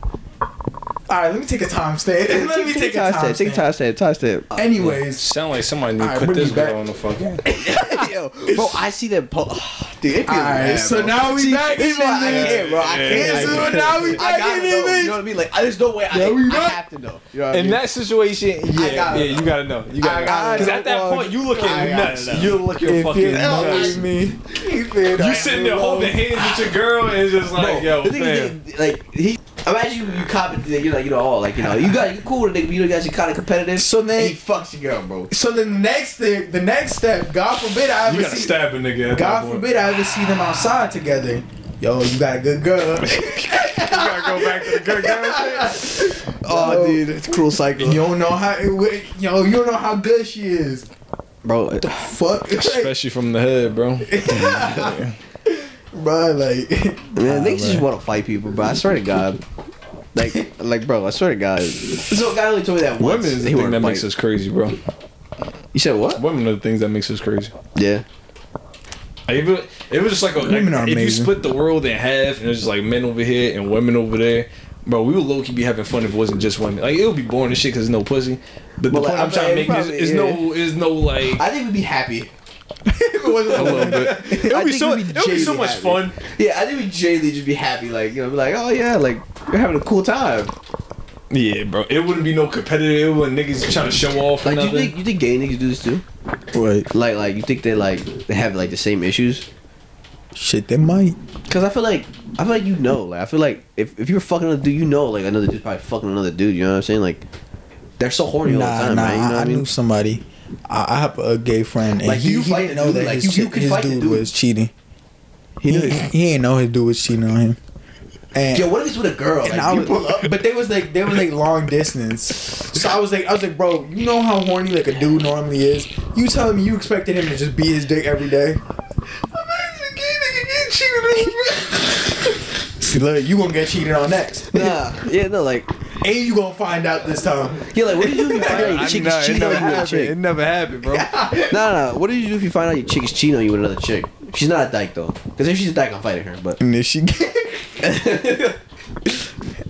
All right, let me take a time stamp. [LAUGHS] Let me take a time Take a stamp. time stamp. Time stamp. Anyways, Sound like somebody need to Alright, put this me back. girl on the fucking. [LAUGHS] Yo, bro, I see that. Po- [SIGHS] Dude, it feels all right. bad, So bro. now we See, back this in is why I can't, bro. I Yeah, can't. yeah, I yeah. can't. now we I back gotta in know. You know what I mean? Like, there's no way. I, Yeah, we I back. have to know. You know what I In mean? that situation, yeah, gotta yeah, you gotta know. You gotta I know. Because at that point, you looking I gotta nuts. know. You looking If fucking you nuts. know me, You sitting there holding hands with your girl and just like, yo, the thing fam. is, like he. Imagine you, you cop it, you're like, you know, all like, you know, you got you cool with a nigga, but you guys are kind of competitive. So then- and he fucks your girl, bro. So the next thing, the next step, God forbid I ever You gotta see, stab a nigga. God forbid I ever see them outside together. Yo, you got a good girl. [LAUGHS] You gotta go back to the good girl shit. [LAUGHS] Oh, dude, it's a cruel cycle, you don't know how, it, yo, you don't know how good she is. bro. The Fuck, [LAUGHS] Especially from the head, bro. bro. Like, Man, they niggas just want to fight people, bro. I swear to God. Like, like, bro, I swear to God. So, a guy only told me that once. Women is the he thing that to makes us crazy, bro. You said what? Women are the things that makes us crazy. Yeah. Like, if, it, if it was just like, a, like Women are if you split the world in half and it's just like men over here and women over there, bro, we would low key be having fun if it wasn't just women. Like it would be boring as shit because there's no pussy. But Well, the like, point I'm I'm trying to make saying, is, is yeah. no is no like I think we'd be happy. [LAUGHS] a little bit. It I would be think so we'd it be would be so much happy. fun. Yeah, I think we'd genuinely just be happy. Like, you know, be like, oh, yeah, like, we're having a cool time. Yeah, bro. It wouldn't be no competitive. It wouldn't niggas trying to show off Like, do you nothing. think you think gay niggas do this too? what? Like, like you think they like they have like the same issues? Shit, they might. Cause I feel like I feel like you know, like I feel like if, if you're fucking another dude, you know, like another dude's probably fucking another dude. You know what I'm saying? Like they're so horny all the Nah, time, nah. man. You know I, what I I mean? knew somebody. I, I have a gay friend, and Like, he, you he didn't know dude, that like, his, you- you can his dude, dude. was cheating. He He, knew. he ain't know his dude was cheating on him. And Yo, what if it's with a girl? Like, I was, pull up. but they was like they was like long distance. So I was like I was like, bro, you know how horny like a dude normally is. You telling me you expected him to just beat his dick every day? [LAUGHS] See, look, you gonna get cheated on next, Nah, yeah, no, like, and you gonna find out this time. yeah, like, what do you do if you find out your [LAUGHS] chick is cheating on you with a happened. It never happened, bro. [LAUGHS] nah, no, no. What do you do if you find out your chick is cheating on you with another chick? She's not a dyke though, because if she's a dyke, I'm fighting her. But And if she, [LAUGHS]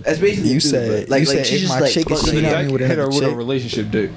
that's basically You the dude, said- like, you like said she's if just my like chick is fucking- cheating on That me with hit her another with a relationship dick.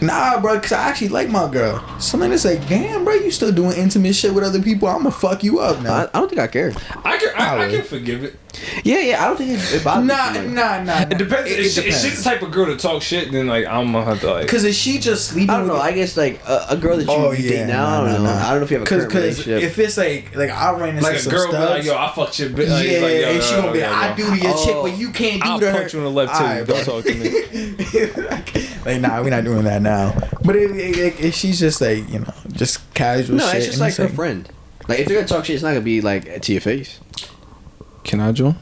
Nah, bro, cause I actually like my girl. Something then it's like, damn, bro, you still doing intimate shit with other people? I'ma fuck you up I, now. I don't think I care. I can I, I Probably. can forgive it. Yeah, yeah. I don't think it, it bothers Nah, me. too much. nah, nah. It depends. It, if, she, if she's the type of girl to talk shit, then like I'm gonna have to like. Cause if she just sleeping I don't know. with I guess like a, a girl that you, Oh, you yeah, date now. nah, I don't nah, know. nah. I don't know if you have a Cause, current cause relationship. if it's like like I ran into Like a some girl be like, yo, I fucked your bitch. Like, yeah, like, yo, and she gonna be like, I do to your chick, Oh. but you can't do I'll to her. punch you in the left too. Alright, Don't talk to me. like, [LAUGHS] like, nah, we're not doing that now. But if, if, if she's just like, you know, just casual no, shit. it's just like her friend. Like if they're gonna talk shit, it's not gonna be like to your face. Can I join?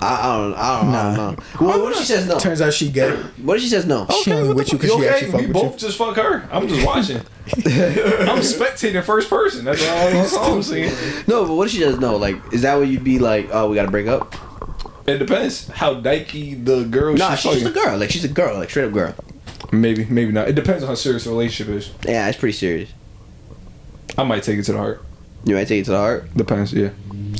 I, I don't. I don't, I don't Nah. know. Well, what if she says no? Turns out she get it. What if she says no? She only with you because she actually fuck we with both you. just fuck her. I'm just [LAUGHS] watching. I'm spectating first person. That's all, that's all I'm saying. No, but what if she says no? Like, is that what you'd be like? Oh, we gotta break up? It depends how dykey the girl. Nah, she's she's just a girl. Like she's a girl. Like straight up girl. Maybe, maybe not. It depends on how serious the relationship is. Yeah, it's pretty serious. I might take it to the heart. You might take it to the heart. Depends, yeah.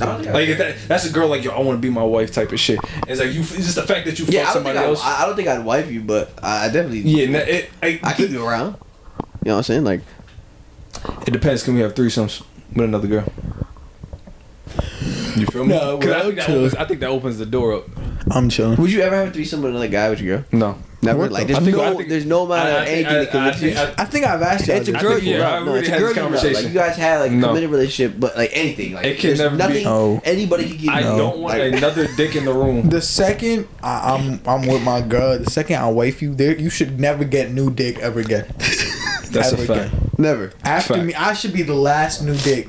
I don't think Like if that, that's a girl like yo, I want to be my wife type of shit. It's like you. It's just the fact that you fuck yeah, I don't, somebody think I'd, else. I, I don't think I'd wife you, but I, I definitely. yeah, no, it, I, I keep you around. You know what I'm saying? Like, It depends. Can we have threesomes with another girl? You feel me? No, 'Cause I, think that opens, I think that opens the door up. I'm chilling. would you ever have a threesome with another guy with your girl? No. Never. What like, the- there's think- no, think- there's no amount of anything that can I lift think- I- I think I've asked you. It's a I girl you yeah, I love. No, it's a girl this you love. Like you guys had like a No. committed relationship, but like anything, like It can there's never be- nothing anybody can give I you. don't want Like, another dick in the room. The second I, I'm I'm with my girl, the second I wife you, there you should never get new dick ever again. That's a fact. again. Never. After Fact. me, I should be the last new dick.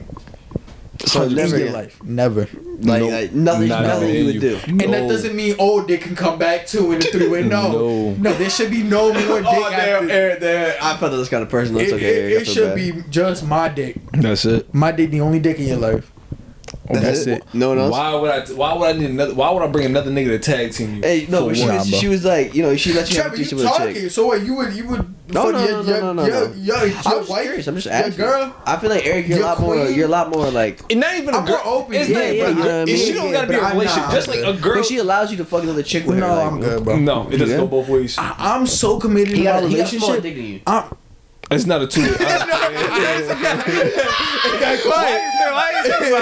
So never your life, never. Like, Nope. like nothing, Not nothing you would you. do. And that doesn't mean oh, old dick can come back too in the three way. No, No. no, there should be no more [LAUGHS] oh, dick. Oh, there, there, there. I felt that was kind of personal. It's It, okay. it- it should bad. be just my dick. That's it. My dick, the only dick in your life. Oh, that's it. No one else. Why would I? Why would I need another? Why would I bring another nigga to tag team you? Hey, no, but she was, she was like, you know, she let you have a Trevor, you threesome with a chick. talking? So what? You would you would? No, no, your, no, no, your, no, no, your, no. Your, I'm your just wife, curious. I'm just asking. girl. I feel like Eric, you're a Your lot more. You're a lot more like. And not even a I'm girl. more open. It's Yeah, not yeah, even a you know girl. what I mean? She don't gotta be Yeah, a but relationship. nah, Just like a girl. But she allows you to fuck another chick with No, her. Like, I'm good, bro. no, it doesn't Yeah. go both ways. I, I'm so committed He to my got, he got a smaller relationship. dick than you. I'm, It's not a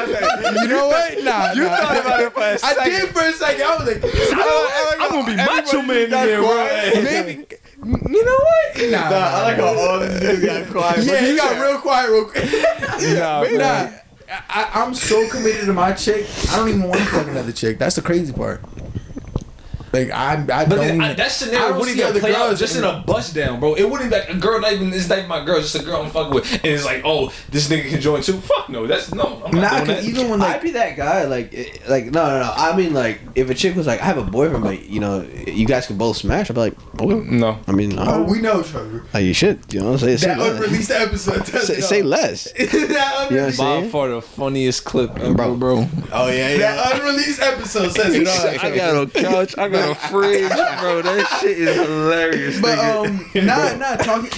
two. you know what? Nah, you thought about it for a I second. did for a second. I was like, I, I'm gonna oh, be macho man here, bro. [LAUGHS] Maybe. You know what? Nah, nah, I like how all this niggas got quiet. Yeah, he got [LAUGHS] real quiet real quick. Nah, [LAUGHS] bro. nah. I, I'm so committed to my chick. I don't even want to fuck another chick. That's the crazy part. Like I, I But don't then, even. I, that I scenario don't wouldn't see even other play out girls just in in- a bust down, bro. It wouldn't be like a girl, not even it's not even my girl, just a girl I'm fucking with, and it's like, oh, this nigga can join too. Fuck no, that's no. I'm not Nah, doing that. even when I'd be that guy. Like, it- like no, no, no. I mean, like, if a chick was like, I have a boyfriend, but you know, you guys can both smash. I'd be like, okay. no. I mean, oh, we know Trevor. Like, you should. You know, say, say That less. unreleased episode. Say, say less. [LAUGHS] that You know what I'm unreleased, saying? By far the funniest clip ever, Bro. bro. Oh yeah, that unreleased episode says it all. [LAUGHS] I got a couch, I got a fridge, bro. That shit is hilarious. But nigga. um, not not talking.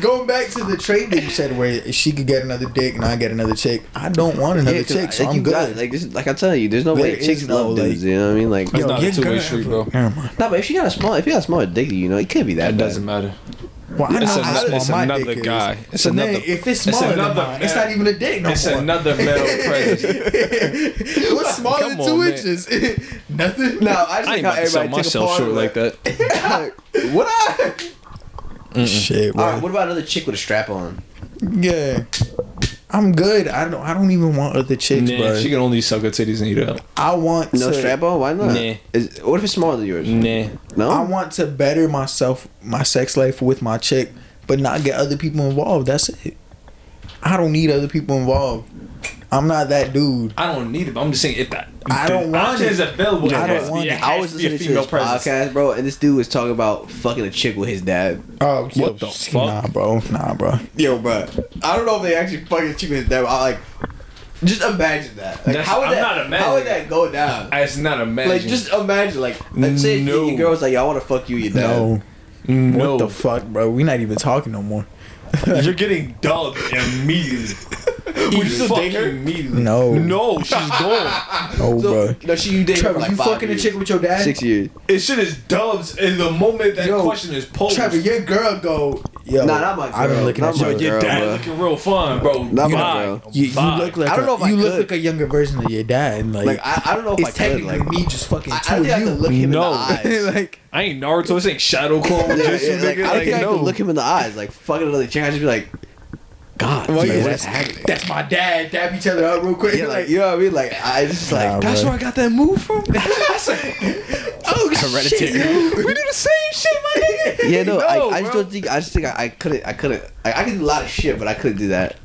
Going back to the trade that you said, where she could get another dick and I get another chick. I don't want another Yeah, 'cause, chick, so like, I'm good. got- like this, like I tell you, there's no There way is chicks no, love dudes. like- You know what I mean? Like, It's not a your two-way street, bro. Never mind. no, but if she got a small, if you got a smaller dick, you know, it can't be that. It bad. doesn't matter. Well, I know It's how another- small it's my another dick is. guy. It's so then another- if it's it's smaller than mine, it's not even a dick no It's more. another male [LAUGHS] presence. [LAUGHS] What's smaller Come than on, two man. inches? [LAUGHS] Nothing. No, I just I like ain't how about to everybody took myself apart. short like that. what? I? Shit. All right. What about another chick with a strap on? Yeah. I'm good. I don't. I don't even want other chicks, Nah, bro. she can only suck her titties and eat it up. I want No to, strap on? Why not? Nah. Is, what if it's smaller than yours? Nah. No. I want to better myself, my sex life with my chick, but not get other people involved. That's it. I don't need other people involved. I'm not that dude. I don't need it, but I'm just saying if that I don't the want option it. is available. I it don't want be- it. it I was to a listening to female this presence. podcast, bro, and this dude was talking about fucking a chick with his dad. Oh, yo, What the fuck? Nah, bro. Nah, bro. Yo, bro, I don't know if they actually fucking a chick with his dad. But I like, just imagine that. Like, That's- how would I'm that? not how would that go down? It's not imagine. Like, just imagine, like, let's say No. your girl was like, "Yo, I want to fuck you, your dad." No. Mm, no. What the fuck, bro? We not even talking no more. [LAUGHS] You're getting dubbed immediately. Would [LAUGHS] you still date her? Immediately. No. No, she's gone. [LAUGHS] Oh, So, bro. no, she you dated Trevor, for like you five fucking years. a chick with your dad? Six years. It shit is dubs in the moment that Yo, question is posed. Trevor, your girl go. Yo, Nah, not my I've been looking Not at my your, girl, your dad. bro. looking real fun, bro. Not my Vibe. girl. You, you look like I don't a, know if I you look like a younger version of your dad, and like, Like I, I don't know if it's I could. technically Like, me just fucking I, I two don't think I of could you. look him No. in the [LAUGHS] eyes. [LAUGHS] like, I ain't Naruto. This ain't Shadow Clone. Yeah, yeah, some like. I don't Like, think I no. could look him in the eyes. Like fucking another chick, I just be like, God, well, like, yeah, that's, that's my dad. Dab each other up oh, real quick. Yeah, like like, you know what I mean? Like I just like Nah, that's bro. where I got that move from. [LAUGHS] [LAUGHS] oh, hereditary. we do the same shit, my nigga. [LAUGHS] yeah, no, I, I just don't think I just think I, I couldn't I couldn't I, I could do a lot of shit, but I couldn't do that.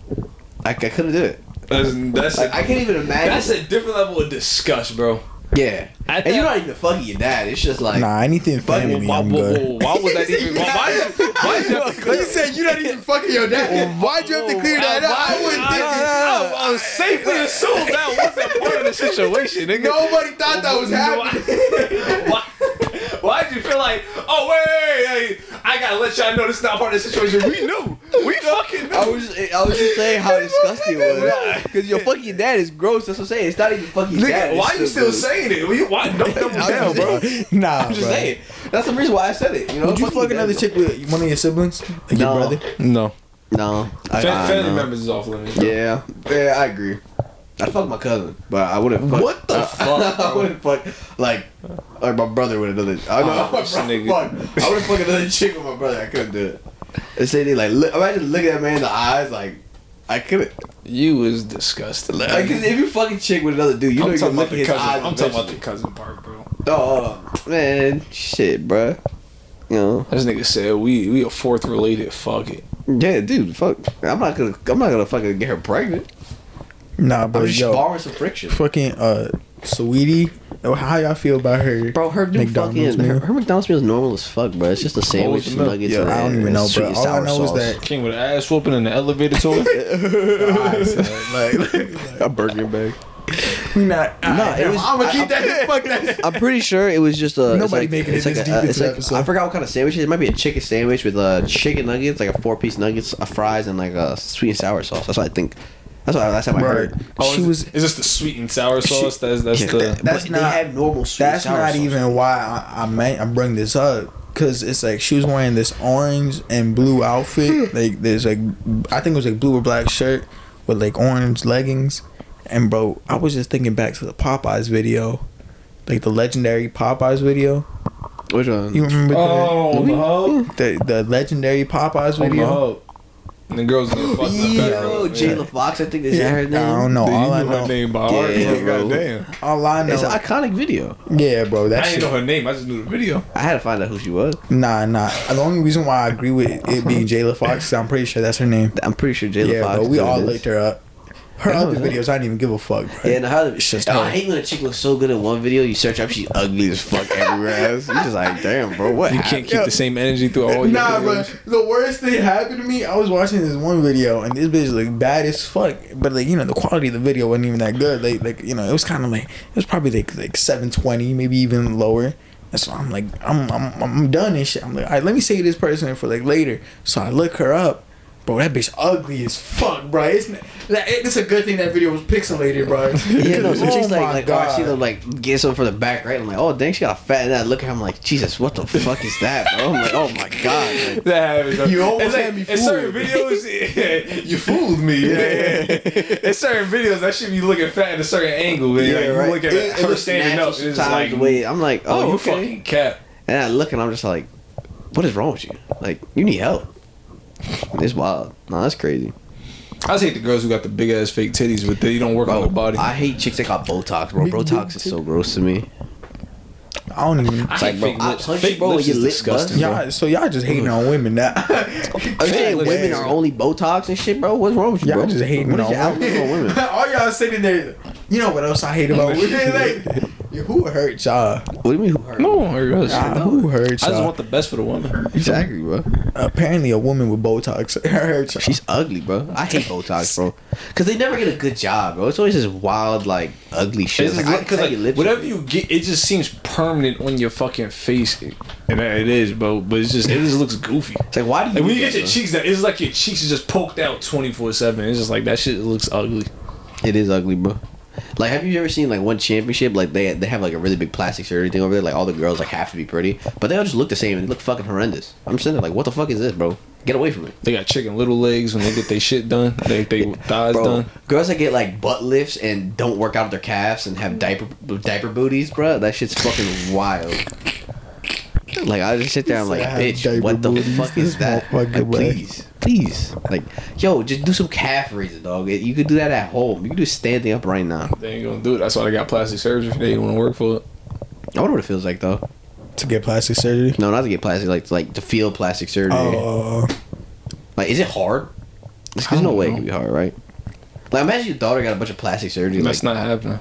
I, I couldn't do it. That's, that's, Like I can't even imagine. that's a different level of disgust, bro. Yeah, At and you're not even fucking your dad. It's just like Nah, anything Fuck, family, Why, I'm why, good. why, why was that [LAUGHS] even? Why, why, why is that? You said you're not even fucking your dad. Why'd you have to clear that up? I wouldn't think it. I, I, I safely assume that wasn't part of the situation, nigga. Nobody thought that was happening. [LAUGHS] Why, why'd you feel like, oh, wait, wait, wait, I gotta let y'all know this is not part of the situation? We knew. We fucking knew. I was I was just saying how [LAUGHS] disgusting it was. Because your fucking dad is gross. That's what I'm saying. It's not even fucking your dad. Why It's you still gross. saying it? We- Why don't [LAUGHS] double I'm down, just bro? saying. Nah, I'm just bro. saying. That's the reason why I said it. You know, Would you Fuck fuck another chick with one of your siblings? Like your brother? No. No, I, Fa- I- family no. members is off limits. Yeah, yeah, I agree. I'd fuck my cousin, but I wouldn't fuck. What the [LAUGHS] I, fuck, I wouldn't fuck like like my brother with another. I know. Oh, [LAUGHS] brother, nigga. fuck. I wouldn't fuck another chick with my brother. I couldn't do it. They say they like look, imagine looking at that man in the eyes like I couldn't. You was disgusting. Like, 'cause if you fucking chick with another dude, you know I'm you're talking about look at the his cousin. eyes. I'm talking about the cousin part, bro. Oh man, shit, bro. You know, This nigga said we we a fourth related. Fuck it. yeah, dude. Fuck, I'm not gonna, I'm not gonna fucking get her pregnant. Nah, I'm but just yo, borrowing some friction. fucking uh, sweetie. oh, How y'all feel about her? Bro, her new McDonald's fucking her, meal? her McDonald's meal is normal as fuck, bro. It's just a sandwich, the nuggets. Yeah, and I don't even know, sweet bro. and All I sour know is sauce. that King with an ass whooping in the elevator toy. like, [LAUGHS] a burger bag. we not. Nah, it was- I'm gonna I- keep that. Fuck that. I'm pretty sure it was just a. Nobody like, making it like this a, deep into it's like, episode. I forgot what kind of sandwich it is. It might be a chicken sandwich with uh, chicken nuggets, like a four piece nuggets, a fries, and like a sweet and sour sauce. That's what I think. That's what last time I Right. heard. Oh, she is, was. is this the sweet and sour sauce? That's that's Yeah, the. that- That's not- They have normal sweet. That's sour not sauce. even why I, I meant I bring this up because it's like she was wearing this orange and blue outfit. [LAUGHS] like there's like I think it was like blue or black shirt with like orange leggings. And bro, I was just thinking back to the Popeyes video, like the legendary Popeyes video. Which one? You remember Oh, the hub. the, the the legendary Popeyes On the video? Hub. And the girls in the fucking Yo, background. Jayla Fox. I think is that her name? I don't know. Dude, All you I know her know, name by heart. Yeah, Yeah, bro. goddamn. all I know, It's an iconic video. yeah, bro. That I shit. didn't know her name. I just knew the video. I had to find out who she was. Nah, nah. The only reason why I agree with it being Jayla Fox is I'm pretty sure that's her name. I'm pretty sure Jayla yeah, Fox. bro. is We all is. looked her up. Her Yeah, other yeah. videos, I don't even give a fuck. Bro. Yeah, and how It's just I her. hate when a chick looks so good in one video, you search up, she's ugly as fuck everywhere [LAUGHS] else. You just like, damn, bro, what? You happened? can't keep the same energy through all your Nah, bro. videos. The worst thing happened to me. I was watching this one video, and this bitch looked bad as fuck. But like, you know, the quality of the video wasn't even that good. Like, like you know, it was kind of like it was probably like like seven twenty, maybe even lower. And so I'm like, I'm I'm I'm done and shit. I'm like, all right, let me save this person for like later. So I look her up. Bro, that bitch ugly as fuck, bro. It's not, that, it's a good thing that video was pixelated, bro. [LAUGHS] Yeah, no, some Oh chicks like, my like, oh, I see God. them like gets something from the back, right? I'm like, oh, dang, she got a fat. And I look at her, I'm like, Jesus, what the fuck is that, bro? I'm like, oh my god. Like, [LAUGHS] That happens. bro. You almost It's like, had me In certain fooled. videos, [LAUGHS] you fooled me. in certain videos, that should be looking fat at a certain angle. And, like, you look at It- it her looks standing up, and it's sometimes like, the way I'm like, oh, oh, you okay. fucking cap. And I look and I'm just like, what is wrong with you? Like, you need help. It's wild. No, that's crazy. I just hate the girls who got the big ass fake titties, but they don't work on Bro, the body. I hate chicks that got Botox, bro. Big Botox dick is so gross to me. I don't even. I It's like, hate bro, fake I lips. punch Fake you, bro, when lips is disgusting, bro. Y'all, so y'all just hating on women now. [LAUGHS] I'm saying women are only Botox and shit, bro. What's wrong with you, Y'all bro? just hating What is on your outlook on women? [LAUGHS] All y'all sitting there. You know what else I hate about [LAUGHS] women? Like, Who hurt y'all? What do you mean? Who hurt? No, one hurt us. Ah, who hurt I just y'all? want the best for the woman. Exactly, bro. Apparently, a woman with Botox [LAUGHS] hurt y'all. She's ugly, bro. I hate Botox, bro. Because they never get a good job, bro. It's always this wild, like, ugly shit. It's It's like, I like, cause tell like whatever you get, it just seems permanent on your fucking face, and it is, bro. But it's just it just looks goofy. It's like, why do you Like when do you that, get your bro? cheeks down, it's like your cheeks are just poked out twenty four seven. It's just like that shit looks ugly. It is ugly, bro. Like, have you ever seen like one championship? Like they they have like a really big plastic surgery thing over there. Like all the girls like have to be pretty, but they all just look the same and they look fucking horrendous. I'm sitting there like, what the fuck is this, bro? Get away from it, They got chicken little legs when they get their shit done. They they thighs bro. done. Girls that get like butt lifts and don't work out their calves and have diaper diaper booties, bro. That shit's fucking wild. [LAUGHS] Like I just sit there, I'm like, Say I have bitch, what the fuck is that? Like, please, please, like, yo, just do some calf raises, dog. You could do that at home. You could do standing up right now. They ain't gonna do it. That's why they got plastic surgery. They ain't want to work for it. I wonder what it feels like though. to get plastic surgery. No, not to get plastic, like like to feel plastic surgery. Oh, Like, is it hard? There's no don't way it know. can be hard, right? Like, imagine your daughter got a bunch of plastic surgery. Like, That's not happening.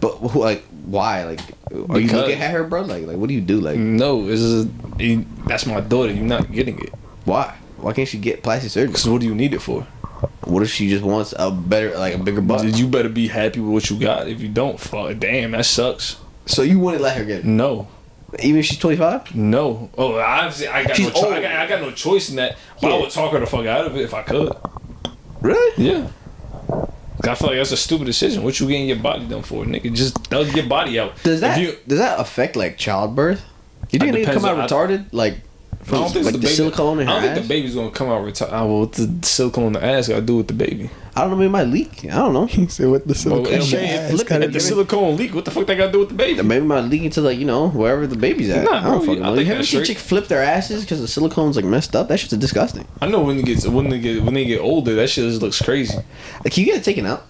but like, why? Like, are you Because- looking at her, bro? Like, like, what do you do? Like, No, this is you- that's my daughter. You're not getting it. why? Why can't she get plastic surgery? Cause what do you need it for? What if she just wants a better, like, a bigger butt? You better be happy with what you got. If you don't, fuck, damn, that sucks. So you wouldn't let her get it, No, even if she's twenty five? no. Oh, obviously, I got She's no. Cho- old. I, got, I got no choice in that. But I would talk her the fuck out of it if I could. Really? Yeah. I feel like that's a stupid decision. What you getting your body done for, nigga? Just thug your body out. Does that you, does that affect like childbirth? You think It come out on- retarded? Like, I don't think like the, the, baby, silicone in her I don't ass? think the baby's gonna come out retired. Well, what the silicone in the ass got to do with the baby? I don't know. Maybe it might leak. I don't know. [LAUGHS] he said with the silicone. if, shit, ass flip it, kinda if the thing. silicone leak, what the fuck they got to do with the baby? Maybe it might leak into like you know wherever the baby's at. Nah, I don't bro, fucking know. think You ever that's see chick flip their asses because the silicone's like messed up? That shit's disgusting. I know when they get when they get when they get older, that shit just looks crazy. Like can you get it taken out,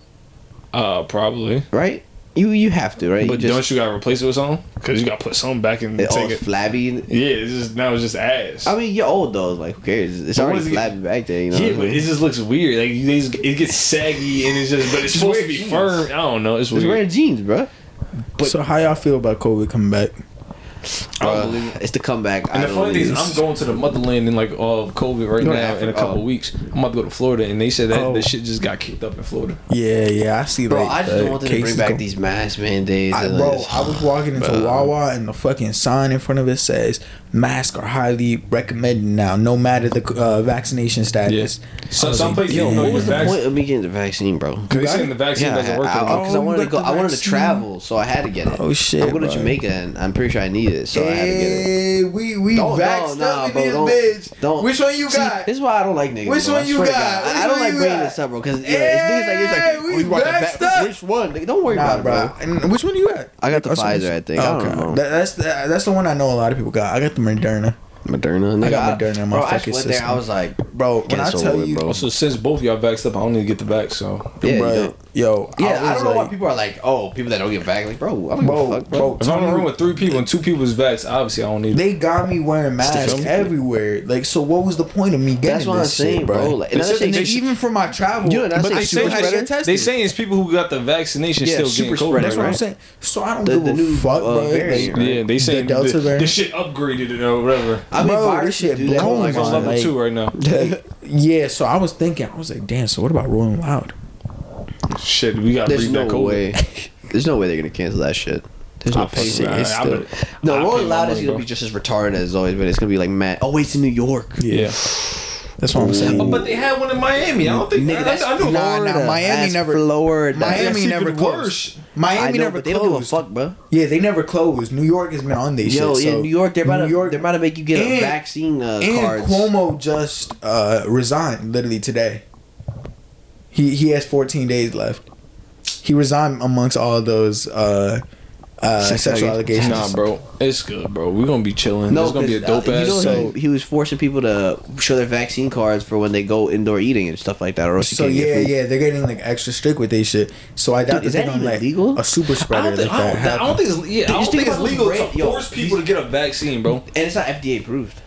Uh, probably. right? You you have to, right? But you don't you gotta replace it with something? Cause you gotta put something back in. it, oh, take it. flabby. Yeah, it's just now it's just ass. I mean, you're old though. Like who cares? It's But already is it- flabby back there. You know. yeah, but it just looks weird. Like just, it gets saggy and it's just, but it's Just supposed to be jeans. firm. I don't know. It's Just weird. wearing jeans, bro. but- so how y'all feel about COVID coming back? I don't Uh, it's the comeback. And I the funny thing is, I'm going to the motherland in like all of COVID right You now to in a couple Oh. weeks. I'm about to go to Florida, and they said that Oh. the shit just got kicked up in Florida. Yeah, yeah, I see. Bro, like, I just the don't want them to bring back go- these mask mandates. I, bro, this- I was walking into Bro. Wawa and the fucking sign in front of it says masks are highly recommended now, no matter the uh, vaccination status. So I some like, places yo, don't know what your was the vac- point of me getting the vaccine, bro? Because they saying the vaccine Yeah, doesn't work. I, anymore. because I, Oh, wanted to go. I wanted to travel, so I had to get it. Oh, shit, I'm going to. Jamaica, and I'm pretty sure I need it, so I had to get it. Hey, we we Don't- vaxxed no, nah, up in bro, this don't- bitch. don't- Which one you See, got? this is why I don't like niggas. Which bro. one you swear to got? God. Which I, I don't one like you bringing got? this up, bro, because yeah, Hey, it's niggas like it's like, we oh, you want the vaxxed va- up. Which one? Nigga, Don't worry Nah, about it, bro. bro. And which one you got? I got the Or something? Pfizer, I think. I don't know. That, that's the, that's the one I know a lot of people got. I got the Moderna. Moderna. Nigga, I got Moderna in my bro, I fucking just went there. system. I was like, Bro, Get when I this over tell you, bro. Also, since both of y'all vaxxed up, I don't need to get the back. So Yeah, you bro, don't. yo, yeah, I, was don't know why like, people are like, oh, people that don't get vaccinated. Like, bro, I don't Bro, give a fuck, bro. bro, if I'm in a room with three people and two people is vaxxed, obviously I don't need it. They got me wearing masks film? everywhere. Like, so what was the point of me getting That's what I'm this saying, shit, bro. bro? Like, They another said thing, they And should- even for my travel, You know, that's But like they super saying, had tested. they saying it's people who got the vaccination Yeah, still super getting COVID. spreader, That's what I'm right? saying. So I don't The- give the a new, fuck, uh, bro. variant, Like, Yeah, they saying Delta the, the shit upgraded it or whatever. I mean, Bro, viruses shit do that. blows Like on level Like- two right now. Like, yeah, so I was thinking, I was like, damn. So what about Rolling Loud? Shit, we got to There's breathe no that COVID. way. There's no way they're gonna cancel that shit. There's no pay for way. it. It's I- still- No, Rolling my Loud is gonna bro. be just as retarded as always, but it's gonna be like mad. Oh, wait, it's in New York. Yeah, that's what I'm saying. Oh, but they had one in Miami. I don't think Nigga, that's I, I know Nah, nah, Miami That's never- Florida. Miami That's never even closed. worse. Miami I know, never but they closed. don't give a fuck, bro. Yeah, they never closed. New York has been on their Yo, shit. yeah, so New York, they're about New to York, they're about to make you get a vaccine uh, and cards. Cuomo just uh, resigned literally today. He he has 14 days left. He resigned amongst all those uh, uh, Sex sexual allegations. allegations. Nah, bro, it's good, bro. We're gonna be chilling. No, it's gonna be a 'cause, dope uh, ass. You know, so he, he was forcing people to show their vaccine cards for when they go indoor eating and stuff like that, or else So can't yeah, yeah, they're getting like extra strict with their shit. So I doubt Dude, is that that they're gonna even let legal? a super I spreader don't, think, like I don't, I don't think it's yeah. Dude, I don't think, think it's legal brand, to brand- yo, force people to get a vaccine, bro. and it's not FDA approved.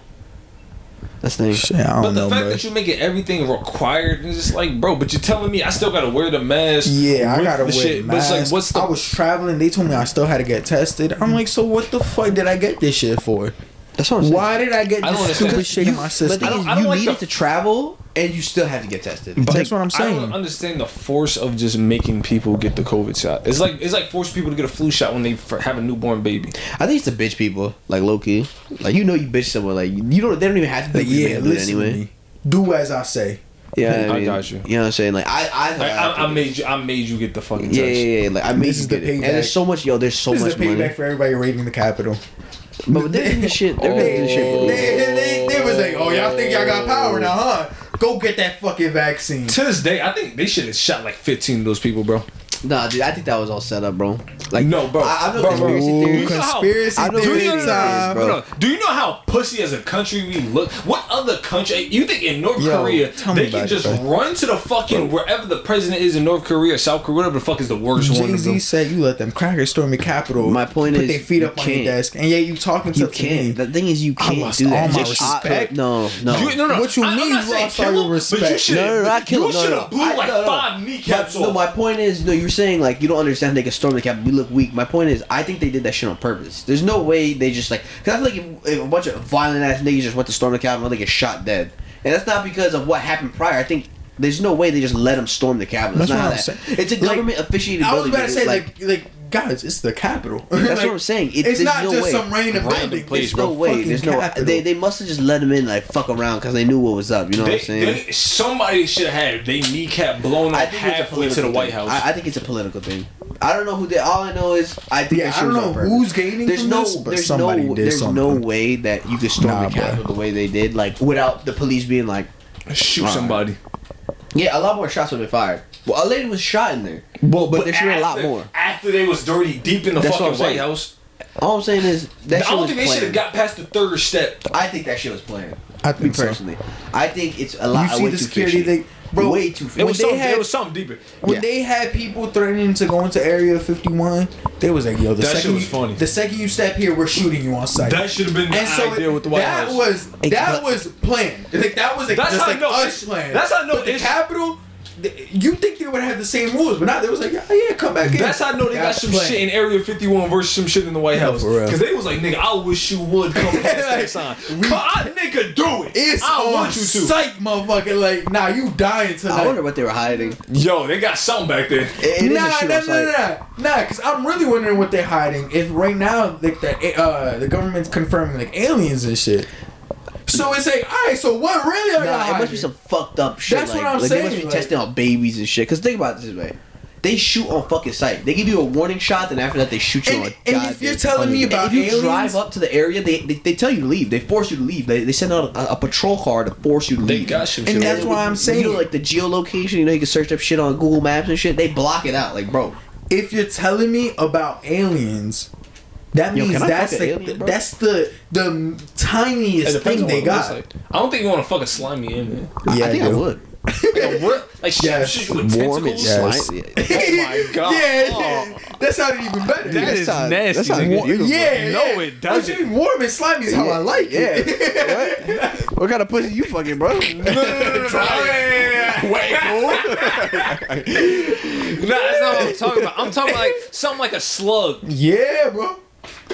That's the thing. Shit, I But don't the know, fact bro. that you're making everything required is just like, bro. But you're telling me I still gotta wear the mask. Yeah, I gotta the wear shit. the But it's mask. like, what's the? I was traveling. They told me I still had to get tested. I'm like, so what the fuck did I get this shit for? That's what I'm saying. Why did I get I don't this understand. stupid shit in my But system? the I thing don't- is, I don't you like needed the- to travel, and you still have to get tested. That's what I'm saying. I saying. don't understand the force of just making people get the COVID shot. It's like it's like force people to get a flu shot when they f- have a newborn baby. I think it's the bitch people, like low key. Like you know, you bitch someone. Like you don't. They don't even have to. Like, do yeah, it listen anyway. to me. Do as I say. Yeah, I, I mean, got you. You know what I'm saying? Like I, I, Like, I, I made you. I made you get the fucking test. Yeah, yeah, yeah. Like I made This you is the get it. And payback. there's so much, yo. There's so this much is the payback money. for everybody raiding the Capitol. But they're doing this shit. They're doing this shit. Oh. bro. They, they, they was like, oh, y'all think y'all got power now, huh? Go get that fucking vaccine. To this day, I think they should have shot like 15 of those people, bro. Nah, dude. I think that was all set up, bro. Like No, bro. I, I know Bro, conspiracy Ooh, theories. know how- conspiracy I know Do you, theory know, what it time. is, bro. no, no. Do you know how pussy as a country we look? What other country? You think in North Yo, Korea they can about it, just run to the fucking wherever the president is in North Korea, South Korea, whatever the fuck is the worst one Jay of Z them? said you let them crackers storm the capital. My point put is, their feet you up on your desk, and yet you talking to You to can't. me. The thing is, you can't lost do that. all my Just- I- respect. no, no. You, no, no. What you I, mean I'm not you saying lost all kill your him, but respect? you should No, no, no, not You him, no, should no. have blew I- like no, no. five kneecaps My, no, my point is, no, you're saying like you don't understand they can storm the cap. We look weak. My point is, I think they did that shit on purpose. There's no way they just like. Cause I feel like if, if a bunch of violent ass niggas just went to storm the Capitol, they get shot dead, and that's not because of what happened prior. I think there's no way they just let them storm the Capitol. It's That's not what how I'm that. saying. It's a Like, government officiated I was about to say, like, like, guys, it's the Capitol. That's [LAUGHS] Like, what I'm saying. It- it's not no just way. some random Random building. place, it's There's no way. There's no. Capitol. They, they must have just let them in like fuck around because they knew what was up. You know what I'm saying? they, somebody should have had they kneecap blown I off think it's halfway to political the White thing. House. I, I think it's a political thing. I don't know who did. All I know is I think Yeah, that I don't know who's gaining There's from no, this, but there's somebody no, did there's no way that you could storm Nah, the bro. Capitol the way they did, like without the police being like, Shoot somebody. yeah, a lot more shots would have been fired. Well, a lady was shot in there, Well, but there should be a lot more. After they was dirty deep in the That's what fucking I'm White. House. All I'm saying is that I shit don't think they should have got past the third step. I think that shit was planned. I Me think so. personally, I think it's a lot. You see the security fishy. thing, bro. way too. It fishy. was they something. had- it was something deeper. When Yeah. they had people threatening to go into Area 51, they was like, "Yo, the That shit second was you, funny. the second you step here, we're shooting you on sight." That should have been the and so idea with the White that House. was that was planned. Like that was like, That's just how I like know us planned. that's how I know But the it's- Capitol, th- you think they would have the same rules, but now they was like, "Yeah, yeah come back in." That's how I know they got That's some planned. shit in Area 51 versus some shit in the White Yeah, House. for real. Because they was like, nigga, I wish you would come [LAUGHS] past that Like, sign. we- Come on, nigga, do it. It's I on want you to. sight, motherfucker. Like, nah, you dying tonight. I wonder what they were hiding. Yo, they got something back there. It, it is nah, a nah, nah, nah, nah, because I'm really wondering what they're hiding. If right now, like the uh, the government's confirming like aliens and shit. So it's like, all right, so what really are y'all it hiding? must be some fucked up shit. That's like, what I'm like, They must saying, be like- testing on babies and shit. Cause think about it this way. They shoot on fucking sight. They give you a warning shot, then after that they shoot you And- on. and if you're telling me about and if you aliens- drive up to the area, they, they they tell you to leave. They force you to leave. They, they send out a, a patrol car to force you to They leave. got some And shit. that's why I'm saying, You saying, know, like the geolocation. You know, you can search up shit on Google Maps and shit. They block it out. Like, bro, if you're telling me about aliens, that Yo, means can I that's fuck an the, alien, bro? that's the the tiniest depends thing they what it looks got. like. I don't think you want to fucking slime me in, man. Yeah, I think I, do. would. [LAUGHS] [LAUGHS] Like, a what? Like shit, Yes. shit with Warm and tentacles? Yes. slimy. Oh my [LAUGHS] god. yeah, Oh. that sounded even better. That is sounds- nasty. that sounds nigga. beautiful. yeah, No, yeah. it doesn't. Actually, warm and slimy is how I like it. Yeah. what? what kind of pussy you fucking, bro? No, no, no, no, no. Wait, Nah, that's not what I'm talking about. I'm talking about like something like a slug. Yeah, bro.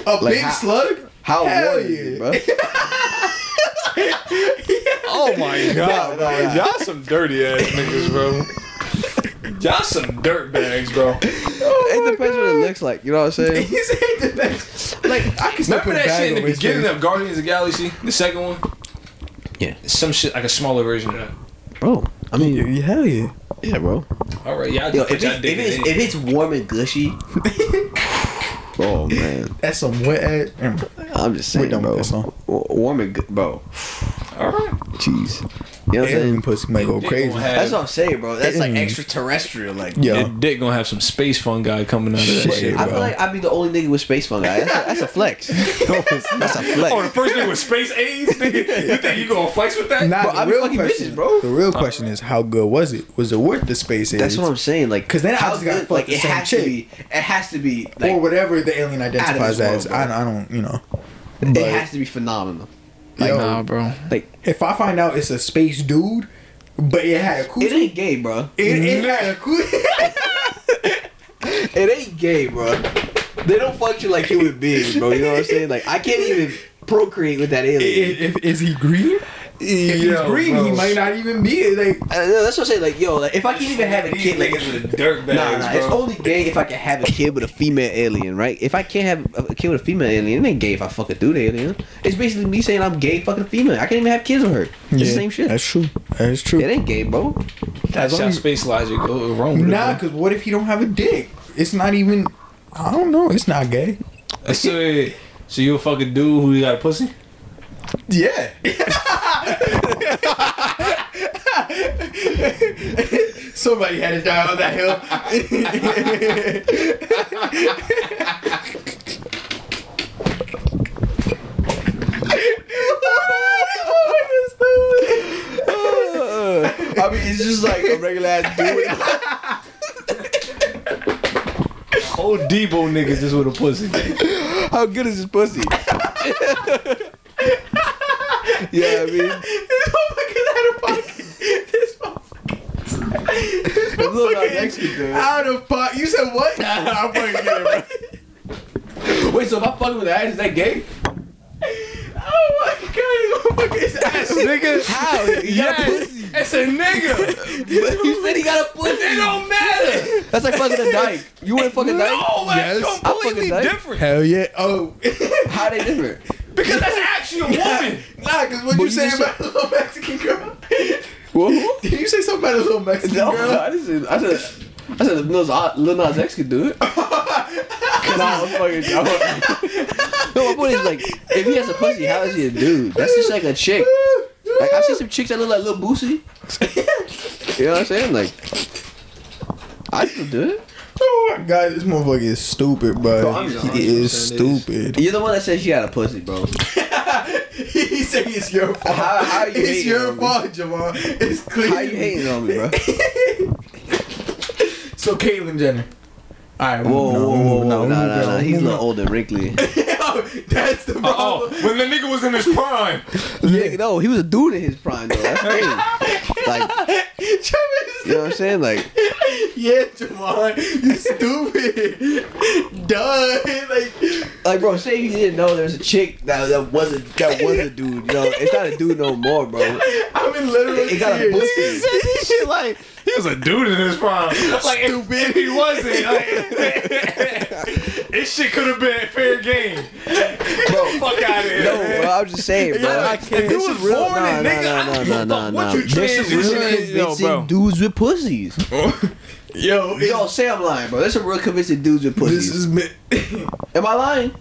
A Like big how- slug? How Hell warm is it, yeah. bro? [LAUGHS] Oh my [LAUGHS] god, No, no, bro. no. Y'all some dirty ass niggas, bro. Y'all some dirt bags, bro. it depends what it looks like. You know what I'm saying? [LAUGHS] He said the. Like, I can still Remember put a that bag shit in the beginning face. of Guardians of the Galaxy, the second one? Yeah. Some shit like a smaller version of that. Bro, I mean, Yeah, hell yeah. yeah, bro. All right, y'all Yo, if it's, if, it's, if it's warm and gushy, oh man, [LAUGHS] That's some wet ass. I'm just saying, bro. this song. Warm and gu- bro. All right. Jeez, you know what I'm Alien saying? pussy might go Dick crazy. gonna have- That's what I'm saying, bro. That's like Mm. extraterrestrial, like. Yo. Your dick gonna have some space fungi coming out of that Shit, shit. I bro. feel like I'd be the only nigga with space fungi. That's a, that's a flex. [LAUGHS] that's a flex. Oh, the first thing with space AIDS? Nigga, you [LAUGHS] think you gonna flex with that? Nah, Bro, the I be real fucking question, bitches, bro. The real question is, how good was it? Was it worth the space age? That's what I'm saying. Like, 'Cause then I how just gotta good- fuck like the it same has chick. to be. It has to be like or whatever the alien identifies world, as. bro. I, I don't, you know. it has to be phenomenal. Yo, Nah, bro. Like if I find out it's a space dude, but it had a coochie, it ain't gay, bro. it, it had a coochie. [LAUGHS] It ain't gay, bro. They don't function like human beings, bro. You know what I'm saying? Like I can't even procreate with that [LAUGHS] alien. if, is he green? If he's green, bro. he might not even be like. Uh, that's what I'm saying. Like, yo, like if I can't even have a kid, like, with dirt nah, nah, it's only gay if I can have a kid with a female alien, right? If I can't have a kid with a female alien, it ain't gay if I fuck a dude alien. It's basically me saying I'm gay fucking female. I can't even have kids with her. It's the same shit. That's true. That's true. It ain't gay, bro. That's how as- space logic go wrong. with it, Nah, because what if he don't have a dick? It's not even. I don't know. It's not gay. So, so you a fucking dude who got a pussy? Yeah. Somebody had to die on that hill. I mean, it's just like a regular ass dude. Old Debo nigga just with a pussy. How good is this pussy? [LAUGHS] yeah, I mean, Lil Nas X could do it. Out of pot. You said what? [LAUGHS] I'm fucking get it, bro. [LAUGHS] Wait, so if I fuck with that, is that gay? Oh my god, this motherfucker is ass. nigga. How? He got a pussy. It's a nigga. You said he got a pussy. It don't matter. That's like fucking a dyke. You wouldn't fuck a dyke? No, that's Yes. completely I fucking different. Hell yeah. Oh. How they different? Because that's actually a woman. nah, because what But you you saying about a little Mexican girl? [LAUGHS] Whoa. Did you say something about a little Mexican No, girl? I didn't say. I said. I said Lil Nas, Lil Nas X could do it. [LAUGHS] nah, I'm fucking. I'm, [LAUGHS] no, my point is like, if he has a pussy, how is he a dude? That's just like a chick. Like I've seen some chicks that look like Lil Boosie. You know what I'm saying? Like, I could do it. Oh my god, this motherfucker is stupid, bro. Bro, he is 100% stupid. You're the one that said she had a pussy, bro. [LAUGHS] he said it's your fault. How- how you it's hating your on me? fault, Javon. It's clear. How you hating on me, bro? [LAUGHS] So Caitlyn Jenner. Alright, Whoa, whoa, whoa, whoa, nah, nah, nah. He's a little little old [LAUGHS] and [LAUGHS] wrinkly. That's the problem. when the nigga was in his prime. Yeah, no, he was a dude in his prime though. That's crazy. [LAUGHS] Like, you know what I'm saying? Like, yeah, Javon, you stupid. Duh. Like, like, bro, say you didn't know there's a chick that that wasn't that was a dude. You know, it's not a dude no more, bro. I'm in literal It got a tears. pussy. shit like he was a dude in his prime. Like if, if he wasn't, like, [LAUGHS] this shit could have been fair game. Bro, Fuck out of here. no, bro, I'm just saying, bro. Yeah, I can't. This is was real. born Nah, in, nah, nigga. nah, nah, nah, nah, nah. what you [LAUGHS] This is real convincing bro. dudes with pussies. Yo, it's- Yo, say I'm lying, bro. There's some real convincing dudes with pussies. this is me. Am I lying?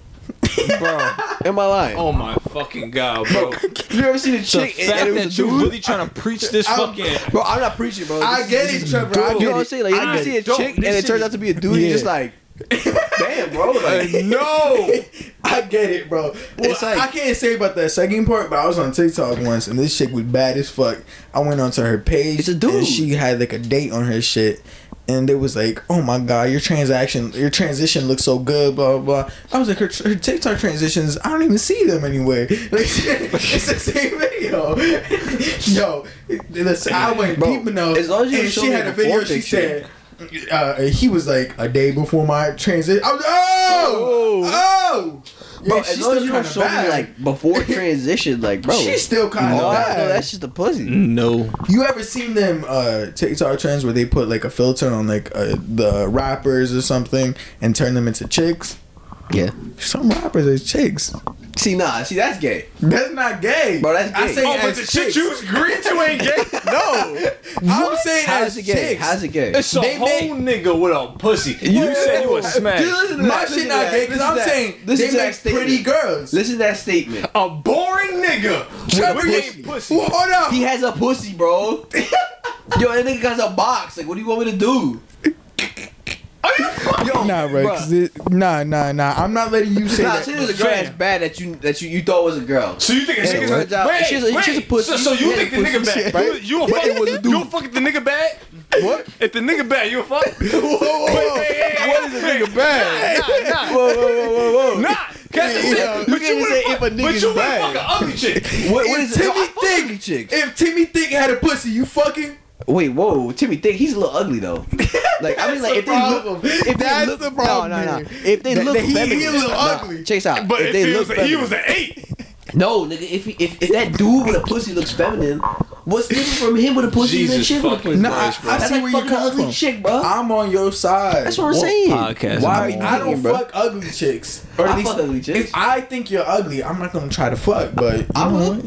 Bro. Am I lying? Oh my fucking god, bro. [LAUGHS] You ever seen a chick and, fact and it that a you dude? really trying to preach this I'm- fucking. Bro, I'm not preaching, bro. I get this it, is Trevor. dope. I You know what I'm it. saying? Like, I you see a don't- chick this and it turns out to be a dude. You're just like, damn, bro. Like, [LAUGHS] no. [LAUGHS] I get it, bro. Well, It's like- I can't say about that second part, but I was on TikTok once and this chick was bad as fuck. I went onto her page. It's a dude. And she had like a date on her shit. And it was like, oh my god, your transaction, your transition looks so good, blah blah. blah. I was like, her, her TikTok transitions, I don't even see them anywhere. Like, [LAUGHS] it's the same video. [LAUGHS] Yo, listen, I went Bro, deep enough. as long as you she had a video. She picture. said, uh, he was like a day before my transition. I was, oh, oh. Bro, Yeah, as she's long as still you don't kinda me bad. like before transition, like, bro. She's still kind of all I know, that's just a pussy. No. you ever seen them uh, TikTok trends where they put like a filter on like uh, the rappers or something and turn them into chicks? Yeah. Some rappers are chicks. See, nah, see, that's gay. That's not gay, Bro, that's I say Oh, but as the shit chicks. you was to ain't gay. [LAUGHS] No, I'm saying How's as it gay? chicks. How's it gay? It's a They whole make- nigga with a pussy. You said you a smash. Dude, listen to My that, shit listen not to gay that, because listen I'm that. saying Listen they to make statement. pretty girls. Listen to that statement. A boring nigga. Trevor, with a pussy. Well, hold up. He has a pussy, bro. [LAUGHS] Yo, that nigga got a box. Like, what do you want me to do? Yo, Nah, bro. bruh. 'cause it- Nah, nah, nah. I'm not letting you say Nah, that. say there's a girl Fam. that's bad that you that you, you thought was a girl. So you think a And nigga it wait, she's a- wait, she's a pussy. So, so you think the pussy nigga shit, bad? right? You, you a But fuck? was a dude. You a fuck the nigga bad? What? If the nigga bad, you a fuck? [LAUGHS] Whoa, whoa, whoa. What is a nigga bad? Nah, nah, Whoa, whoa, whoa, whoa, whoa. nah. That's the You shit. know, But you you can't would say fuck, if a but nigga's you would bad. fuck an ugly chick. What, what If is it? Yo, Timmy I fuck Thick- ugly chicks. If Timmy Thick had a pussy, you fucking. Wait, whoa, Timmy Thick, he's a little ugly though. [LAUGHS] Like I mean, like the if they look, problem. if they look, the problem No, no, no. If they That- look that he- he a little nah, ugly. Chase out. But if if, they he look was, he was an eight. no, nigga. If, he, if if that dude with a pussy looks feminine, what's different from him with a pussy than Jesus chick with a fucking pussy? Nah, I, Christ, bro. I That's see like where you're fucking an coming ugly from. chick, bro. I'm on your side. That's what I'm What saying. podcast Why am I don't bro. fuck ugly chicks. Or I at least fuck ugly chicks. If I think you're ugly, I'm not gonna try to fuck. But you I know will. what?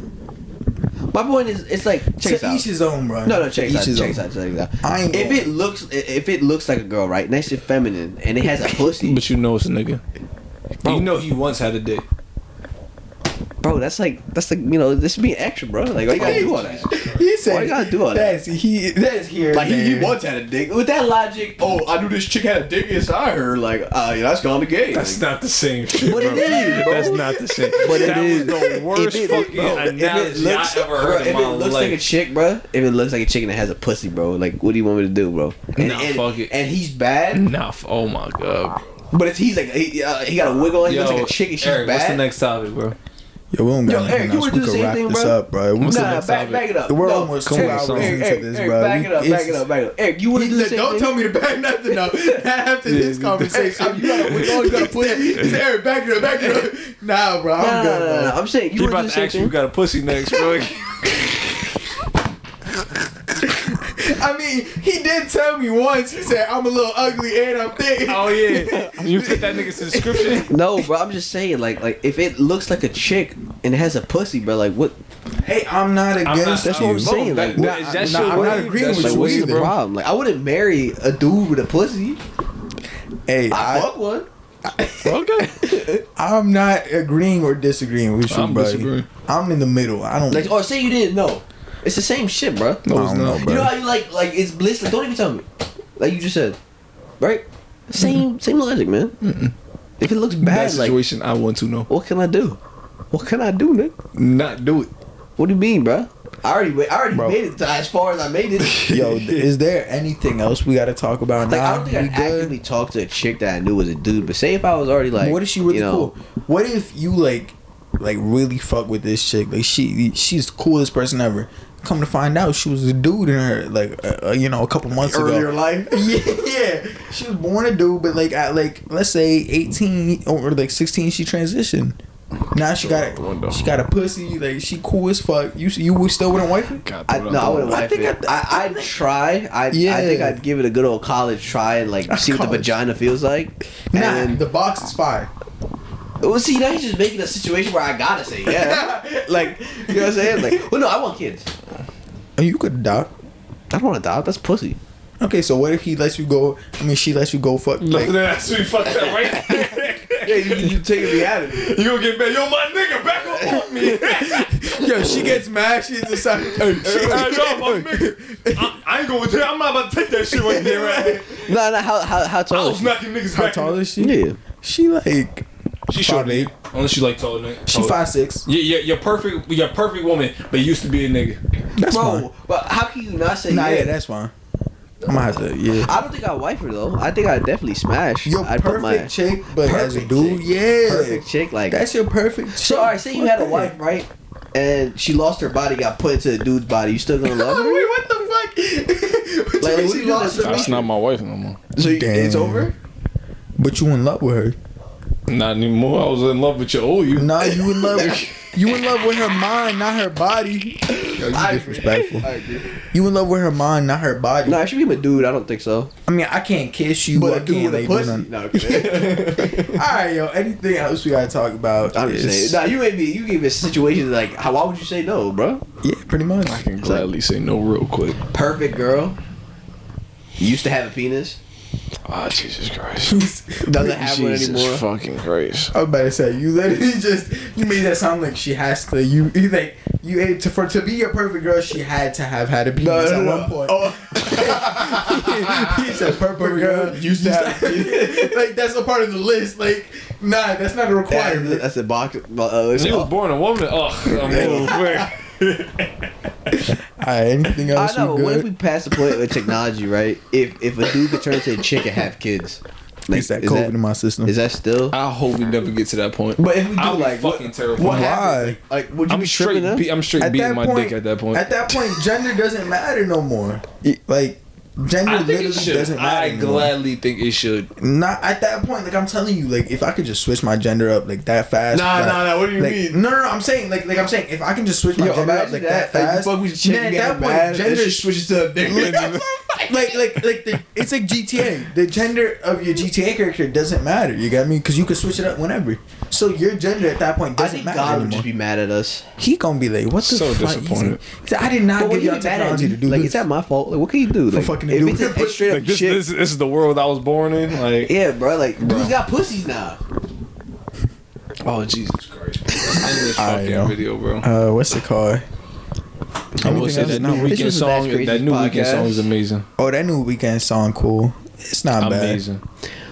My point is, it's like check To out. each his own, bro. No, no, check each out, his check own. out, check out. I ain't If it looks, if it looks like a girl, right, and that shit feminine, and it has a pussy, But you know it's a nigga. You know he once had a dick. Bro, that's like that's like you know this being extra, bro. Like why you gotta do all that? He said, Why you gotta do all that? That's he. That's here. Like he, he once had a dick. With that logic, oh, I knew this chick had a dick inside her. Like, uh, yeah, that's gone to gay. That's Like, not the same shit, But bro. it is, bro. That's not the same. But it that is. was the worst it- fucking bro, if it analogy looks- I ever bro, heard if it my looks like a chick, bro, if it looks like a chicken that has a pussy, bro, like what do you want me to do, bro? And, Nah, and, fuck it. and he's bad, Nah, f- oh my god. but if he's like he, uh, he got a wiggle, he Yo, looks like a chick and she's Eric, bad. what's the next topic, bro? Yo, we don't got Yo, nothing Eric, you else. wanna We do the same wrap thing, this bro? up, bro. We What's the Nah, back, topic? back it up. We're No, almost come two on, hours into Eric, this, Eric, bro. back it up, back it up, back it up. Eric, you want to do the same don't thing? tell me to back nothing up. [LAUGHS] After this conversation, you gotta, we always gotta put it. He Eric, back it up, back it up. [LAUGHS] Nah, bro, I'm Nah, nah, good, nah, bro. nah, I'm saying you He want to about do the to same ask you who thing. got a pussy next, bro. [LAUGHS] I mean, he did tell me once. He said, "I'm a little ugly and I'm thick." oh yeah, [LAUGHS] you put that nigga's description. No, bro, I'm just saying, like, like if it looks like a chick and it has a pussy, bro, like what? Hey, I'm not not- against That's you. what I'm saying. Like, Nah, what, is that nah, shit I'm not agreeing That's with you what's either. the problem? Like, I wouldn't marry a dude with a pussy. Hey, I I, fuck one. Okay. [LAUGHS] I'm not agreeing or disagreeing with you, I'm buddy. disagreeing. I'm in the middle. I don't. Like, or say you didn't know. It's the same shit, bro. I don't know, You know how you like, like it's bliss. Like, don't even tell me. Like you just said, right? Same, same logic, man. If it looks Bad bad, like, situation. I want to know. what can I do? What can I do, nigga? Not do it. What do you mean, bro? I already, wa- I already Bro. made it to as far as I made it. [LAUGHS] Yo, is there anything else we got to talk about Like, now? I don't think I'd We good? actively talk to a chick that I knew was a dude. But say if I was already like, what if she really you know, cool? What if you like, like really fuck with this chick? Like she, she's the coolest person ever. Come to find out, she was a dude in her like, uh, uh, you know, a couple months Earlier ago. life. [LAUGHS] yeah, yeah, she was born a dude, but like at like let's say eighteen or like sixteen, she transitioned. Now she got a, she got a pussy. Like she cool as fuck. You you would still wouldn't wife it? God, I, throw it no, I wouldn't window. wife think it. I- I, I'd try. I, Yeah. I think I'd give it a good old college try and like [LAUGHS] see what the vagina feels like. Nah, And the box is fire. Well, see, now he's just making a situation where I gotta say yeah. [LAUGHS] like, you know what I'm saying? Like, well, no, I want kids. Oh, you could adopt. I don't want to adopt. That's pussy. Okay, so what if he lets you go? I mean, she lets you go fuck. Like, [LAUGHS] That's we fucked up, right? [LAUGHS] Yeah, you, you taking me out of it. you gonna get back? Yo, my nigga, back up on me. yo, she gets mad. She's decided. Hey, yo, my nigga. I, I ain't going to. Tell I'm not about to take that shit right there, right? No, no. How how how I tall? was Is she? knocking niggas How back. tall is she? Yeah. She like She five short eight. Unless you like tall nigga. She five six. Yeah, yeah, you're perfect. You're a perfect woman, but you used to be a nigga. That's Bro, fine. but how can you not say Nah, yeah? yeah, that's fine. I'm gonna have to. Yeah. I don't think I'd wife her though. I think I'd definitely smash. Your I'd put perfect my chick, but as a dude, chick. yeah, perfect chick. Like That's your perfect. Chick. So, all right, say you had a wife, right? And she lost her body, got put into a dude's body. You still gonna love her? [LAUGHS] Wait, what the fuck? Like, [LAUGHS] What you mean she gonna lost her That's mind? not my wife no more. So you, it's over. But you in love with her? Not anymore. I was in love with your old you. Nah, you in love. you in love with her mind, not her body. Yo, you disrespectful. I agree. You in love with her mind, not her body. Nah, she be a dude. I don't think so. I mean, I can't kiss you. I But a dude can't with a lay pussy. on- No, okay. All right, yo. Anything else we gotta talk about? I'm just is- saying. Nah, you made me. You gave me a situation like, how? Why would you say no, bro? Yeah, pretty much. I can gladly say no real quick. Perfect girl. You Used to have a penis. Ah, Jesus Christ. [LAUGHS] Doesn't have one Jesus anymore. fucking Christ. I was about to say you literally just you made that sound like she has to. You you like you ate to for to be a perfect girl. She had to have had a penis at one point. Oh, [LAUGHS] he said perfect girl. used to have. [LAUGHS] like that's a part of the list. Like nah, that's not a requirement. That's a box. Uh, She was born a woman. Oh, I'm [LAUGHS] All right, anything else? I know. we What if we pass the point of technology, right? If if a dude could turn into a chick and have kids, Like, it's that is COVID in my system. Is that still? I hope we never get to that point. But if we do, I'll be like, what- fucking terrified. What Why? Like, would you I'm be straight. tripping? Then? Be, I'm straight At beating my point- dick at that point. At that point, gender doesn't matter no more. Like gender I literally doesn't matter. I anymore. gladly think it should. Not at that point. Like I'm telling you, like if I could just switch my gender up like that fast. Nah, like, nah, nah, what do you like, mean? No, no, no. I'm saying like like I'm saying if I can just switch my Yo, gender up like that. that, Like, fast. fuck with your chick, man, at that point, mad, gender switches to a nigga. [LAUGHS] like like like the, it's like GTA. The gender of your GTA character doesn't matter. You got me? Because you can switch it up whenever. So your gender at that point doesn't think matter God would just be mad at us. he gonna be like, what the So fuck? He's disappointed. like- I did not But give you y'all be mad at technology to do like, this. is that my fault? Like, what can you do? Like, fucking if do it's a, a straight up Like this, this, this is the world I was born in. Like, yeah, bro. Like, dudes got pussies now. oh Jesus Christ! [LAUGHS] Bro. This Alright, fucking yo. video, bro. Uh, what's it called? I will anything say that new Weeknd was the That's song. That new Weeknd song is amazing. Oh, that new Weeknd song cool. It's not bad. Amazing.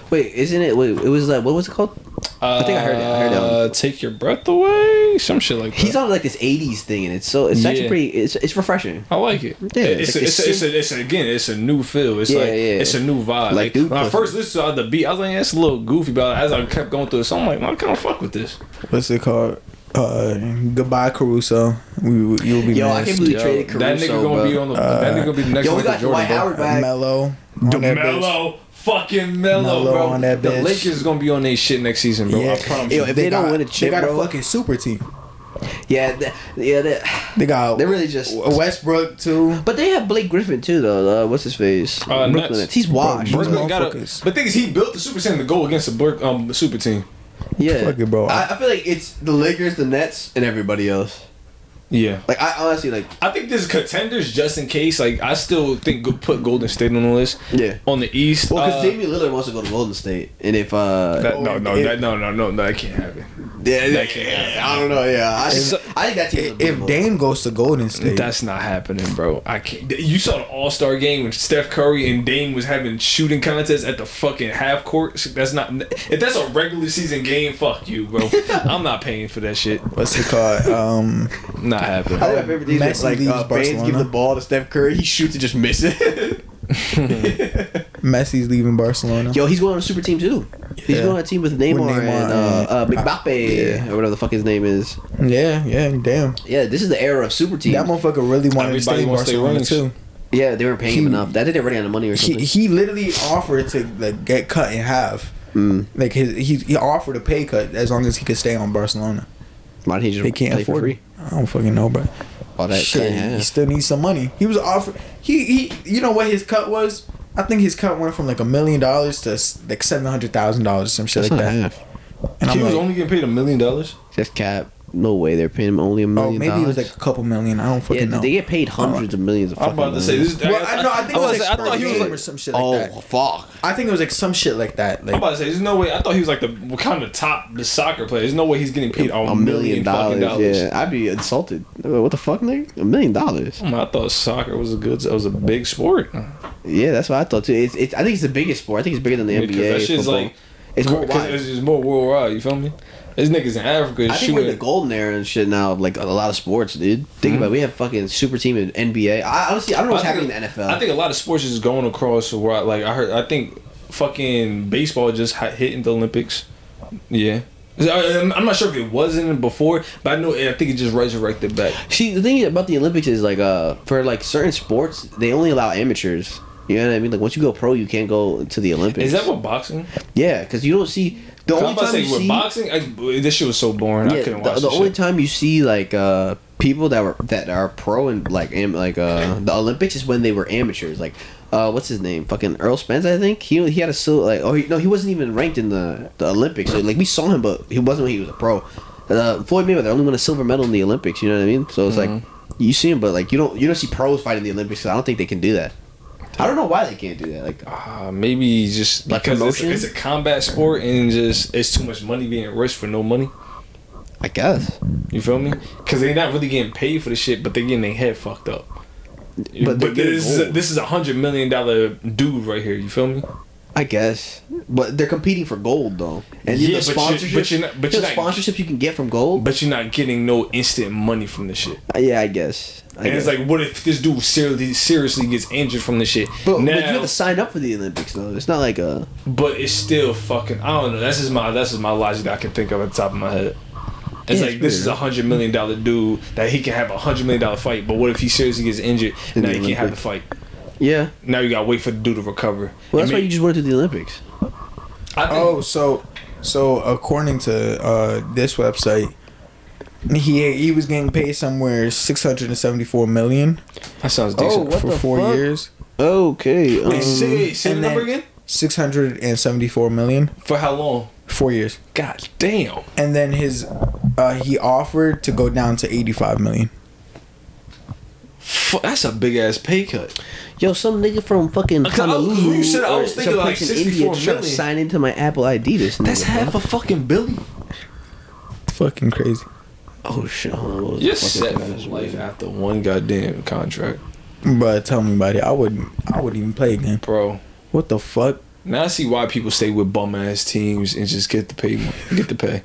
Wait, isn't it? Wait, it was like, what was it called? I think I heard it. I heard it. Uh, Take your breath away. Some shit like that. He's on like this '80s thing, and it's so it's actually Yeah. pretty. It's it's refreshing. I like it. Yeah, it's, like a, it's, it's a, it's, a, it's a, again, it's a new feel. It's Yeah, like yeah. it's a new vibe. Like Like, dude when I pussy. first listened to the beat, I was like, that's a little goofy. But as I kept going through the song, I'm like, man, I kind of fuck with this. What's it called? Uh, goodbye Caruso. We, we- you'll be Yo, I missed. can't believe Yo, traded Caruso, that nigga gonna bro. be on the. that nigga gonna be the next Yo, we Michael got Jordan, Dwight bro. Howard back. Melo. The on that bitch. Melo, fucking mellow, Melo bro. on that the bitch. Lakers gonna be on their shit next season, bro. I promise Yo, you. if they don't win a they chip, got bro. a fucking super team. Yeah, th- yeah. They, They got They're really just- Westbrook too. but they have Blake Griffin too, though. Uh, what's his face? Uh, Brooklyn Nets. Nets. He's washed. Bro, Brooklyn got a, motherfuckers. but the thing is, he built the super team to go against the um super team. yeah, Fuck it, bro. I, I feel like it's the Lakers, the Nets, and everybody else. Yeah, Like I honestly like. I think there's contenders just in case. Like I still think put Golden State on the list. Yeah. On the East, Well, because uh, Damian Lillard wants to go to Golden State, and if uh, that, no, no, if- that, no, no, no, no, that can't happen. yeah, that can't happen. I don't know. Yeah, I, So- I think that team's if unbeatable. Dame goes to Golden State, That's not happening, bro. I can't. You saw the All Star game when Steph Curry and Dame was having shooting contests at the fucking half court. That's not. If that's a regular season game, fuck you, bro. [LAUGHS] I'm not paying for that shit. what's it called? Um, Not happening. I think my favorite thing Messi like leaves uh, fans give Barcelona. the ball to Steph Curry, he shoots and just misses. [LAUGHS] Messi's leaving Barcelona. Yo, he's going on a super team too. He's Yeah. going on a team with Neymar, Neymar and uh, uh, and- Mbappe yeah. or whatever the fuck his name is. Yeah, yeah, damn. Yeah, this is the era of super teams. That motherfucker really wanted to stay Everybody in wants to stay Barcelona rings. too. yeah, they weren't paying him He- enough. That did already on the money or He something. he literally offered to like get cut in half. Mm. Like his he he offered a pay cut as long as he could stay on Barcelona. Why didn't he just They can't play for afford free? I don't fucking know, bro. All that Shit, cut he still needs some money. He was offered. He he. You know what his cut was? I think his cut went from like a million dollars to like seven hundred thousand dollars, or some shit That's like not that. half. And I'm he was like, only getting paid a million dollars. Just cap. No way. They're paying him only a oh, million maybe it was like a couple million. I don't fucking yeah, know. they get paid hundreds of millions of I'm fucking about to say dollars. this. well, I, no, I think it was was like I thought he was like. or some shit like Oh that. fuck! I think it was like some shit like that. Like I'm about to say, there's no way. I thought he was like the what kind of top the soccer player. There's no way he's getting paid a, A million, million fucking dollars. dollars. Yeah, I'd be insulted. What the fuck, nigga? A million dollars. Oh, I thought soccer was a good. It was a big sport. Yeah, that's what I thought too. It's, it's I think it's the biggest sport. I think it's bigger than the Because NBA. that shit's football. like it's Because worldwide. It's just more worldwide. You feel me? There's niggas in Africa I think we're in the golden era and shit now like a lot of sports, dude. Think about it. We have fucking super team in NBA. I honestly I don't know what's happening in the NFL. I think a lot of sports is going across where I, like I heard. I think fucking baseball just hitting the Olympics. Yeah. I'm I'm not sure if it wasn't before, but I know I think it just resurrected back. See, the thing about the Olympics is like uh for like certain sports they only allow amateurs. You know what I mean? Like once you go pro, you can't go to the Olympics. Is that what boxing? Yeah, because you don't see the only time you see. boxing, I, this shit was so boring. I couldn't the, watch the only shit. time you see like uh people that were that are pro and like am, like uh the Olympics is when they were amateurs. Like uh what's his name? Fucking Errol Spence, I think. He he had a silver like oh he, no he wasn't even ranked in the the Olympics. So, like we saw him, but he wasn't when he was a pro. Uh, Floyd Mayweather only won a silver medal in the Olympics. You know what I mean? So it's like Mm-hmm. you see him, but like you don't you don't see pros fighting the Olympics. 'cause I don't think they can do that. I don't know why they can't do that. Like Uh, maybe just Like because it's, it's a combat sport and just it's too much money being risked for no money. I guess. You feel me? Because they're not really getting paid for the shit, but they're getting their head fucked up. But But, this is a, this is a hundred million dollar dude right here. You feel me? I guess, but they're competing for gold though, and Yeah, the sponsorships, but you're not- but the you're not- sponsorships you can get from gold. But you're not getting no instant money from the shit. Uh, yeah, I guess. I And it's like, what if this dude seriously seriously gets injured from the shit? but, now, but you have to sign up for the Olympics though. It's not like a. but it's still fucking. I don't know. That's just my that's just my logic that I can think of at the top of my head. It's Yeah, like it's this is a hundred million dollar dude that he can have a hundred million dollar fight, but what if he seriously gets injured? In now the he can't have the fight. Yeah, Now you gotta wait for the dude to recover. well, that's I why you just went to the Olympics. I think, Oh, so so according to uh, this website, he he was getting paid somewhere six hundred and seventy four million that sounds Oh, decent. what for the four fuck? years. Okay. Um, Wait, say, say the number again. Six hundred and seventy four million, For how long? four years, God damn. and then his uh, he offered to go down to eighty five million. Fu- That's a big ass pay cut. Yo, some nigga from fucking Cause I was- Honolulu you said I was thinking some like place in India 64 trying to sign into my Apple ID. This nigga, That's half bro. a fucking billion. Fucking crazy. Oh shit! hold on, was You're the fucking set for life after one goddamn contract, But tell me about it. I wouldn't. I wouldn't even play again. bro. What the fuck? Now I see why people stay with bum ass teams and just get the pay, get the pay.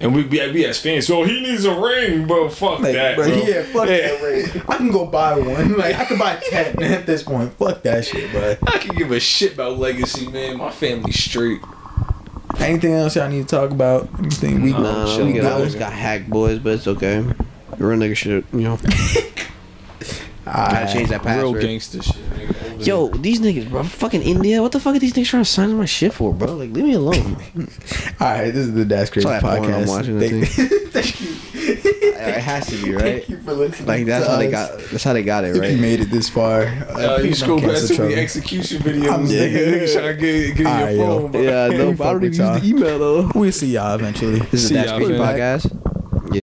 And we we, we as fans, well, he needs a ring, bro. Fuck Like, that, bro, bro. yeah, fuck Yeah. that ring. I can go buy one. Like I could buy ten [LAUGHS] at this point. Fuck that shit, bro. I can give a shit about legacy, man. My family's straight. Anything else y'all need to talk about? Anything we Nah, Nah, we we got, got almost got hacked, boys, but it's okay. Real nigga shit, you know. [LAUGHS] Gotta change that Real password. gangster shit. nigga. Yo, these niggas, bro, fucking India. What the fuck are these niggas trying to sign my shit for, bro? Like, leave me alone. [LAUGHS] All right, this is the Dash Crazy Saw that porn I'm podcast. watching, I Thank, [LAUGHS] thank you. it has to be, right? Thank you for listening. Like that's to how they got. That's how they got it, If you made it this far, Uh, uh, you scroll don't past cancel too many execution videos. I'm- nigga, niggas trying to get, get in Alright, your yo. phone, bro. Yeah, [LAUGHS] no, but I Fuck don't with even use the email though. We'll see y'all eventually. This is the Dash y'all, Crazy man. podcast.